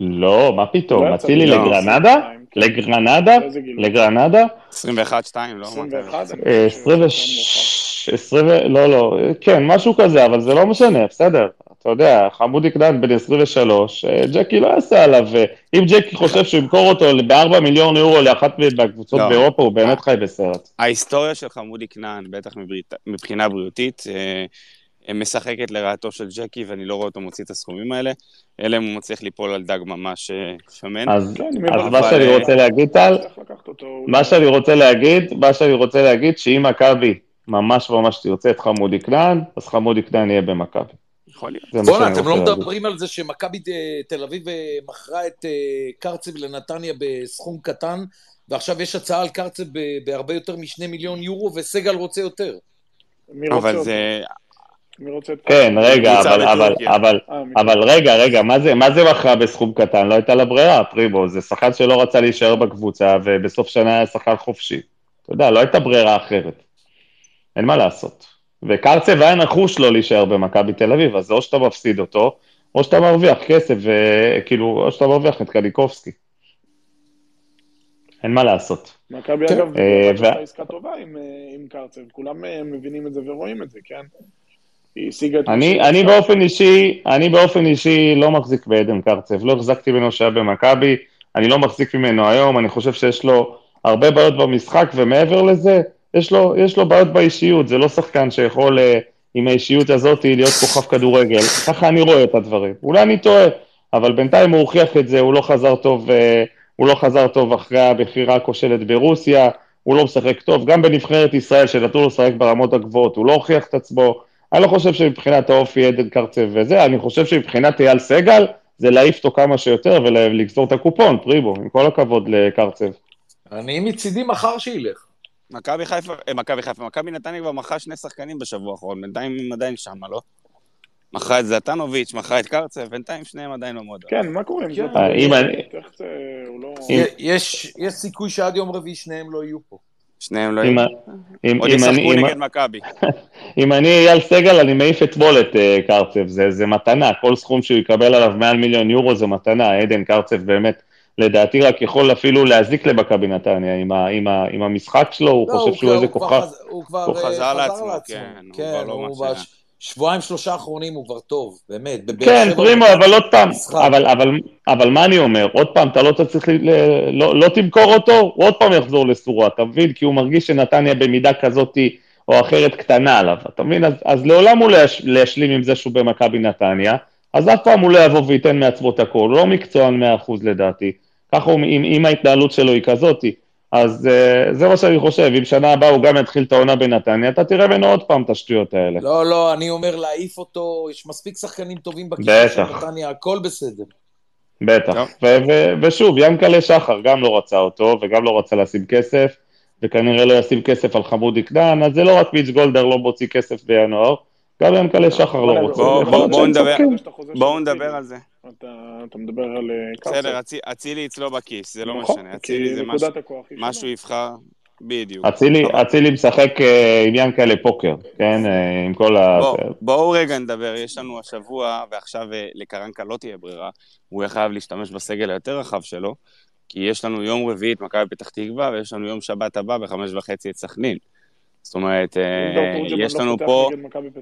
לא, מה פתאום, לא אצילי לא. לגרנדה? 22, כן. לגרנדה? גיל? לגרנדה? 21, 2, לא? 21? אני אה, חושב שהוא 20, יצא מאוחר. 20, לא, לא, כן, משהו כזה, אבל זה לא משנה, בסדר. אתה יודע, חמודי קטן בן 23, אה, ג'קי לא יעשה עליו, אה, אם ג'קי חושב שהוא ימכור אותו ב-4 מיליון יורו לאחת מהקבוצות לא. באירופה, הוא באמת חי בסרט. ההיסטוריה של חמודי כנען, בטח מברית- מבחינה בריאותית, אה, משחקת לרעתו של ג'קי, ואני לא רואה אותו מוציא את הסכומים האלה, אלא אם הוא מצליח ליפול על דג ממש שמן. אז כן, אז מה שאני רוצה להגיד, טל. מה שאני רוצה להגיד, מה שאני רוצה להגיד, שאם מכבי ממש ממש תרצה את חמודי כנען, אז חמודי כנען יהיה במכבי. יכול להיות. בואנה, אתם לא. מדברים על זה שמכבי אה, תל אביב אה, מכרה את אה, קרצב לנתניה בסכום קטן, ועכשיו יש הצעה על קרצב בהרבה יותר משני מיליון יורו, וסגל רוצה יותר. אבל? זה... כן, רגע, אבל, אבל, בטורקיה. אבל, מי- אבל רגע, רגע, מה זה, מה זה מכרה בסכום קטן? לא הייתה לה ברירה, פריבו, זה שחקן שלא רצה להישאר בקבוצה, ובסוף שנה היה שחקן חופשי. אתה יודע, לא הייתה ברירה אחרת. אין מה לעשות. וקרצב היה נחוש לא להישאר במכבי תל אביב, אז או שאתה מפסיד אותו, או שאתה מרוויח כסף, וכאילו, או שאתה מרוויח את קניקובסקי. אין מה לעשות. מכבי כן. אגב, אה, ו- עסקה טובה עם, אה, עם קרצב, כולם אה, מבינים את זה ורואים את זה, כן? היא השיגה את... מה אני, אני. באופן אישי, אני באופן אישי לא מחזיק בעדן קרצב, לא החזקתי ממנו שהיה במכבי, אני לא מחזיק ממנו היום, אני חושב שיש לו הרבה בעיות במשחק, ומעבר לזה, יש לו, יש לו בעיות באישיות, זה לא שחקן שיכול אה, עם האישיות הזאת להיות כוכב כדורגל, ככה אני רואה את הדברים. אולי אני טועה, אבל בינתיים הוא הוכיח את זה, הוא לא חזר טוב, אה, הוא לא חזר טוב אחרי הבחירה הכושלת ברוסיה, הוא לא משחק טוב, גם בנבחרת ישראל שנתנו לו לשחק ברמות הגבוהות, הוא לא הוכיח את עצמו, אני לא חושב שמבחינת האופי עדן קרצב וזה, אני חושב שמבחינת אייל סגל, זה להעיף אותו כמה שיותר ולגזור את הקופון, פריבו, עם כל הכבוד לקרצב. אני מצידי מחר שילך. מכבי חיפה, אה, מכבי חיפה, מכבי נתניה כבר מכרה שני שחקנים בשבוע האחרון, בינתיים הם עדיין שם, לא? מכרה את זלטנוביץ', מכרה את קרצב, בינתיים שניהם עדיין במועדון. כן, מה קורה עם כן. זה... לא... יש יש סיכוי שעד יום רביעי שניהם לא יהיו פה. שניהם לא יהיו. עוד ישחקו אם- נגד מכבי. אם אני אייל סגל, אני מעיף אתמול את אה, קרצב, זה, זה מתנה, כל סכום שהוא יקבל עליו מעל מיליון יורו זה מתנה, עדן קרצב באמת, לדעתי רק יכול אפילו להזיק למכבי נתניה, עם, ה, עם, ה, עם המשחק שלו, הוא לא, חושב שהוא כבר- איזה כבר כוכב. חז- הוא כבר הוא אה, חזר לעצמו, כן, הוא כבר כן, לא הוא מה שהיה. בשבועיים שלושה האחרונים הוא כבר טוב, באמת. כן, פרימו, הוא- אבל עוד פעם. אבל, אבל, אבל מה אני אומר, עוד פעם, אתה לא צריך, ל, ל- לא, לא תמכור אותו, הוא עוד פעם יחזור לסורו, אתה מבין? כי הוא מרגיש שנתניה במידה כזאת או אחרת קטנה עליו, אתה מבין? אז, אז לעולם הוא לא יש- לא ישלים עם זה שהוא במכבי נתניה, אז אף פעם הוא לא יבוא וייתן מעצמו את הכל, הוא לא מקצוען 100% לדעתי, ככה הוא, אם, אם ההתנהלות שלו היא כזאתי. אז uh, זה מה שאני חושב, אם שנה הבאה הוא גם יתחיל את העונה בנתניה, אתה תראה ממנו עוד פעם את השטויות האלה. לא, לא, אני אומר להעיף אותו, יש מספיק שחקנים טובים בקישור של. נתניה, הכל בסדר. בטח. ו- ו- ושוב, ינקלה שחר גם לא רצה אותו, וגם לא רצה לשים כסף, וכנראה לא ישים כסף על חמודי קדן, אז זה לא רק מיץ' גולדהר לא מוציא כסף בינואר, גם ינקלה שחר לא רוצה. בואו נדבר- על זה. אתה, מדבר על אה. בסדר, אצי- אצילי אצלו בכיס, זה לא נכון, משנה. אצילי זה משהו-. יבחר, בדיוק. אצילי משחק אה, עם ינקלה פוקר, כן, אה, עם כל ה... בוא, בואו רגע נדבר, יש לנו השבוע, ועכשיו לקרנקה לא תהיה ברירה, הוא יהיה חייב להשתמש בסגל היותר רחב שלו, כי יש לנו יום רביעי את מכבי פתח תקווה, ויש לנו יום שבת הבא בחמש וחצי את סכנין. זאת אומרת, אה, תורג'מן יש לא לנו פה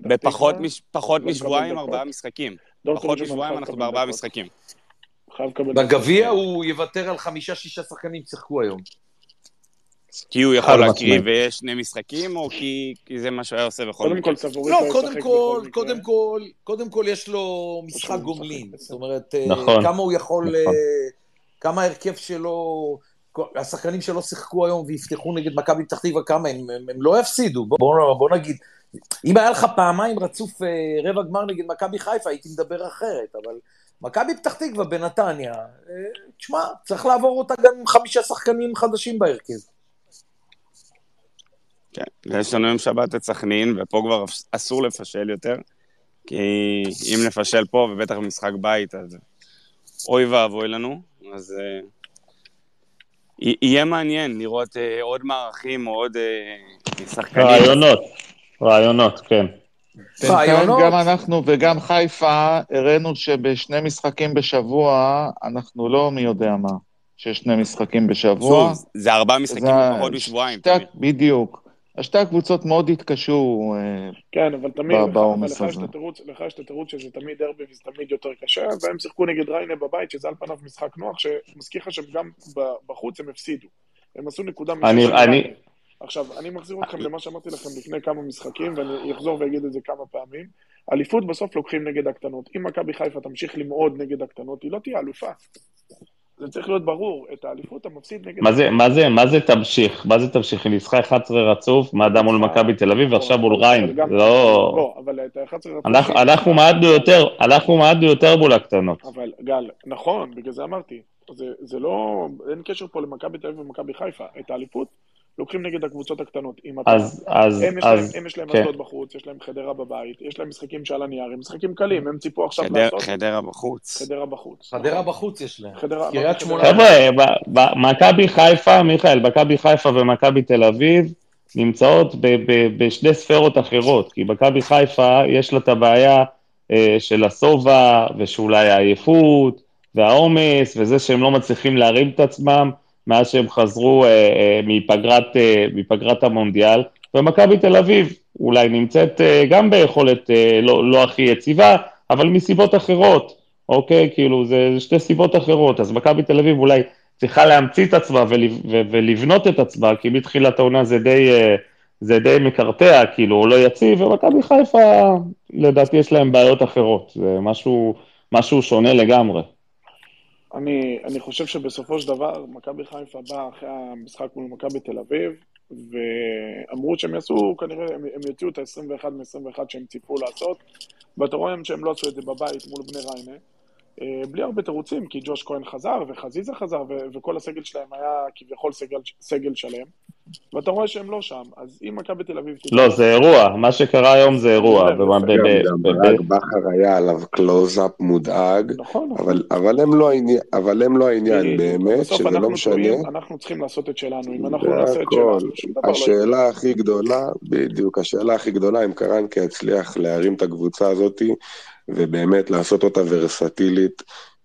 בפחות לא משבועיים. ארבעה משחקים. פחות משבועיים אנחנו בארבעה. משחקים. בגביע הוא יוותר על חמישה-שישה שחקנים ששיחקו היום. כי הוא יכול להקריב משמעית. ויש שני משחקים, או כי כי זה מה שהוא היה עושה בכל קודם מקרה? כל סבורית לא, לא קודם כל, בכל מקרה. קודם כל, קודם כל יש לו משחק גומלין. זאת אומרת, אה, נכון, כמה הוא יכול, נכון. אה, כמה ההרכב שלו, השחקנים שלא שיחקו היום ויפתחו נגד מכבי פתח תקווה, כמה הם, הם, הם לא יפסידו. בוא, בוא, נגיד, אם היה לך פעמיים רצוף אה, רבע גמר נגד מכבי חיפה, הייתי מדבר אחרת, אבל מכבי פתח תקווה בנתניה, אה, תשמע, צריך לעבור אותה גם עם חמישה שחקנים חדשים בהרכב. כן, ויש לנו יום שבת את סכנין, ופה כבר אסור לפשל יותר, כי אם נפשל פה, ובטח במשחק בית, אז אוי ואבוי לנו. אז אה, יהיה מעניין לראות אה, עוד מערכים או עוד אה, שחקנים. רעיונות, רעיונות, כן. רעיונות. גם אנחנו וגם חיפה הראינו שבשני משחקים בשבוע אנחנו לא מי יודע מה, שיש שני משחקים בשבוע. שוב, זה ארבעה משחקים זה פחות משבועיים. שתי-. בדיוק. שתי הקבוצות מאוד התקשו, אה, כן, אבל תמיד, בעומס הזה. לך יש את התירוץ שזה תמיד דרבי וזה תמיד יותר קשה, והם שיחקו נגד ריינה בבית, שזה על פניו משחק נוח, שמזכיר לך שגם בחוץ הם הפסידו. הם עשו נקודה משש. עכשיו, אני מחזיר אתכם למה שאמרתי לכם לפני כמה משחקים, ואני אחזור ואגיד את זה כמה פעמים. אליפות בסוף לוקחים נגד הקטנות. אם מכבי חיפה תמשיך למעוד נגד הקטנות, היא לא תהיה אלופה. זה צריך להיות ברור. את האליפות אתה מפסיד נגד... מה זה, מה זה, מה זה תמשיך? מה זה תמשיך? היא ניצחה 11 רצוף, מאדם מול מכבי תל אביב, ועכשיו מול ריין. לא... לא, אבל את ה-11 רצוף... אנחנו- מעדנו יותר, אנחנו מעדנו יותר מול הקטנות. אבל גל, נכון, בגלל זה אמרתי, זה לא, אין קשר פה למכבי תל אביב ומכבי חיפה, את האליפות לוקחים נגד הקבוצות הקטנות. אם אתה, אז, אז, הם יש אז, להם, הם יש להם כן. אשדוד בחוץ, יש להם חדרה בבית, יש להם משחקים שעל הנייר, הם משחקים קלים, הם ציפו עכשיו חדר- לעשות חדרה בחוץ. חדרה בחוץ. חדרה בחוץ יש להם. חדרה, קריית שמונה. חבר'ה, ב- ב- מכבי חיפה, מיכאל, מכבי חיפה ומכבי תל אביב נמצאות ב- ב- בשתי ספרות אחרות, כי מכבי חיפה יש לה את הבעיה אה, של השובע, ושאולי העייפות, והעומס, וזה שהם לא מצליחים להרים את עצמם מאז שהם חזרו אה, אה, מפגרת, אה, מפגרת המונדיאל, ומכבי תל אביב אולי נמצאת אה, גם ביכולת אה, לא, לא הכי יציבה, אבל מסיבות אחרות. אוקיי? כאילו, זה זה שתי סיבות אחרות. אז מכבי תל אביב אולי צריכה להמציא את עצמה ולב, ו, ולבנות את עצמה, כי מתחילת העונה זה די, אה, זה די מקרטע, כאילו, הוא לא יציב, ומכבי חיפה, לדעתי יש להם בעיות אחרות. זה משהו, משהו שונה לגמרי. אני, אני חושב שבסופו של דבר, מכבי חיפה באה אחרי המשחק מול מכבי תל אביב, ואמרו שהם יעשו, כנראה, הם, הם יוציאו את ה-21 מ-21 שהם ציפו לעשות, ואתה רואה שהם לא עשו את זה בבית מול בני ריינה, בלי הרבה תירוצים, כי ג'וש כהן חזר, וחזיזה חזר, ו- וכל הסגל שלהם היה כביכול סגל, סגל שלם. ואתה רואה שהם לא שם, אז אם מכבי תל אביב... לא, זה אירוע, מה שקרה היום זה אירוע. גם- ברק בכר היה עליו קלוז-אפ מודאג, נכון, נכון. אבל, אבל, הם לא העניין, אבל הם לא העניין, באמת, בסוף שזה לא משנה. אנחנו צריכים לעשות את שלנו, אם אנחנו נעשה את. שלנו, שום דבר לא. השאלה הכי גדולה, בדיוק, השאלה הכי גדולה, אם קרנקה יצליח להרים את הקבוצה הזאת, ובאמת לעשות אותה ורסטילית,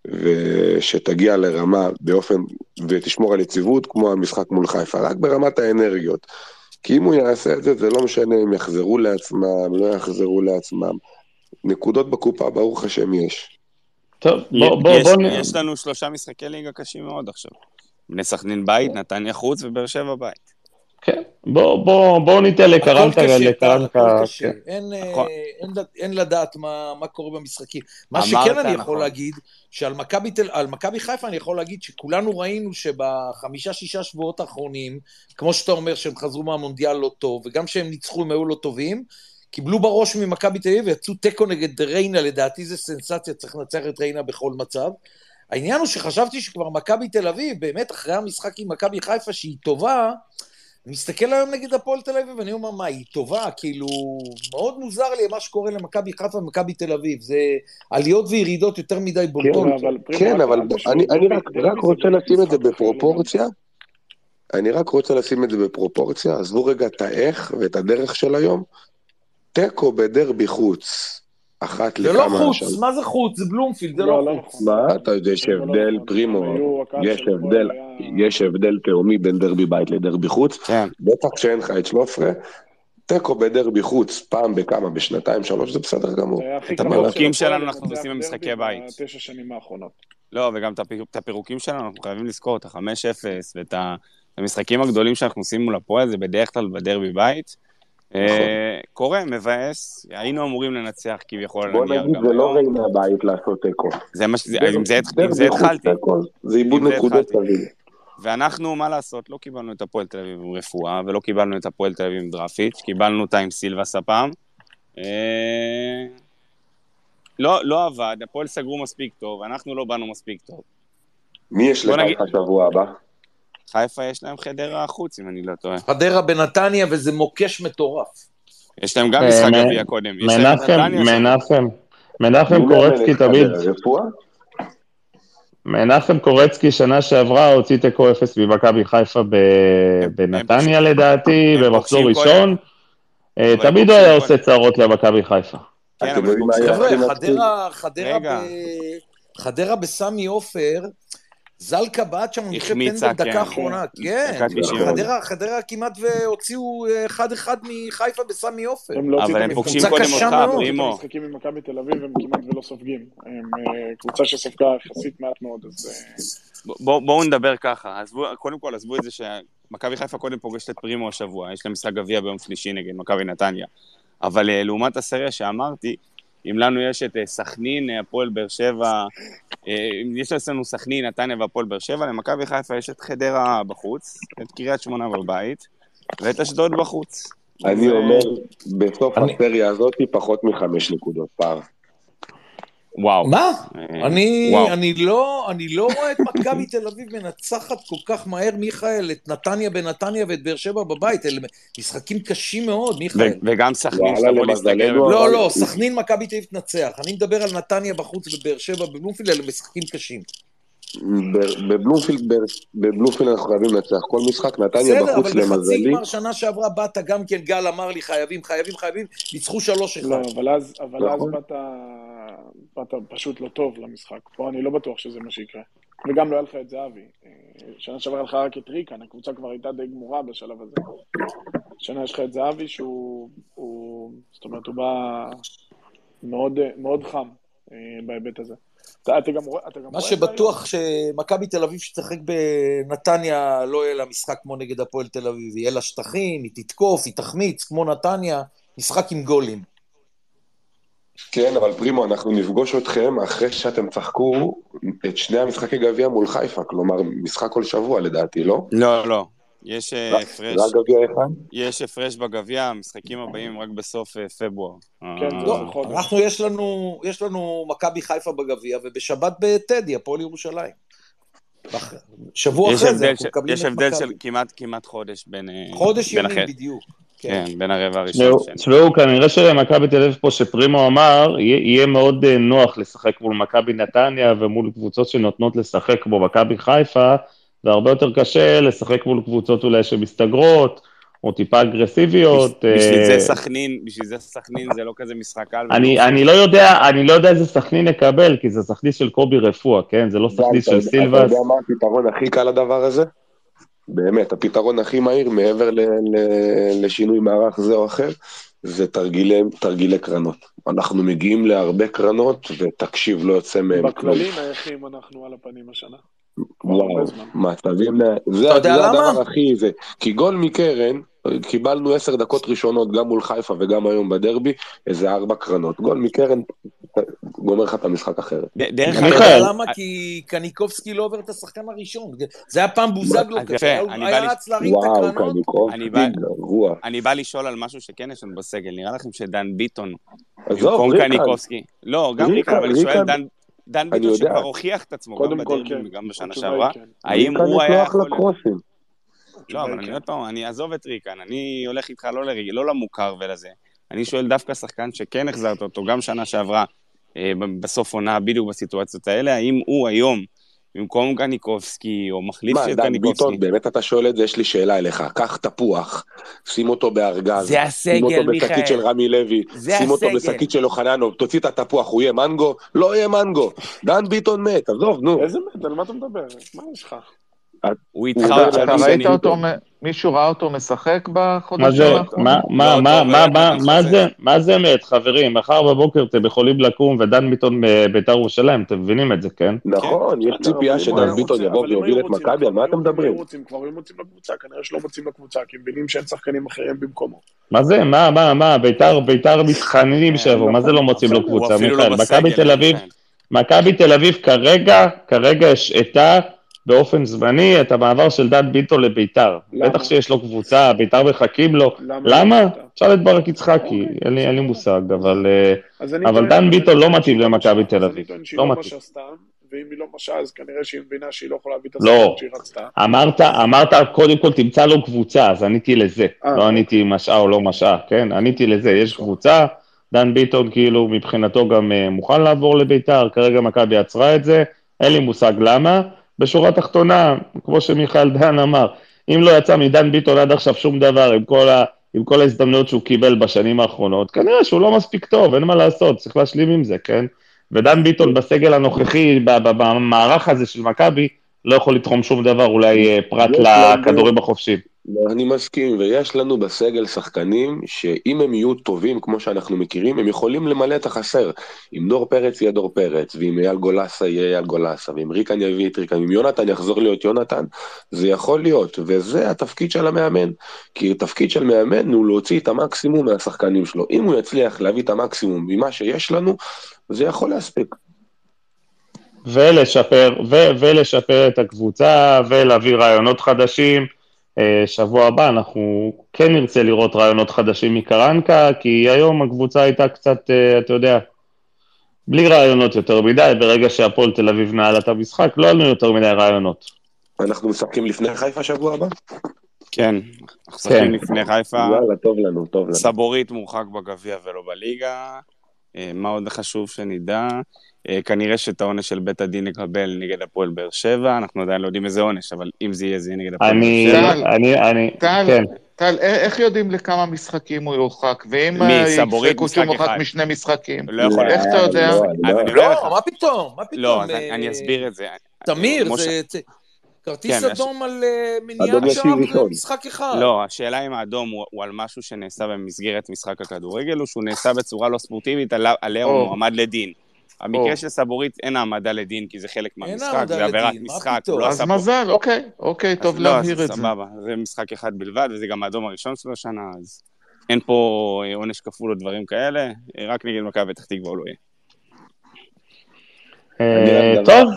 ושתגיע לרמה באופן, ותשמור על יציבות, כמו המשחק מול חיפה, רק ברמת האנרגיות. כי אם הוא יעשה את זה, זה לא משנה אם יחזרו לעצמם, לא יחזרו לעצמם. נקודות בקופה, ברוך השם, יש. טוב, בוא, בוא, יש, בוא, יש לנו שלושה משחקי ליגה קשים מאוד עכשיו. בני סכנין בית, נתניה חוץ ובאר שבע בית. כן, בוא, בוא, בוא ניתן לקרנקה, לקרנקה. כן. אין, אה, נכון. אין, אין לדעת מה, מה קורה במשחקים. מה שכן אני יכול נכון. להגיד, שעל מכבי תל- על מכבי חיפה אני יכול להגיד שכולנו ראינו שבחמישה-שישה שבועות האחרונים, כמו שאתה אומר שהם חזרו מהמונדיאל לא טוב, וגם שהם ניצחו הם היו לא טובים, קיבלו בראש ממכבי תל אביב ויצאו תיקו נגד ריינה, לדעתי זה סנסציה, צריך לנצח את ריינה בכל מצב. העניין הוא שחשבתי שכבר מכבי תל אביב, באמת אחרי המשחק עם מכבי חיפה שהיא טובה, אני מסתכל היום נגד הפועל תל אביב, ואני אומר, מה, היא טובה? כאילו, מאוד מוזר לי מה שקורה למכבי חיפה ומכבי תל אביב. זה עליות וירידות יותר מדי בולטות. כן, אבל פרימו, כן, אבל אני, רק, רוצה לשים את זה אחר בפרופורציה. אני רק רוצה לשים את זה בפרופורציה, עזבו רגע את האיך ואת הדרך של היום. תיקו בדרבי חוץ, אחת זה לכמה... לא חוץ, שנים. מה זה חוץ? זה בלומפילד, זה לא, לא לא חוץ. מה? אתה יודע, יש זה לא הבדל, נכון. פרימו, יש הבדל, יש הבדל תהומי בין דרבי בית לדרבי חוץ. כן. בטח כשאין לך את שלופרה. תיקו בדרבי חוץ, פעם בכמה, בשנתיים, שלוש, זה בסדר גמור. זה את הפירוקים שלנו אנחנו עושים במשחקי בית. בתשע שנים האחרונות. לא, וגם את הפיר- את הפירוקים שלנו, אנחנו חייבים לזכור, את ה-5-0 ואת המשחקים הגדולים שאנחנו עושים מול הפועל, זה בדרך כלל בדרבי בית. אה, קורה, מבאס, היינו אמורים לנצח כביכול בוא נגיד, זה לא היום. ריינה הבית לעשות תיקו. זה מה ש... עם זה- התחלתי. זה איבוד נקודות. סביב. ואנחנו, מה לעשות, לא קיבלנו את הפועל תל אביב עם רפואה, ולא קיבלנו את הפועל תל אביב עם דרפיץ', קיבלנו אותה עם סילבס הפעם. אה, לא, לא עבד, הפועל סגרו מספיק טוב, אנחנו לא באנו מספיק טוב. מי יש בוא נגיד- לחיפה שבוע הבא? חיפה יש להם חדרה החוץ, אם אני לא טועה. חדרה בנתניה, וזה מוקש מטורף. יש להם גם אה, משחק גביע קודם. מנחם. מנחם, מנחם קורצקי תמיד? מנחם קורצקי שנה שעברה הוציא תיקו אפס ממכבי חיפה בנתניה לדעתי, במחזור ראשון. אה, תמיד הוא היה עושה צרות למכבי חיפה. כן, חבר'ה. חדרה בסמי עופר, זלקה בעט שם, החמיצה, פנדל דקה כן. אחרונה. כן, 90. חדרה, חדרה כמעט והוציאו אה, אחד-אחד מחיפה בסמי עופר. הם לא אבל הם פוגשים קודם אותך, מאוד. את פרימו. המשחקים עם מכבי תל אביב הם כמעט ולא סופגים. הם אה, קבוצה שספגה יחסית מעט מאוד, אז אה, בוא- בואו נדבר ככה, עזבו, קודם כל עזבו את זה שמכבי חיפה קודם פוגשת את פרימו השבוע, יש להם משחק גביע ביום שלישי נגד מכבי נתניה. אבל אה, לעומת הסריה שאמרתי, אם לנו יש את אה, סכנין, אה, הפועל באר שבע, אה, אם יש לנו סכנין, נתניה והפועל באר שבע, למכבי חיפה יש את חדרה בחוץ, את קריית שמונה בבית, ואת אשדוד בחוץ. אני אומר, בסוף הסריה הזאת פחות מחמש נקודות פער. וואו. מה? אה, אני, וואו. אני, לא, אני לא רואה את מכבי תל אביב מנצחת כל כך מהר, מיכאל, את נתניה בנתניה ואת באר שבע בבית. אלה משחקים קשים מאוד, מיכאל. ו- וגם סכנין שתבוא להסתכל. לא, אבל- לא, סכנין מכבי תל אביב תנצח. אני מדבר על נתניה בחוץ ובאר שבע בבלומפילד, אלה משחקים קשים. בבלומפילד אנחנו חייבים לנצח כל משחק, נתניה בסדר, בחוץ אבל בחצי למזלי. גמר שנה שעברה באת גם כן, גל אמר לי חייבים, חייבים, חייבים, ניצחו שלוש אחד. לא, אבל אז, אבל אז נכון. באת, באת פשוט לא טוב למשחק. פה אני לא בטוח שזה מה שיקרה. וגם לא היה לך את זהבי. שנה שעברה היה לך רק את ריקן, הקבוצה כבר הייתה די גמורה בשלב הזה. שנה יש לך את זהבי שהוא, הוא, זאת אומרת, הוא בא מאוד, מאוד חם אה, בהיבט הזה. אתה, אתה גם רואה, אתה גם מה רואה שבטוח שמכבי תל אביב שתשחק בנתניה לא יהיה לה משחק כמו נגד הפועל תל אביב, יהיה לה שטחים, היא תתקוף, היא תחמיץ, כמו נתניה, משחק עם גולים. כן, אבל פרימו, אנחנו נפגוש אתכם אחרי שאתם תשחקו את שני המשחקי גביע מול חיפה, כלומר, משחק כל שבוע לדעתי, לא? לא, לא. יש אה, רק הפרש? יש הפרש בגביע, המשחקים הבאים רק בסוף אה, פברואר. כן, אה, לא. אנחנו, יש לנו, יש לנו מכבי חיפה בגביע, ובשבת בטדי, הפועל ירושלים. שבוע יש אחרי זה הבדל אנחנו של- מקבלים יש את הבדל מכבי. של כמעט כמעט חודש בין... חודש בין ימים בדיוק. כן. כן, בין הרבע הראשון תשמעו, לשני. תשמעו, כנראה שלמכבי תל אביב פה, שפרימו אמר, יהיה, מאוד נוח לשחק מול מכבי נתניה ומול קבוצות שנותנות לשחק כמו מכבי חיפה, והרבה יותר קשה לשחק מול קבוצות אולי שמסתגרות, או טיפה אגרסיביות. בשביל אה, זה סכנין, בשביל זה סכנין זה לא כזה משחק קל. אני, אני לא יודע, אני לא יודע איזה סכנין נקבל, כי זה סכנין של קובי רפואה, כן? זה לא סכנין של יודע- אתה סילבס. יודע מה הפתרון הכי קל לדבר הזה? באמת, הפתרון הכי מהיר מעבר ל- ל- לשינוי מערך זה או אחר, זה תרגילי, תרגילי קרנות. אנחנו מגיעים להרבה קרנות, ותקשיב, לא יוצא מהם כלום. בכללים היחים אנחנו על הפנים השנה. וואו. מצבים, זה? הדבר הכי זה. כי גול מקרן, קיבלנו עשר דקות ראשונות, גם מול חיפה וגם היום בדרבי, איזה ארבע קרנות. גול מקרן, גומר לך את המשחק אחרת. דרך אתה אגב, יודע. למה? כי קניקובסקי לא עובר את השחקן הראשון. זה היה פעם בוזגלו היה- רץ להרים את וואו, הקרנות. קניקובסקי, אני בא- לשאול על משהו שכן יש לנו בסגל, נראה לכם שדן ביטון, במקום קניקובסקי, לא, גם ריקן, ריקן, אבל אני שואל, דן- דן ביטון. שכבר הוכיח את עצמו, גם בדרבי כן. וגם בשנה התשובה היא שעברה, כן. האם הוא היה יכול... לא, אבל אני כן. עוד פעם, אני אעזוב את ריקן, אני הולך איתך לא לא למוכר ולזה. אני שואל דווקא שחקן שכן החזרת אותו, גם שנה שעברה, אה, בסוף עונה, בדיוק בסיטואציות האלה, האם הוא היום, במקום קניקובסקי, או מחליף מה, של דן קניקובסקי, ביטון, באמת אתה שואל את זה? יש לי שאלה אליך. קח תפוח, שים אותו בארגז, זה שים הסגל, אותו בשקית מיכאל. של רמי לוי, זה שים אותו הסגל. בשקית של אוחננוב, תוציא את התפוח, הוא יהיה מנגו? לא יהיה מנגו. דן ביטון מת, עזוב, נו. איזה מת? על מה אתה מדבר? מה יש לך? הוא איתך עוד שלוש ראית שנים. מישהו ראה אותו משחק בחודשים האחרונים? מה, מה, לא חסר. זה, מה זה חברים? מחר בבוקר אתם יכולים לקום ודן ביטון בביתר ירושלים, אתם מבינים את זה, כן? נכון, יש בסדר, ציפייה אם שדן ביטון יבוא ויוביל את מכבי, על מה אתם מדברים? כבר היו מוצאים לקבוצה, כנראה שלא מוצאים לקבוצה, כי הם מבינים שאין שחקנים אחרים במקומו. מה זה, מה, מה, מה, ביתר, ביתר מתחננים שיבוא, מה זה לא מוצאים לו קבוצה? לא מכבי תל אביב. מכבי תל אביב כרגע, כרגע השעתה באופן זמני את המעבר של דן ביטון לביתר. למה? בטח שיש לו קבוצה, ביתר מחכים לו. למה? למה? לא? תשאל את ברק יצחקי, אין לי אין לי מושג, אבל... אה, אבל דן ביטון לא מתאים למכבי. תל אביב. לא לא מתאים. ואם היא לא משעה, אז כנראה שהיא מבינה שהיא לא יכולה להביא את לא. השחקן שהיא רצתה. אמרת, אמרת, קודם כל תמצא לו קבוצה, אז עניתי לזה. אה, לא עניתי אם משעה או לא משעה, כן? עניתי לזה, יש קבוצה, דן ביטון כאילו מבחינתו גם אה, מוכן לעבור לביתר, כרגע מכבי עצרה את זה, אין לי מושג למה. בשורה תחתונה, כמו שמיכאל דן אמר, אם לא יצא מדן ביטון עד עכשיו שום דבר עם כל, ה, עם כל ההזדמנויות שהוא קיבל בשנים האחרונות, כנראה שהוא לא מספיק טוב, אין מה לעשות, צריך להשלים עם זה, כן? ודן ביטון בסגל הנוכחי, במערך הזה של מכבי, לא יכול לתחום שום דבר, אולי אה, פרט לכדורים החופשיים. לא, אני מסכים, ויש לנו בסגל שחקנים שאם הם יהיו טובים כמו שאנחנו מכירים, הם יכולים למלא את החסר. אם דור פרץ יהיה דור פרץ, ואם אייל גולסה יהיה אייל גולסה, ואם ריקן יביא את ריקן, אם יונתן יחזור להיות יונתן, זה יכול להיות, וזה התפקיד של המאמן. כי התפקיד של מאמן הוא להוציא את המקסימום מהשחקנים שלו. אם הוא יצליח להביא את המקסימום ממה שיש לנו, זה יכול להספיק. ולשפר, ו- ולשפר את הקבוצה, ולהביא רעיונות חדשים. אה, שבוע הבא אנחנו כן נרצה לראות רעיונות חדשים מקרנקה, כי היום הקבוצה הייתה קצת, אה, אתה יודע, בלי רעיונות יותר מדי, ברגע שהפועל תל אביב נעלה את המשחק, לא עלינו יותר מדי רעיונות. אנחנו משחקים לפני חיפה שבוע הבא? כן, אנחנו משחקים כן. לפני חיפה, יאללה, טוב לנו, טוב לנו. סבורית מורחק בגביע ולא בליגה. אה, מה עוד חשוב שנדע? אה, כנראה שאת העונש של בית הדין נקבל נגד הפועל באר שבע, אנחנו עדיין לא יודעים איזה עונש, אבל אם זה יהיה, זה יהיה נגד הפועל אני, באר שבע. אני, אני, טל, כן, טל, א- איך יודעים לכמה משחקים הוא יורחק? ואם מי, אה, יפסקו שהוא מורחק. משני משחקים? לא יכול איך אתה יודע? לא, לא- לך, לא, מה פתאום? מה פתאום? לא, אה, אני אסביר את זה. תמיר, זה כרטיס כן, אדום על אה, אדום מניעת שער. במשחק אחד. לא, השאלה אם האדום הוא, הוא על משהו שנעשה במסגרת משחק הכדורגל, או שהוא נעשה בצורה לא ספורטיבית, עליה הוא. מועמד לדין. המקרה. של סבורית אין העמדה לדין, כי זה חלק מהמשחק, זה עבירת משחק? הוא לא אז עשה פה... מזל, אוקיי, אוקיי, אז טוב לא, אז להבהיר את זה. סבבה, זה משחק אחד בלבד, וזה גם האדום הראשון שלו השנה, אז אין פה אה, עונש כפול או דברים כאלה, אה, רק נגד מכבי פתח תקווה לא יהיה. אה, טוב,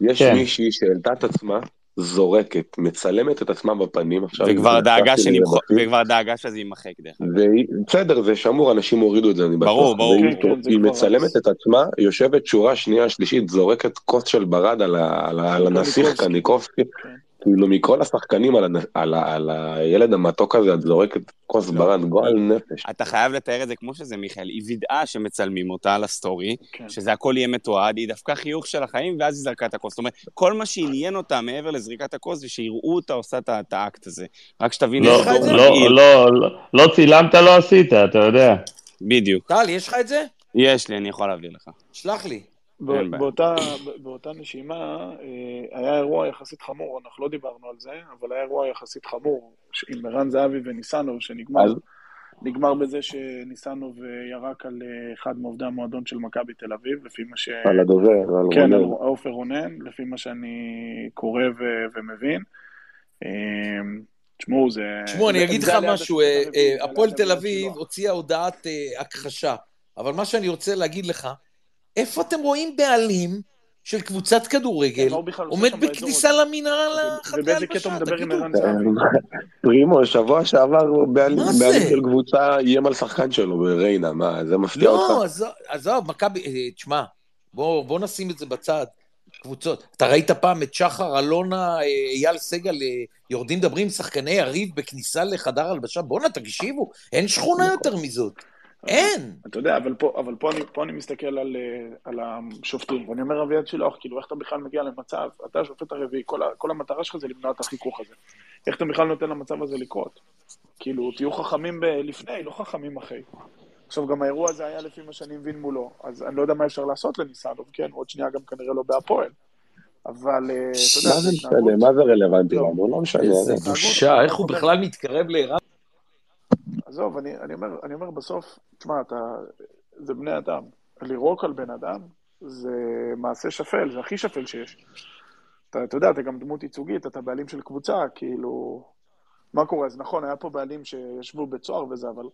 יש כן. מישהי שהעלתה את עצמה, זורקת, מצלמת את עצמה בפנים עכשיו. וכבר דאגה בפיד, וכבר דאגה שזה יימחק דרך אגב. והיא- בסדר, זה שמור, אנשים הורידו את זה, אני בטוח. ברור, ברור. והיא- כן, כן, היא מצלמת. את עצמה, יושבת שורה שנייה, שלישית, זורקת כוס של ברד על ה- על ה- על הנסיך קניקובסקי. כאילו מכל השחקנים על הנ- על ה- על הילד המתוק הזה, את זורקת כוס לא. ברד, גועל נפש. אתה חייב לתאר את זה כמו שזה, מיכאל. היא וידאה שמצלמים אותה על הסטורי, כן. שזה הכל יהיה מתועד, היא דפקה חיוך של החיים, ואז היא זרקה את הכוס. זאת אומרת, כל מה שעניין אותה מעבר לזריקת הכוס, זה שיראו אותה עושה את האקט הזה. רק שתבין לא, איזה לך את זה? לא. לא, לא, לא צילמת, לא עשית, אתה יודע. בדיוק. טל, יש לך את זה? יש לי, אני יכול להעביר לך. שלח לי. באותה, באותה נשימה אה, היה אירוע יחסית חמור, אנחנו לא דיברנו על זה, אבל היה אירוע יחסית חמור עם ערן זהבי וניסנוב, שנגמר אז- נגמר בזה שניסנוב אה, ירק על אה, אחד מעובדי המועדון של מכבי תל אביב, לפי מה ש... על הדובר, על כן, על רונן. עופר רונן, לפי מה שאני קורא ו- ומבין. תשמעו, זה... תשמעו, אני אגיד לך על משהו, על הפועל תל אביב. הוציאה הודעת הכחשה, אבל מה שאני רוצה להגיד לך, איפה אתם רואים בעלים של קבוצת כדורגל עושה עומד בכניסה? למנהרה לחדרי ובאיזה קטע הלבשה, הוא מדבר עם תגידו. פרימו, שבוע שעבר בעלים של קבוצה איים על שחקן שלו בריינה, מה, זה מפתיע לא, אותך? עזוב, עזוב, מכבי, אה, תשמע, בוא, בוא נשים את זה בצד. קבוצות. אתה ראית פעם את שחר, אלונה, אה, אייל סגל, אה, יורדים מדברים עם שחקני יריב בכניסה לחדר הלבשה? בואנה, תקשיבו, אין שכונה יותר מזאת. אין. אתה יודע, אבל פה, אבל פה, אני, פה אני מסתכל על, אה, על השופטים, ואני אומר אביעד שילוח, כאילו, איך אתה בכלל מגיע למצב, אתה השופט הרביעי, כל, כל המטרה שלך זה למנוע את החיכוך הזה. איך אתה בכלל נותן למצב הזה לקרות? כאילו, תהיו חכמים ב- לפני, לא חכמים אחרי. עכשיו, גם האירוע הזה היה לפי מה שאני מבין מולו, אז אני לא יודע מה אפשר לעשות לניסנוב, כן? עוד שנייה גם כנראה לא בהפועל. אבל, אה, אתה יודע, מה זה משנה? מה זה רלוונטי לא. לנו? לא משנה. איזה זה- בושה, איך הוא בכלל מתקרב לערן? עזוב, אני, אני, אומר, אני אומר בסוף, תשמע, אתה, זה בני אדם. לירוק על בן אדם זה מעשה שפל, זה הכי שפל שיש. אתה, אתה יודע, אתה גם דמות ייצוגית, אתה בעלים של קבוצה, כאילו... מה קורה? אז נכון, היה פה בעלים שישבו בית סוהר וזה, אבל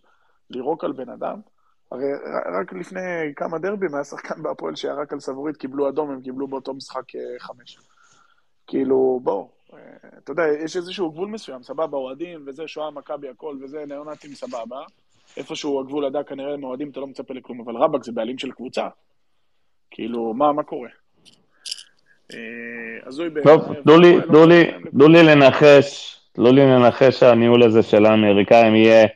לירוק על בן אדם? הרי רק לפני כמה דרבים היה שחקן בהפועל שירק על סבורית, קיבלו אדום, הם קיבלו באותו משחק אה, חמש. כאילו, בוא, אה, אתה יודע, יש איזשהו גבול מסוים, סבבה, אוהדים וזה, שואה, מכבי, הכל וזה, ניאונטים, סבבה. איפשהו הגבול הדק, כנראה עם אוהדים אתה לא מצפה לכלום, אבל רבאק זה בעלים של קבוצה. כאילו, מה, מה קורה? אה, הזוי בעיניי. טוב, תנו לי, לא תנו לי לנחש, תנו לי לנחש שהניהול הזה של האמריקאים יהיה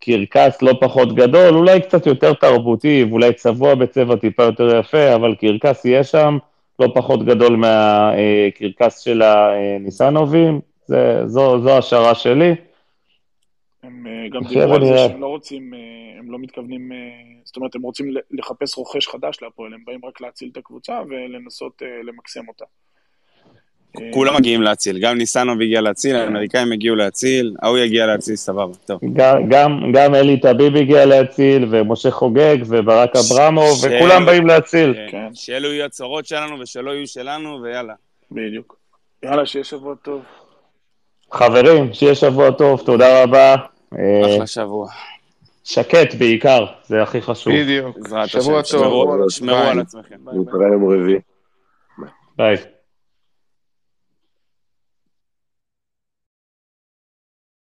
קרקס לא פחות גדול, אולי קצת יותר תרבותי, ואולי צבוע בצבע טיפה יותר יפה, אבל קרקס יהיה שם, לא פחות גדול מהקרקס של הניסנובים, זה- זו זו השערה שלי. הם אה, גם דיברו על זה. שהם לא רוצים, אה, הם לא מתכוונים, אה, זאת אומרת, הם רוצים לחפש רוכש חדש להפועל, הם באים רק להציל את הקבוצה ולנסות למקסם אותה. כולם מגיעים להציל, גם ניסנוב הגיע להציל, האמריקאים הגיעו להציל, ההוא יגיע להציל, סבבה, טוב. גם- גם, גם אלי טביב הגיע להציל, ומשה חוגג, וברק אברמוב, ש- וכולם באים להציל. כן. שאלו יהיו הצרות שלנו ושלא יהיו שלנו, ויאללה. בדיוק. יאללה, שיהיה שבוע טוב. חברים, שיהיה שבוע טוב, תודה רבה. אה, אחלה שבוע. שקט בעיקר, זה הכי חשוב. בדיוק. שבוע. טוב. שמרו-. על עצמכם. נתראה יום רביעי. ביי.